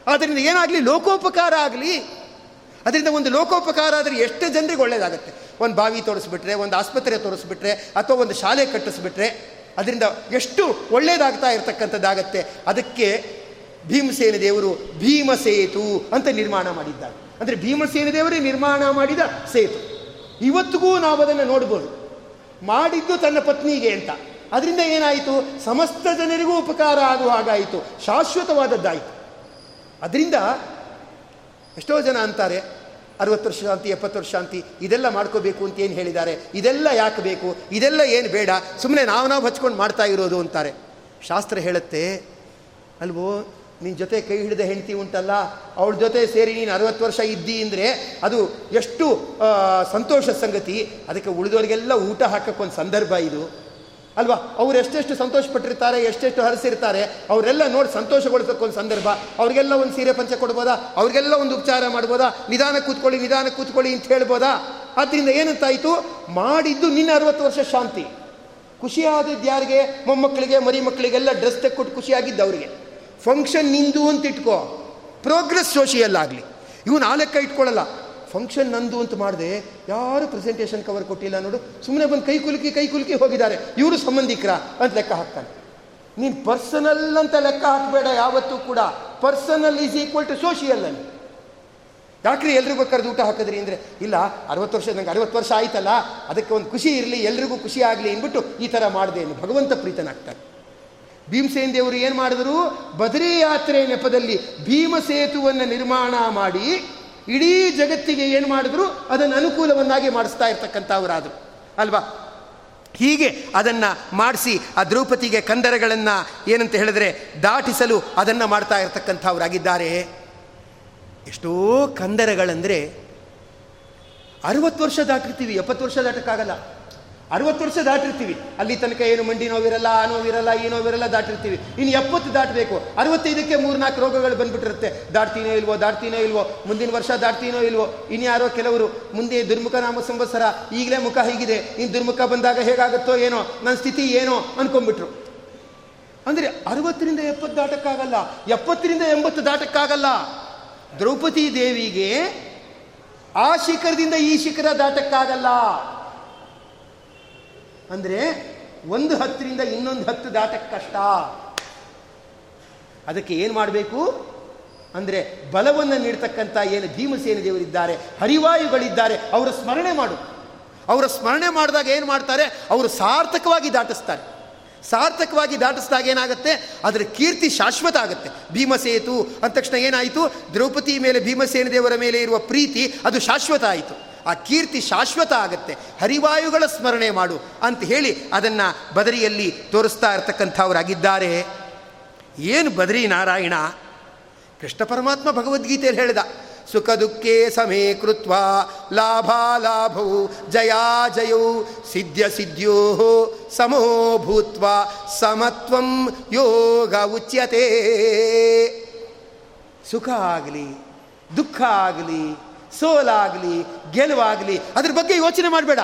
ಅದರಿಂದ ಏನಾಗಲಿ, ಲೋಕೋಪಕಾರ ಆಗಲಿ. ಅದರಿಂದ ಒಂದು ಲೋಕೋಪಕಾರ ಆದರೆ ಎಷ್ಟು ಜನರಿಗೆ ಒಳ್ಳೆಯದಾಗುತ್ತೆ ಒಂದು ಬಾವಿ ತೋರಿಸ್ಬಿಟ್ರೆ, ಒಂದು ಆಸ್ಪತ್ರೆ ತೋರಿಸ್ಬಿಟ್ರೆ, ಅಥವಾ ಒಂದು ಶಾಲೆ ಕಟ್ಟಿಸ್ಬಿಟ್ರೆ ಅದರಿಂದ ಎಷ್ಟು ಒಳ್ಳೆಯದಾಗ್ತಾ ಇರತಕ್ಕಂಥದ್ದಾಗತ್ತೆ. ಅದಕ್ಕೆ ಭೀಮಸೇನ ದೇವರು ಭೀಮಸೇತು ಅಂತ ನಿರ್ಮಾಣ ಮಾಡಿದ್ದಾರೆ ಅಂದರೆ ಭೀಮಸೇನ ದೇವರೇ ನಿರ್ಮಾಣ ಮಾಡಿದ ಸೇತು. ಇವತ್ತಿಗೂ ನಾವು ಅದನ್ನು ನೋಡ್ಬೋದು. ಮಾಡಿದ್ದು ತನ್ನ ಪತ್ನಿಗೆ ಅಂತ. ಅದರಿಂದ ಏನಾಯಿತು? ಸಮಸ್ತ ಜನರಿಗೂ ಉಪಕಾರ ಆಗುವ ಹಾಗಾಯಿತು. ಶಾಶ್ವತವಾದದ್ದಾಯಿತು. ಅದರಿಂದ ಎಷ್ಟೋ ಜನ ಅಂತಾರೆ, ಅರವತ್ತು ವರ್ಷ ಶಾಂತಿ, ಎಪ್ಪತ್ತು ವರ್ಷ ಶಾಂತಿ, ಇದೆಲ್ಲ ಮಾಡ್ಕೋಬೇಕು ಅಂತ ಏನು ಹೇಳಿದ್ದಾರೆ? ಇದೆಲ್ಲ ಯಾಕೆ ಬೇಕು? ಇದೆಲ್ಲ ಏನು ಬೇಡ? ಸುಮ್ಮನೆ ನಾವು ನಾವು ಹಚ್ಕೊಂಡು ಮಾಡ್ತಾ ಇರೋದು ಅಂತಾರೆ. ಶಾಸ್ತ್ರ ಹೇಳುತ್ತೆ, ಅಲ್ವೋ ನಿನ್ನ ಜೊತೆ ಕೈ ಹಿಡಿದ ಹೆಂಡತಿ ಉಂಟಲ್ಲ, ಅವಳ ಜೊತೆ ಸೇರಿ ನೀನು ಅರವತ್ತು ವರ್ಷ ಇದ್ದಿ ಅಂದರೆ ಅದು ಎಷ್ಟು ಸಂತೋಷ ಸಂಗತಿ. ಅದಕ್ಕೆ ಉಳಿದವರಿಗೆಲ್ಲ ಊಟ ಹಾಕೋಕ್ಕೊಂದು ಸಂದರ್ಭ ಇದು. ಅಲ್ವಾ? ಅವ್ರು ಎಷ್ಟೆಷ್ಟು ಸಂತೋಷ ಪಟ್ಟಿರ್ತಾರೆ ಎಷ್ಟೆಷ್ಟು ಹರಿಸಿರ್ತಾರೆ, ಅವರೆಲ್ಲ ನೋಡಿ ಸಂತೋಷಗೊಳಿಸೋಕ್ಕೊಂದು ಸಂದರ್ಭ. ಅವ್ರಿಗೆಲ್ಲ ಒಂದು ಸೀರೆ ಪಂಚ ಕೊಡ್ಬೋದಾ? ಅವ್ರಿಗೆಲ್ಲ ಒಂದು ಉಪಚಾರ ಮಾಡ್ಬೋದಾ? ನಿಧಾನ ಕೂತ್ಕೊಳ್ಳಿ ನಿಧಾನ ಕೂತ್ಕೊಳ್ಳಿ ಅಂತ ಹೇಳ್ಬೋದಾ? ಆದ್ದರಿಂದ ಏನಂತಾಯಿತು? ಮಾಡಿದ್ದು ನಿನ್ನ ಅರವತ್ತು ವರ್ಷ ಶಾಂತಿ. ಖುಷಿಯಾದದ್ದು ಯಾರಿಗೆ ಮೊಮ್ಮಕ್ಕಳಿಗೆ ಮರಿ ಮಕ್ಕಳಿಗೆಲ್ಲ ಡ್ರೆಸ್ ತೆಕ್ಕೊಟ್ಟು ಖುಷಿಯಾಗಿದ್ದು ಅವರಿಗೆ. ಫಂಕ್ಷನ್ ನಿಂದು ಅಂತ ಇಟ್ಕೋ. ಪ್ರೋಗ್ರೆಸ್ ಸೋಷಿಯಲ್ ಆಗಲಿ. ಇವನು ಆ ಲೆಕ್ಕ ಇಟ್ಕೊಳ್ಳಲ್ಲ ಫಂಕ್ಷನ್ ನಂದು ಅಂತ ಮಾಡಿದೆ, ಯಾರು ಪ್ರೆಸೆಂಟೇಷನ್ ಕವರ್ ಕೊಟ್ಟಿಲ್ಲ ನೋಡು. ಸುಮ್ಮನೆ ಬಂದು ಕೈ ಕುಲುಕಿ ಕೈ ಕುಲುಕಿ ಹೋಗಿದ್ದಾರೆ. ಇವರು ಸಂಬಂಧಿಕರ ಅಂತ ಲೆಕ್ಕ ಹಾಕ್ತಾನೆ. ನೀನು ಪರ್ಸನಲ್ ಅಂತ ಲೆಕ್ಕ ಹಾಕಬೇಡ ಯಾವತ್ತೂ ಕೂಡ. Personal is equal to social ಅಲ್ಲಿ. ಯಾಕ್ರಿ ಎಲ್ರಿಗೂ ಕರೆದು ಊಟ ಹಾಕಿದ್ರಿ ಅಂದರೆ, ಇಲ್ಲ, ಅರವತ್ತು ವರ್ಷ, ನಂಗೆ ಅರವತ್ತು ವರ್ಷ ಆಯ್ತಲ್ಲ, ಅದಕ್ಕೆ ಒಂದು ಖುಷಿ ಇರಲಿ, ಎಲ್ರಿಗೂ ಖುಷಿ ಆಗಲಿ ಅಂದ್ಬಿಟ್ಟು ಈ ಥರ ಮಾಡಿದೆ ಭಗವಂತ ಪ್ರೀತನಾಗ್ತಾನೆ. ಭೀಮಸೇನ್ ದೇವರು ಏನು ಮಾಡಿದ್ರು? ಬದರಿ ಯಾತ್ರೆ ನೆಪದಲ್ಲಿ ಭೀಮ ಸೇತುವನ್ನು ನಿರ್ಮಾಣ ಮಾಡಿ ಇಡೀ ಜಗತ್ತಿಗೆ ಏನು ಮಾಡಿದ್ರು? ಅದನ್ನು ಅನುಕೂಲವನ್ನಾಗಿ ಮಾಡಿಸ್ತಾ ಇರ್ತಕ್ಕಂಥವರಾದರು. ಅಲ್ವಾ? ಹೀಗೆ ಅದನ್ನು ಮಾಡಿಸಿ ಆ ದ್ರೌಪದಿಗೆ ಕಂದರಗಳನ್ನು ಏನಂತ ಹೇಳಿದ್ರೆ ದಾಟಿಸಲು ಅದನ್ನು ಮಾಡ್ತಾ ಇರತಕ್ಕಂಥವರಾಗಿದ್ದಾರೆ. ಎಷ್ಟೋ ಕಂದರಗಳಂದರೆ ಅರವತ್ತು ವರ್ಷ ದಾಟಿರ್ತೀವಿ, ಎಪ್ಪತ್ತು ವರ್ಷ ದಾಟಕ್ಕಾಗಲ್ಲ. ಅರವತ್ತು ವರ್ಷ ದಾಟಿರ್ತೀವಿ. ಅಲ್ಲಿ ತನಕ ಏನು ಮಂಡಿ ನೋವಿರಲ್ಲ, ಆ ನೋವಿರಲ್ಲ, ಈ ನೋವಿರಲ್ಲ ದಾಟಿರ್ತೀವಿ. ಇನ್ನು ಎಪ್ಪತ್ತು ದಾಟಬೇಕು. ಅರವತ್ತೈದಕ್ಕೆ ಮೂರ್ನಾಲ್ಕು ರೋಗಗಳು ಬಂದ್ಬಿಟ್ಟಿರುತ್ತೆ. ದಾಟ್ತೀನೋ ಇಲ್ವೋ ದಾಟ್ತೀನೋ ಇಲ್ವೋ, ಮುಂದಿನ ವರ್ಷ ದಾಟ್ತೀನೋ ಇಲ್ವೋ ಇನ್ಯಾರೋ ಕೆಲವರು, ಮುಂದೆ ದುರ್ಮುಖ ನಾಮ ಸಂವತ್ಸರ, ಈಗಲೇ ಮುಖ ಹೀಗಿದೆ, ಇನ್ನು ದುರ್ಮುಖ ಬಂದಾಗ ಹೇಗಾಗುತ್ತೋ ಏನೋ, ನನ್ನ ಸ್ಥಿತಿ ಏನೋ ಅನ್ಕೊಂಡ್ಬಿಟ್ರು. ಅಂದರೆ ಅರವತ್ತರಿಂದ ಎಪ್ಪತ್ತು ದಾಟಕ್ಕಾಗಲ್ಲ, ಎಪ್ಪತ್ತರಿಂದ ಎಂಬತ್ತು ದಾಟಕ್ಕಾಗಲ್ಲ. ದ್ರೌಪದಿ ದೇವಿಗೆ ಆ ಶಿಖರದಿಂದ ಈ ಶಿಖರ ದಾಟಕ್ಕಾಗಲ್ಲ. ಅಂದರೆ ಒಂದು ಹತ್ತರಿಂದ ಇನ್ನೊಂದು ಹತ್ತು ದಾಟಕ್ಕೆ ಕಷ್ಟ. ಅದಕ್ಕೆ ಏನು ಮಾಡಬೇಕು? ಅಂದರೆ ಬಲವನ್ನು ನೀಡ್ತಕ್ಕಂಥ ಏನು ಭೀಮಸೇನ ದೇವರಿದ್ದಾರೆ, ಹರಿವಾಯುಗಳಿದ್ದಾರೆ, ಅವರ ಸ್ಮರಣೆ ಮಾಡು. ಅವರ ಸ್ಮರಣೆ ಮಾಡಿದಾಗ ಏನು ಮಾಡ್ತಾರೆ? ಅವರು ಸಾರ್ಥಕವಾಗಿ ದಾಟಿಸ್ತಾರೆ. ಸಾರ್ಥಕವಾಗಿ ದಾಟಿಸಿದಾಗ ಏನಾಗುತ್ತೆ? ಅದರ ಕೀರ್ತಿ ಶಾಶ್ವತ ಆಗುತ್ತೆ. ಭೀಮಸೇತು, ಅಂದ ತಕ್ಷಣ ಏನಾಯಿತು? ದ್ರೌಪದಿ ಮೇಲೆ ಭೀಮಸೇನ ದೇವರ ಮೇಲೆ ಇರುವ ಪ್ರೀತಿ, ಅದು ಶಾಶ್ವತ ಆಯಿತು. ಆ ಕೀರ್ತಿ ಶಾಶ್ವತ ಆಗುತ್ತೆ. ಹರಿವಾಯುಗಳ ಸ್ಮರಣೆ ಮಾಡು ಅಂತ ಹೇಳಿ ಅದನ್ನು ಬದರಿಯಲ್ಲಿ ತೋರಿಸ್ತಾ ಇರ್ತಕ್ಕಂಥವರಾಗಿದ್ದಾರೆ. ಏನು ಬದರಿ ನಾರಾಯಣ? ಕೃಷ್ಣ ಪರಮಾತ್ಮ ಭಗವದ್ಗೀತೆಯಲ್ಲಿ ಹೇಳಿದ, ಸುಖ ದುಃಖೇ ಸಮೇ ಕೃತ್ವ ಲಾಭಾಲಾಭೌ ಜಯಾ ಜಯೌ ಸಿದ್ಧ ಸಿದ್ಧ್ಯೋ ಸಮೋ ಭೂತ್ವ, ಸಮತ್ವಂ ಯೋಗ ಉಚ್ಯತೆ. ಸುಖ ಆಗಲಿ, ದುಃಖ ಆಗಲಿ ಸೋಲಾಗಲಿ, ಗೆಲುವಾಗಲಿ, ಅದ್ರ ಬಗ್ಗೆ ಯೋಚನೆ ಮಾಡಬೇಡ.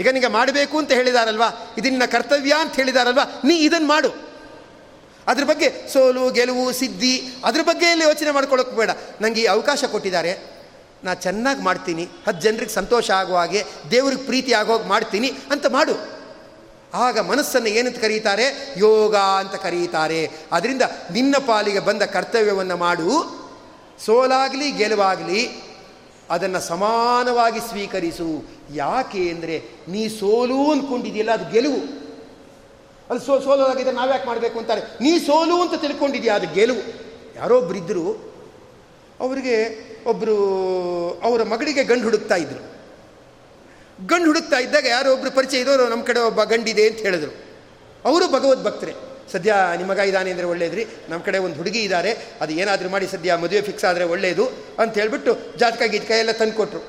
ಈಗ ನಿಮಗೆ ಮಾಡಬೇಕು ಅಂತ ಹೇಳಿದಾರಲ್ವಾ? ಇದನ್ನ ಕರ್ತವ್ಯ ಅಂತ ಹೇಳಿದಾರಲ್ವಾ? ನೀ ಇದನ್ನು ಮಾಡು. ಅದ್ರ ಬಗ್ಗೆ ಸೋಲು, ಗೆಲುವು, ಸಿದ್ಧಿ, ಅದ್ರ ಬಗ್ಗೆ ಎಲ್ಲ ಯೋಚನೆ ಮಾಡ್ಕೊಳ್ಳೋಕೆ ಬೇಡ. ನನಗೆ ಈ ಅವಕಾಶ ಕೊಟ್ಟಿದ್ದಾರೆ. ನಾ ಚೆನ್ನಾಗಿ ಮಾಡ್ತೀನಿ. ಹತ್ತು ಜನರಿಗೆ ಸಂತೋಷ ಆಗುವ ಹಾಗೆ, ದೇವ್ರಿಗೆ ಪ್ರೀತಿ ಆಗೋಗಿ ಮಾಡ್ತೀನಿ ಅಂತ ಮಾಡು. ಆಗ ಮನಸ್ಸನ್ನು ಏನಂತ ಕರೀತಾರೆ? ಯೋಗ ಅಂತ ಕರೀತಾರೆ. ಅದರಿಂದ ನಿನ್ನ ಪಾಲಿಗೆ ಬಂದ ಕರ್ತವ್ಯವನ್ನು ಮಾಡು. ಸೋಲಾಗಲಿ, ಗೆಲುವಾಗಲಿ ಅದನ್ನು ಸಮಾನವಾಗಿ ಸ್ವೀಕರಿಸು. ಯಾಕೆ ಅಂದರೆ ನೀ ಸೋಲು ಅಂದ್ಕೊಂಡಿದೆಯಲ್ಲ ಅದು ಗೆಲುವು. ಅದು ಸೋ ಸೋಲೋದಾಗಿದ್ದರೆ ನಾವ್ಯಾಕೆ ಮಾಡಬೇಕು ಅಂತಾರೆ? ನೀ ಸೋಲು ಅಂತ ತಿಳ್ಕೊಂಡಿದ್ಯಾ, ಅದು ಗೆಲುವು. ಯಾರೋ ಒಬ್ಬರಿದ್ದರು ಅವರಿಗೆ ಒಬ್ಬರು ಅವರ ಮಗಳಿಗೆ ಗಂಡು ಹುಡುಕ್ತಾ ಇದ್ರು. ಗಂಡು ಹುಡುಕ್ತಾ ಇದ್ದಾಗ ಯಾರೋ ಒಬ್ಬರು ಪರಿಚಯ ಇದ್ದವರು ನಮ್ಮ ಕಡೆ ಒಬ್ಬ ಗಂಡಿದೆ ಅಂತ ಹೇಳಿದ್ರು. ಅವರು ಭಗವದ್ ಭಕ್ತರೆ ಸದ್ಯ ನಿಮಗ ಇದ್ದಾನೆ ಅಂದರೆ ಒಳ್ಳೇದ್ರಿ. ನಮ್ಮ ಕಡೆ ಒಂದು ಹುಡುಗಿ ಇದ್ದಾರೆ ಅದು ಏನಾದರೂ ಮಾಡಿ ಸದ್ಯ ಮದುವೆ ಫಿಕ್ಸ್ ಆದರೆ ಒಳ್ಳೆಯದು ಅಂತ ಹೇಳಿಬಿಟ್ಟು ಜಾತಕ ಗೀತಕ ಎಲ್ಲ ತಂದುಕೊಟ್ರು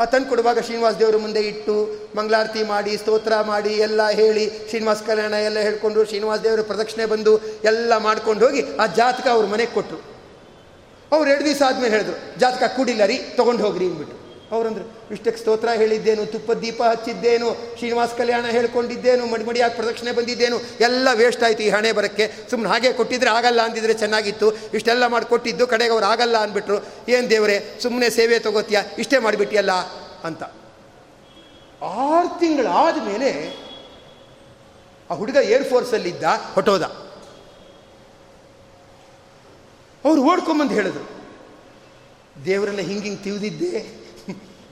ಆ ತಂದು ಕೊಡುವಾಗ ಶ್ರೀನಿವಾಸ ದೇವರು ಮುಂದೆ ಇಟ್ಟು ಮಂಗಳಾರತಿ ಮಾಡಿ, ಸ್ತೋತ್ರ ಮಾಡಿ, ಎಲ್ಲ ಹೇಳಿ ಶ್ರೀನಿವಾಸ ಕಲ್ಯಾಣ ಎಲ್ಲ ಹೇಳ್ಕೊಂಡು ಶ್ರೀನಿವಾಸ ದೇವರು ಪ್ರದಕ್ಷಿಣೆ ಬಂದು ಎಲ್ಲ ಮಾಡ್ಕೊಂಡು ಹೋಗಿ ಆ ಜಾತಕ ಅವ್ರ ಮನೆಗೆ ಕೊಟ್ಟರು ಅವ್ರು ಎರಡು ದಿವಸ ಆದಮೇಲೆ ಹೇಳಿದ್ರು, ಜಾತಕ ಕೂಡಿಲ್ಲ ರೀ, ತೊಗೊಂಡು ಹೋಗ್ರಿ ಅಂದ್ಬಿಟ್ಟು. ಅವರಂದ್ರು, ಇಷ್ಟಕ್ಕೆ ಸ್ತೋತ್ರ ಹೇಳಿದ್ದೇನು, ತುಪ್ಪ ದೀಪ ಹಚ್ಚಿದ್ದೇನು, ಶ್ರೀನಿವಾಸ ಕಲ್ಯಾಣ ಹೇಳ್ಕೊಂಡಿದ್ದೇನು ಮಡಿಮಡಿಯಾಗಿ ಪ್ರದಕ್ಷಿಣೆ ಬಂದಿದ್ದೇನು, ಎಲ್ಲ ವೇಸ್ಟ್ ಆಯಿತು ಈ ಹಣೆ ಬರೋಕ್ಕೆ. ಸುಮ್ಮನೆ ಹಾಗೆ ಕೊಟ್ಟಿದ್ರೆ ಆಗಲ್ಲ ಅಂದಿದ್ರೆ ಚೆನ್ನಾಗಿತ್ತು, ಇಷ್ಟೆಲ್ಲ ಮಾಡಿ ಕೊಟ್ಟಿದ್ದು ಕಡೆಗೆ ಅವ್ರು ಆಗಲ್ಲ ಅಂದ್ಬಿಟ್ರು. ಏನು ದೇವರೇ ಸುಮ್ಮನೆ ಸೇವೆ ತಗೋತೀಯ, ಇಷ್ಟೇ ಮಾಡಿಬಿಟ್ಟಿಯಲ್ಲ ಅಂತ. ಆರು ತಿಂಗಳಾದ ಮೇಲೆ ಆ ಹುಡುಗ ಏರ್ಫೋರ್ಸಲ್ಲಿದ್ದ ಹೊಟ್ಟೋದ ಅವ್ರು ಓಡ್ಕೊಂಬಂದು ಹೇಳಿದ್ರು, ದೇವರನ್ನ ಹಿಂಗೆ ಹಿಂಗೆ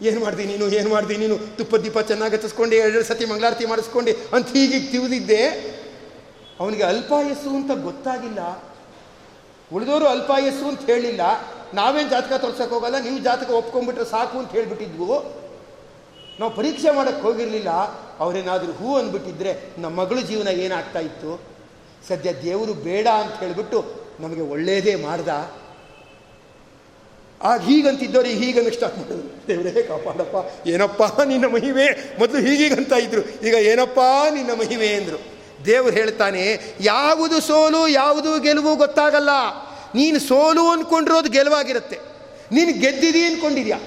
ಏನು ಮಾಡ್ದಿ ನೀನು, ಏನು ಮಾಡ್ದಿ ನೀನು? ತುಪ್ಪ ದೀಪ ಚೆನ್ನಾಗಿ ಹಚ್ಚಿಸ್ಕೊಂಡು ಎರಡು ಸತಿ ಮಂಗಳಾರತಿ ಮಾಡಿಸ್ಕೊಂಡು, ಅಂತ ಹೀಗೆ ತಿವಿದಿದ್ದೆ ಅವನಿಗೆ ಅಲ್ಪಾಯಸ್ಸು ಅಂತ ಗೊತ್ತಾಗಿಲ್ಲ. ಉಳಿದವರು ಅಲ್ಪಾಯಸ್ಸು ಅಂತ ಹೇಳಿಲ್ಲ. ನಾವೇನು ಜಾತಕ ತೋರ್ಸಕ್ಕೆ ಹೋಗಲ್ಲ, ನೀವು ಜಾತಕ ಒಪ್ಕೊಂಡ್ಬಿಟ್ರೆ ಸಾಕು ಅಂತ ಹೇಳಿಬಿಟ್ಟಿದ್ವು. ನಾವು ಪರೀಕ್ಷೆ ಮಾಡೋಕ್ಕೆ ಹೋಗಿರಲಿಲ್ಲ. ಅವರೇನಾದರೂ ಹೂ ಅಂದ್ಬಿಟ್ಟಿದ್ರೆ ನಮ್ಮ ಮಗಳ ಜೀವನ ಏನಾಗ್ತಾ ಇತ್ತು? ಸದ್ಯ ದೇವರು ಬೇಡ ಅಂತ ಹೇಳಿಬಿಟ್ಟು ನಮಗೆ ಒಳ್ಳೆಯದೇ ಮಾಡ್ದ. ಆಗ ಹೀಗಂತಿದ್ದವ್ರಿಗೆ ಹೀಗಂತ ಸ್ಟಾರ್ಟ್ ಮಾಡೋದು ದೇವರೇ ಕಾಪಾಡಪ್ಪ, ಏನಪ್ಪ ನಿನ್ನ ಮಹಿಮೆ? ಮೊದಲು ಹೀಗೀಗಂತ ಇದ್ರು, ಈಗ ಏನಪ್ಪ ನಿನ್ನ ಮಹಿಮೆ ಅಂದರು. ದೇವರು ಹೇಳ್ತಾನೆ, ಯಾವುದು ಸೋಲು, ಯಾವುದು ಗೆಲುವು ಗೊತ್ತಾಗಲ್ಲ. ನೀನು ಸೋಲು ಅಂದ್ಕೊಂಡಿರೋದು ಗೆಲುವಾಗಿರುತ್ತೆ. ನೀನು ಗೆದ್ದಿದಿ ಅಂದ್ಕೊಂಡಿದ್ಯಾ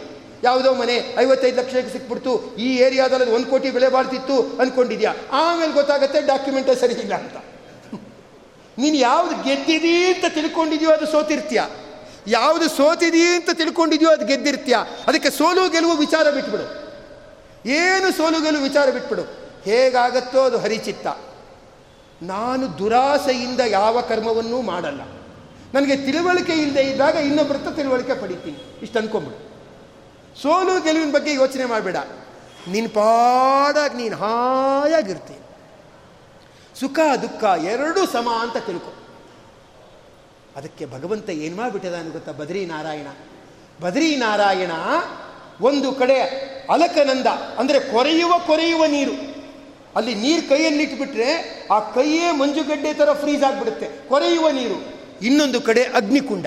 ಯಾವುದೋ ಮನೆ, ಐವತ್ತೈದು ಲಕ್ಷಕ್ಕೆ ಸಿಕ್ಬಿಡ್ತು, ಈ ಏರಿಯಾದಲ್ಲಿ ಒಂದು ಕೋಟಿ ಬೆಲೆ ಬಾಳ್ತಿತ್ತು ಅಂದ್ಕೊಂಡಿದ್ಯಾ ಆಮೇಲೆ ಗೊತ್ತಾಗುತ್ತೆ ಡಾಕ್ಯುಮೆಂಟ್ ಸರಿ ಇಲ್ಲ ಅಂತ. ನೀನು ಯಾವುದು ಗೆದ್ದಿದೀ ಅಂತ ತಿಳ್ಕೊಂಡಿದ್ಯೋ ಅದು ಸೋತಿರ್ತೀಯ? ಯಾವುದು ಸೋತಿದೆಯೇ ಅಂತ ತಿಳ್ಕೊಂಡಿದೆಯೋ ಅದು ಗೆದ್ದಿರ್ತೀಯ. ಅದಕ್ಕೆ ಸೋಲು ಗೆಲುವು ವಿಚಾರ ಬಿಟ್ಬಿಡು. ಏನು ಸೋಲು ಗೆಲುವು ವಿಚಾರ ಬಿಟ್ಬಿಡು. ಹೇಗಾಗತ್ತೋ ಅದು ಹರಿಚಿತ್ತ. ನಾನು ದುರಾಸೆಯಿಂದ ಯಾವ ಕರ್ಮವನ್ನೂ ಮಾಡಲ್ಲ. ನನಗೆ ತಿಳುವಳಿಕೆ ಇಲ್ಲದೆ ಇದ್ದಾಗ ಇನ್ನೊಬ್ಬರತ್ತ ತಿಳುವಳಿಕೆ ಪಡಿತೀನಿ. ಇಷ್ಟು ಅನ್ಕೊಂಬಿಡು. ಸೋಲು ಗೆಲುವಿನ ಬಗ್ಗೆ ಯೋಚನೆ ಮಾಡಬೇಡ. ನಿನ್ನ ಪಾಡಾಗಿ ನೀನು ಹಾಯಾಗಿರ್ತೀನಿ. ಸುಖ ದುಃಖ ಎರಡೂ ಸಮ ಅಂತ ತಿಳ್ಕೊ. ಅದಕ್ಕೆ ಭಗವಂತ ಏನು ಮಾಡಿಬಿಟ್ಟಿದಾನೆ ಗೊತ್ತಾ? ಬದ್ರಿ ನಾರಾಯಣ ಬದ್ರಿ ನಾರಾಯಣ ಒಂದು ಕಡೆ ಅಲಕನಂದ, ಅಂದರೆ ಕೊರೆಯುವ ಕೊರೆಯುವ ನೀರು. ಅಲ್ಲಿ ನೀರು ಕೈಯಲ್ಲಿ ಇಟ್ಬಿಟ್ರೆ ಆ ಕೈಯೇ ಮಂಜುಗಡ್ಡೆ ಥರ ಫ್ರೀಸ್ ಆಗಿಬಿಡುತ್ತೆ. ಕೊರೆಯುವ ನೀರು. ಇನ್ನೊಂದು ಕಡೆ ಅಗ್ನಿಕುಂಡ.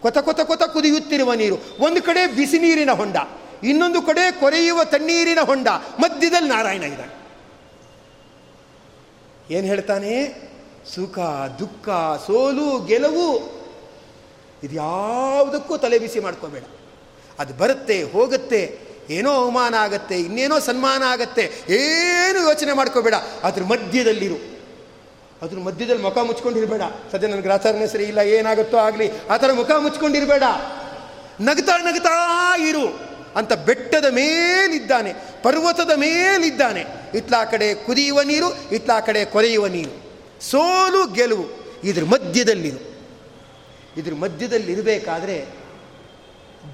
ಕೊತ ಕೊತ ಕೊತ ಕುದಿಯುತ್ತಿರುವ ನೀರು. ಒಂದು ಕಡೆ ಬಿಸಿ ನೀರಿನ ಹೊಂಡ. ಇನ್ನೊಂದು ಕಡೆ ಕೊರೆಯುವ ತಣ್ಣೀರಿನ ಹೊಂಡ. ಮಧ್ಯದಲ್ಲಿ ನಾರಾಯಣ ಇದ್ದಾನೆ. ಏನು ಹೇಳ್ತಾನೆ? ಸುಖ, ದುಃಖ, ಸೋಲು, ಗೆಲುವು ಇದ್ಯಾವುದಕ್ಕೂ ತಲೆ ಬಿಸಿ ಮಾಡ್ಕೋಬೇಡ. ಅದು ಬರುತ್ತೆ, ಹೋಗುತ್ತೆ, ಏನೋ ಅವಮಾನ ಆಗತ್ತೆ, ಇನ್ನೇನೋ ಸನ್ಮಾನ ಆಗತ್ತೆ, ಏನು ಯೋಚನೆ ಮಾಡ್ಕೋಬೇಡ. ಅದ್ರ ಮಧ್ಯದಲ್ಲಿರು. ಅದ್ರ ಮಧ್ಯದಲ್ಲಿ ಮುಖ ಮುಚ್ಕೊಂಡಿರ್ಬೇಡ. ಸದ್ಯ ನನಗೆ ರಾಚಾರಣೆ ಸರಿ ಇಲ್ಲ, ಏನಾಗುತ್ತೋ ಆಗಲಿ, ಆ ಥರ ಮುಖ ಮುಚ್ಕೊಂಡಿರ್ಬೇಡ. ನಗ್ತಾ ನಗ್ತಾ ಇರು ಅಂತ ಬೆಟ್ಟದ ಮೇಲಿದ್ದಾನೆ, ಪರ್ವತದ ಮೇಲಿದ್ದಾನೆ. ಇತ್ಲಾ ಕಡೆ ಕುದಿಯುವ ನೀರು ಇತ್ಲಾ ಕಡೆ ಕೊರೆಯುವ ನೀರು. ಸೋಲು ಗೆಲುವು. ಇದ್ರ ಮಧ್ಯದಲ್ಲಿರು. ಇದ್ರ ಮಧ್ಯದಲ್ಲಿ ಇರಬೇಕಾದ್ರೆ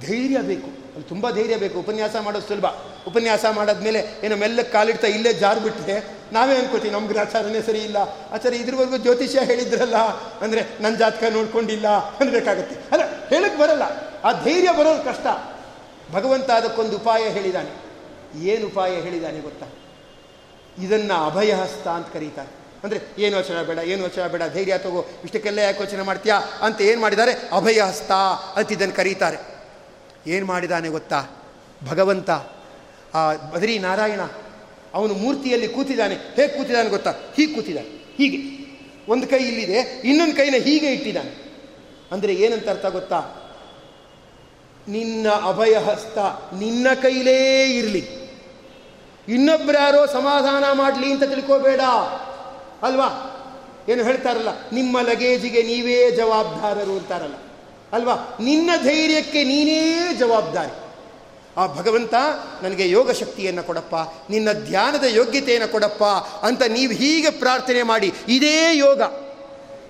ಧೈರ್ಯ ಬೇಕು. ಅಲ್ಲಿ ತುಂಬ ಧೈರ್ಯ ಬೇಕು. ಉಪನ್ಯಾಸ ಮಾಡೋದು ಸುಲಭ. ಉಪನ್ಯಾಸ ಮಾಡಾದ್ಮೇಲೆ ಏನು ಮೆಲ್ಲಕ್ಕೆ ಕಾಲಿಡ್ತಾ ಇಲ್ಲೇ ಜಾರು ಬಿಟ್ಟರೆ ನಾವೇ ಅನ್ಕೋತೀವಿ ನಮ್ಮ ಗ್ರಹಾಚಾರನೇ ಸರಿ ಇಲ್ಲ. ಆಚಾರ ಇದ್ರವರೆಗೂ ಜ್ಯೋತಿಷ್ಯ ಹೇಳಿದ್ರಲ್ಲ, ಅಂದರೆ ನನ್ನ ಜಾತಕ ನೋಡ್ಕೊಂಡಿಲ್ಲ ಅನ್ಬೇಕಾಗತ್ತೆ. ಅಲ್ಲ ಹೇಳಕ್ಕೆ ಬರಲ್ಲ. ಆ ಧೈರ್ಯ ಬರೋದು ಕಷ್ಟ. ಭಗವಂತ ಅದಕ್ಕೊಂದು ಉಪಾಯ ಹೇಳಿದ್ದಾನೆ ಏನು ಉಪಾಯ ಹೇಳಿದ್ದಾನೆ ಗೊತ್ತಾ? ಇದನ್ನು ಅಭಯಹಸ್ತ ಅಂತ ಕರೀತಾರೆ. ಅಂದರೆ ಏನು ಯೋಚನೆ ಬೇಡ, ಏನು ಯೋಚನೆ ಬೇಡ, ಧೈರ್ಯ ತಗೋ, ಇಷ್ಟಕ್ಕೆಲ್ಲ ಯಾಕೆ ಯೋಚನೆ ಮಾಡ್ತೀಯಾ ಅಂತ ಏನು ಮಾಡಿದ್ದಾರೆ? ಅಭಯಹಸ್ತ ಅಂತ ಇದನ್ನು ಕರೀತಾರೆ. ಏನು ಮಾಡಿದಾನೆ ಗೊತ್ತಾ? ಭಗವಂತ, ಆ ಬದರಿ ನಾರಾಯಣ, ಅವನು ಮೂರ್ತಿಯಲ್ಲಿ ಕೂತಿದ್ದಾನೆ. ಹೇಗೆ ಕೂತಿದ್ದಾನೆ ಗೊತ್ತಾ? ಹೀಗೆ ಕೂತಿದ್ದಾನೆ, ಹೀಗೆ. ಒಂದು ಕೈ ಇಲ್ಲಿದೆ, ಇನ್ನೊಂದು ಕೈನ ಹೀಗೆ ಇಟ್ಟಿದ್ದಾನೆ. ಅಂದರೆ ಏನಂತ ಅರ್ಥ ಗೊತ್ತಾ? ನಿನ್ನ ಅಭಯಹಸ್ತ ನಿನ್ನ ಕೈಲೇ ಇರಲಿ. ಇನ್ನೊಬ್ಬರಾರೋ ಸಮಾಧಾನ ಮಾಡಲಿ ಅಂತ ತಿಳ್ಕೋಬೇಡ. ಅಲ್ವಾ? ಏನು ಹೇಳ್ತಾರಲ್ಲ, ನಿಮ್ಮ ಲಗೇಜಿಗೆ ನೀವೇ ಜವಾಬ್ದಾರರು ಅಂತಾರಲ್ಲ. ಅಲ್ವಾ? ನಿನ್ನ ಧೈರ್ಯಕ್ಕೆ ನೀನೇ ಜವಾಬ್ದಾರಿ. ಆ ಭಗವಂತ ನನಗೆ ಯೋಗ ಶಕ್ತಿಯನ್ನು ಕೊಡಪ್ಪ, ನಿನ್ನ ಧ್ಯಾನದ ಯೋಗ್ಯತೆಯನ್ನು ಕೊಡಪ್ಪ ಅಂತ ನೀವು ಹೀಗೆ ಪ್ರಾರ್ಥನೆ ಮಾಡಿ, ಇದೇ ಯೋಗ.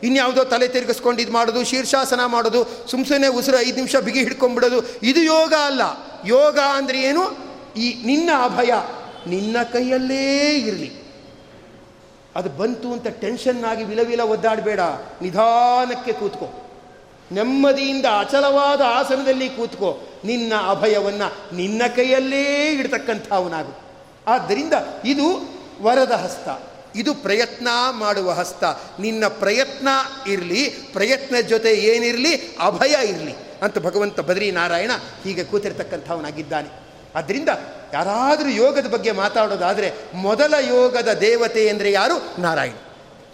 ಇನ್ಯಾವುದೋ ತಲೆ ತಿರುಗಿಸ್ಕೊಂಡು ಇದು ಮಾಡೋದು, ಶೀರ್ಷಾಸನ ಮಾಡೋದು, ಸುಮ್ ಸುಮ್ಮನೆ ಉಸಿರು ಐದು ನಿಮಿಷ ಬಿಗಿ ಹಿಡ್ಕೊಂಡ್ಬಿಡೋದು, ಇದು ಯೋಗ ಅಲ್ಲ. ಯೋಗ ಅಂದರೆ ಏನು? ಈ ನಿನ್ನ ಅಭಯ, ನಿನ್ನ ಕೈಯಲ್ಲೇ ಇರಲಿ. ಅದು ಬಂತು ಅಂತ ಟೆನ್ಷನ್ ಆಗಿ ವಿಲವಿಲ ಒದ್ದಾಡಬೇಡ. ನಿಧಾನಕ್ಕೆ ಕೂತ್ಕೋ. ನೆಮ್ಮದಿಯಿಂದ ಅಚಲವಾದ ಆಸನದಲ್ಲಿ ಕೂತ್ಕೋ. ನಿನ್ನ ಅಭಯವನ್ನು ನಿನ್ನ ಕೈಯಲ್ಲೇ ಇಡ್ತಕ್ಕಂಥವನಾಗು. ಆದ್ದರಿಂದ ಇದು ವರದ ಹಸ್ತ. ಇದು ಪ್ರಯತ್ನ ಮಾಡುವ ಹಸ್ತ. ನಿನ್ನ ಪ್ರಯತ್ನ ಇರಲಿ, ಪ್ರಯತ್ನ ಜೊತೆ ಏನಿರಲಿ, ಅಭಯ ಇರಲಿ ಅಂತ ಭಗವಂತ ಬದ್ರಿ ನಾರಾಯಣ ಹೀಗೆ ಕೂತಿರ್ತಕ್ಕಂಥವನಾಗಿದ್ದಾನೆ. ಆದ್ದರಿಂದ ಯಾರಾದರೂ ಯೋಗದ ಬಗ್ಗೆ ಮಾತಾಡೋದಾದರೆ ಮೊದಲ ಯೋಗದ ದೇವತೆ ಅಂದರೆ ಯಾರು? ನಾರಾಯಣ.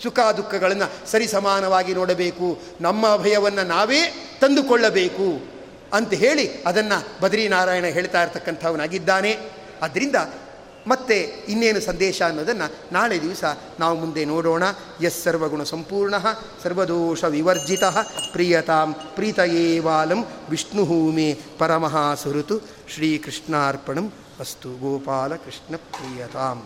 ಸುಖ ದುಃಖಗಳನ್ನು ಸರಿ ಸಮಾನವಾಗಿ ನೋಡಬೇಕು. ನಮ್ಮ ಅಭಯವನ್ನು ನಾವೇ ತಂದುಕೊಳ್ಳಬೇಕು ಅಂತ ಹೇಳಿ ಅದನ್ನು ಬದ್ರಿನಾರಾಯಣ ಹೇಳ್ತಾ ಇರ್ತಕ್ಕಂಥವನಾಗಿದ್ದಾನೆ. ಆದ್ದರಿಂದ ಮತ್ತೆ ಇನ್ನೇನು ಸಂದೇಶ ಅನ್ನೋದನ್ನು ನಾಳೆ ದಿವಸ ನಾವು ಮುಂದೆ ನೋಡೋಣ. ಎಸ್ ಸರ್ವಗುಣ ಸಂಪೂರ್ಣ, ಸರ್ವದೋಷ ವಿವರ್ಜಿತ, ಪ್ರಿಯತಾಂ ಪ್ರೀತಯೇವಾಲಂ ವಿಷ್ಣು ಮೇ ಪರಮಃ ಶ್ರೀಕೃಷ್ಣಾರ್ಪಣಂ. ಗೋಪಾಲಕೃಷ್ಣ ಪ್ರಿಯತಾಂ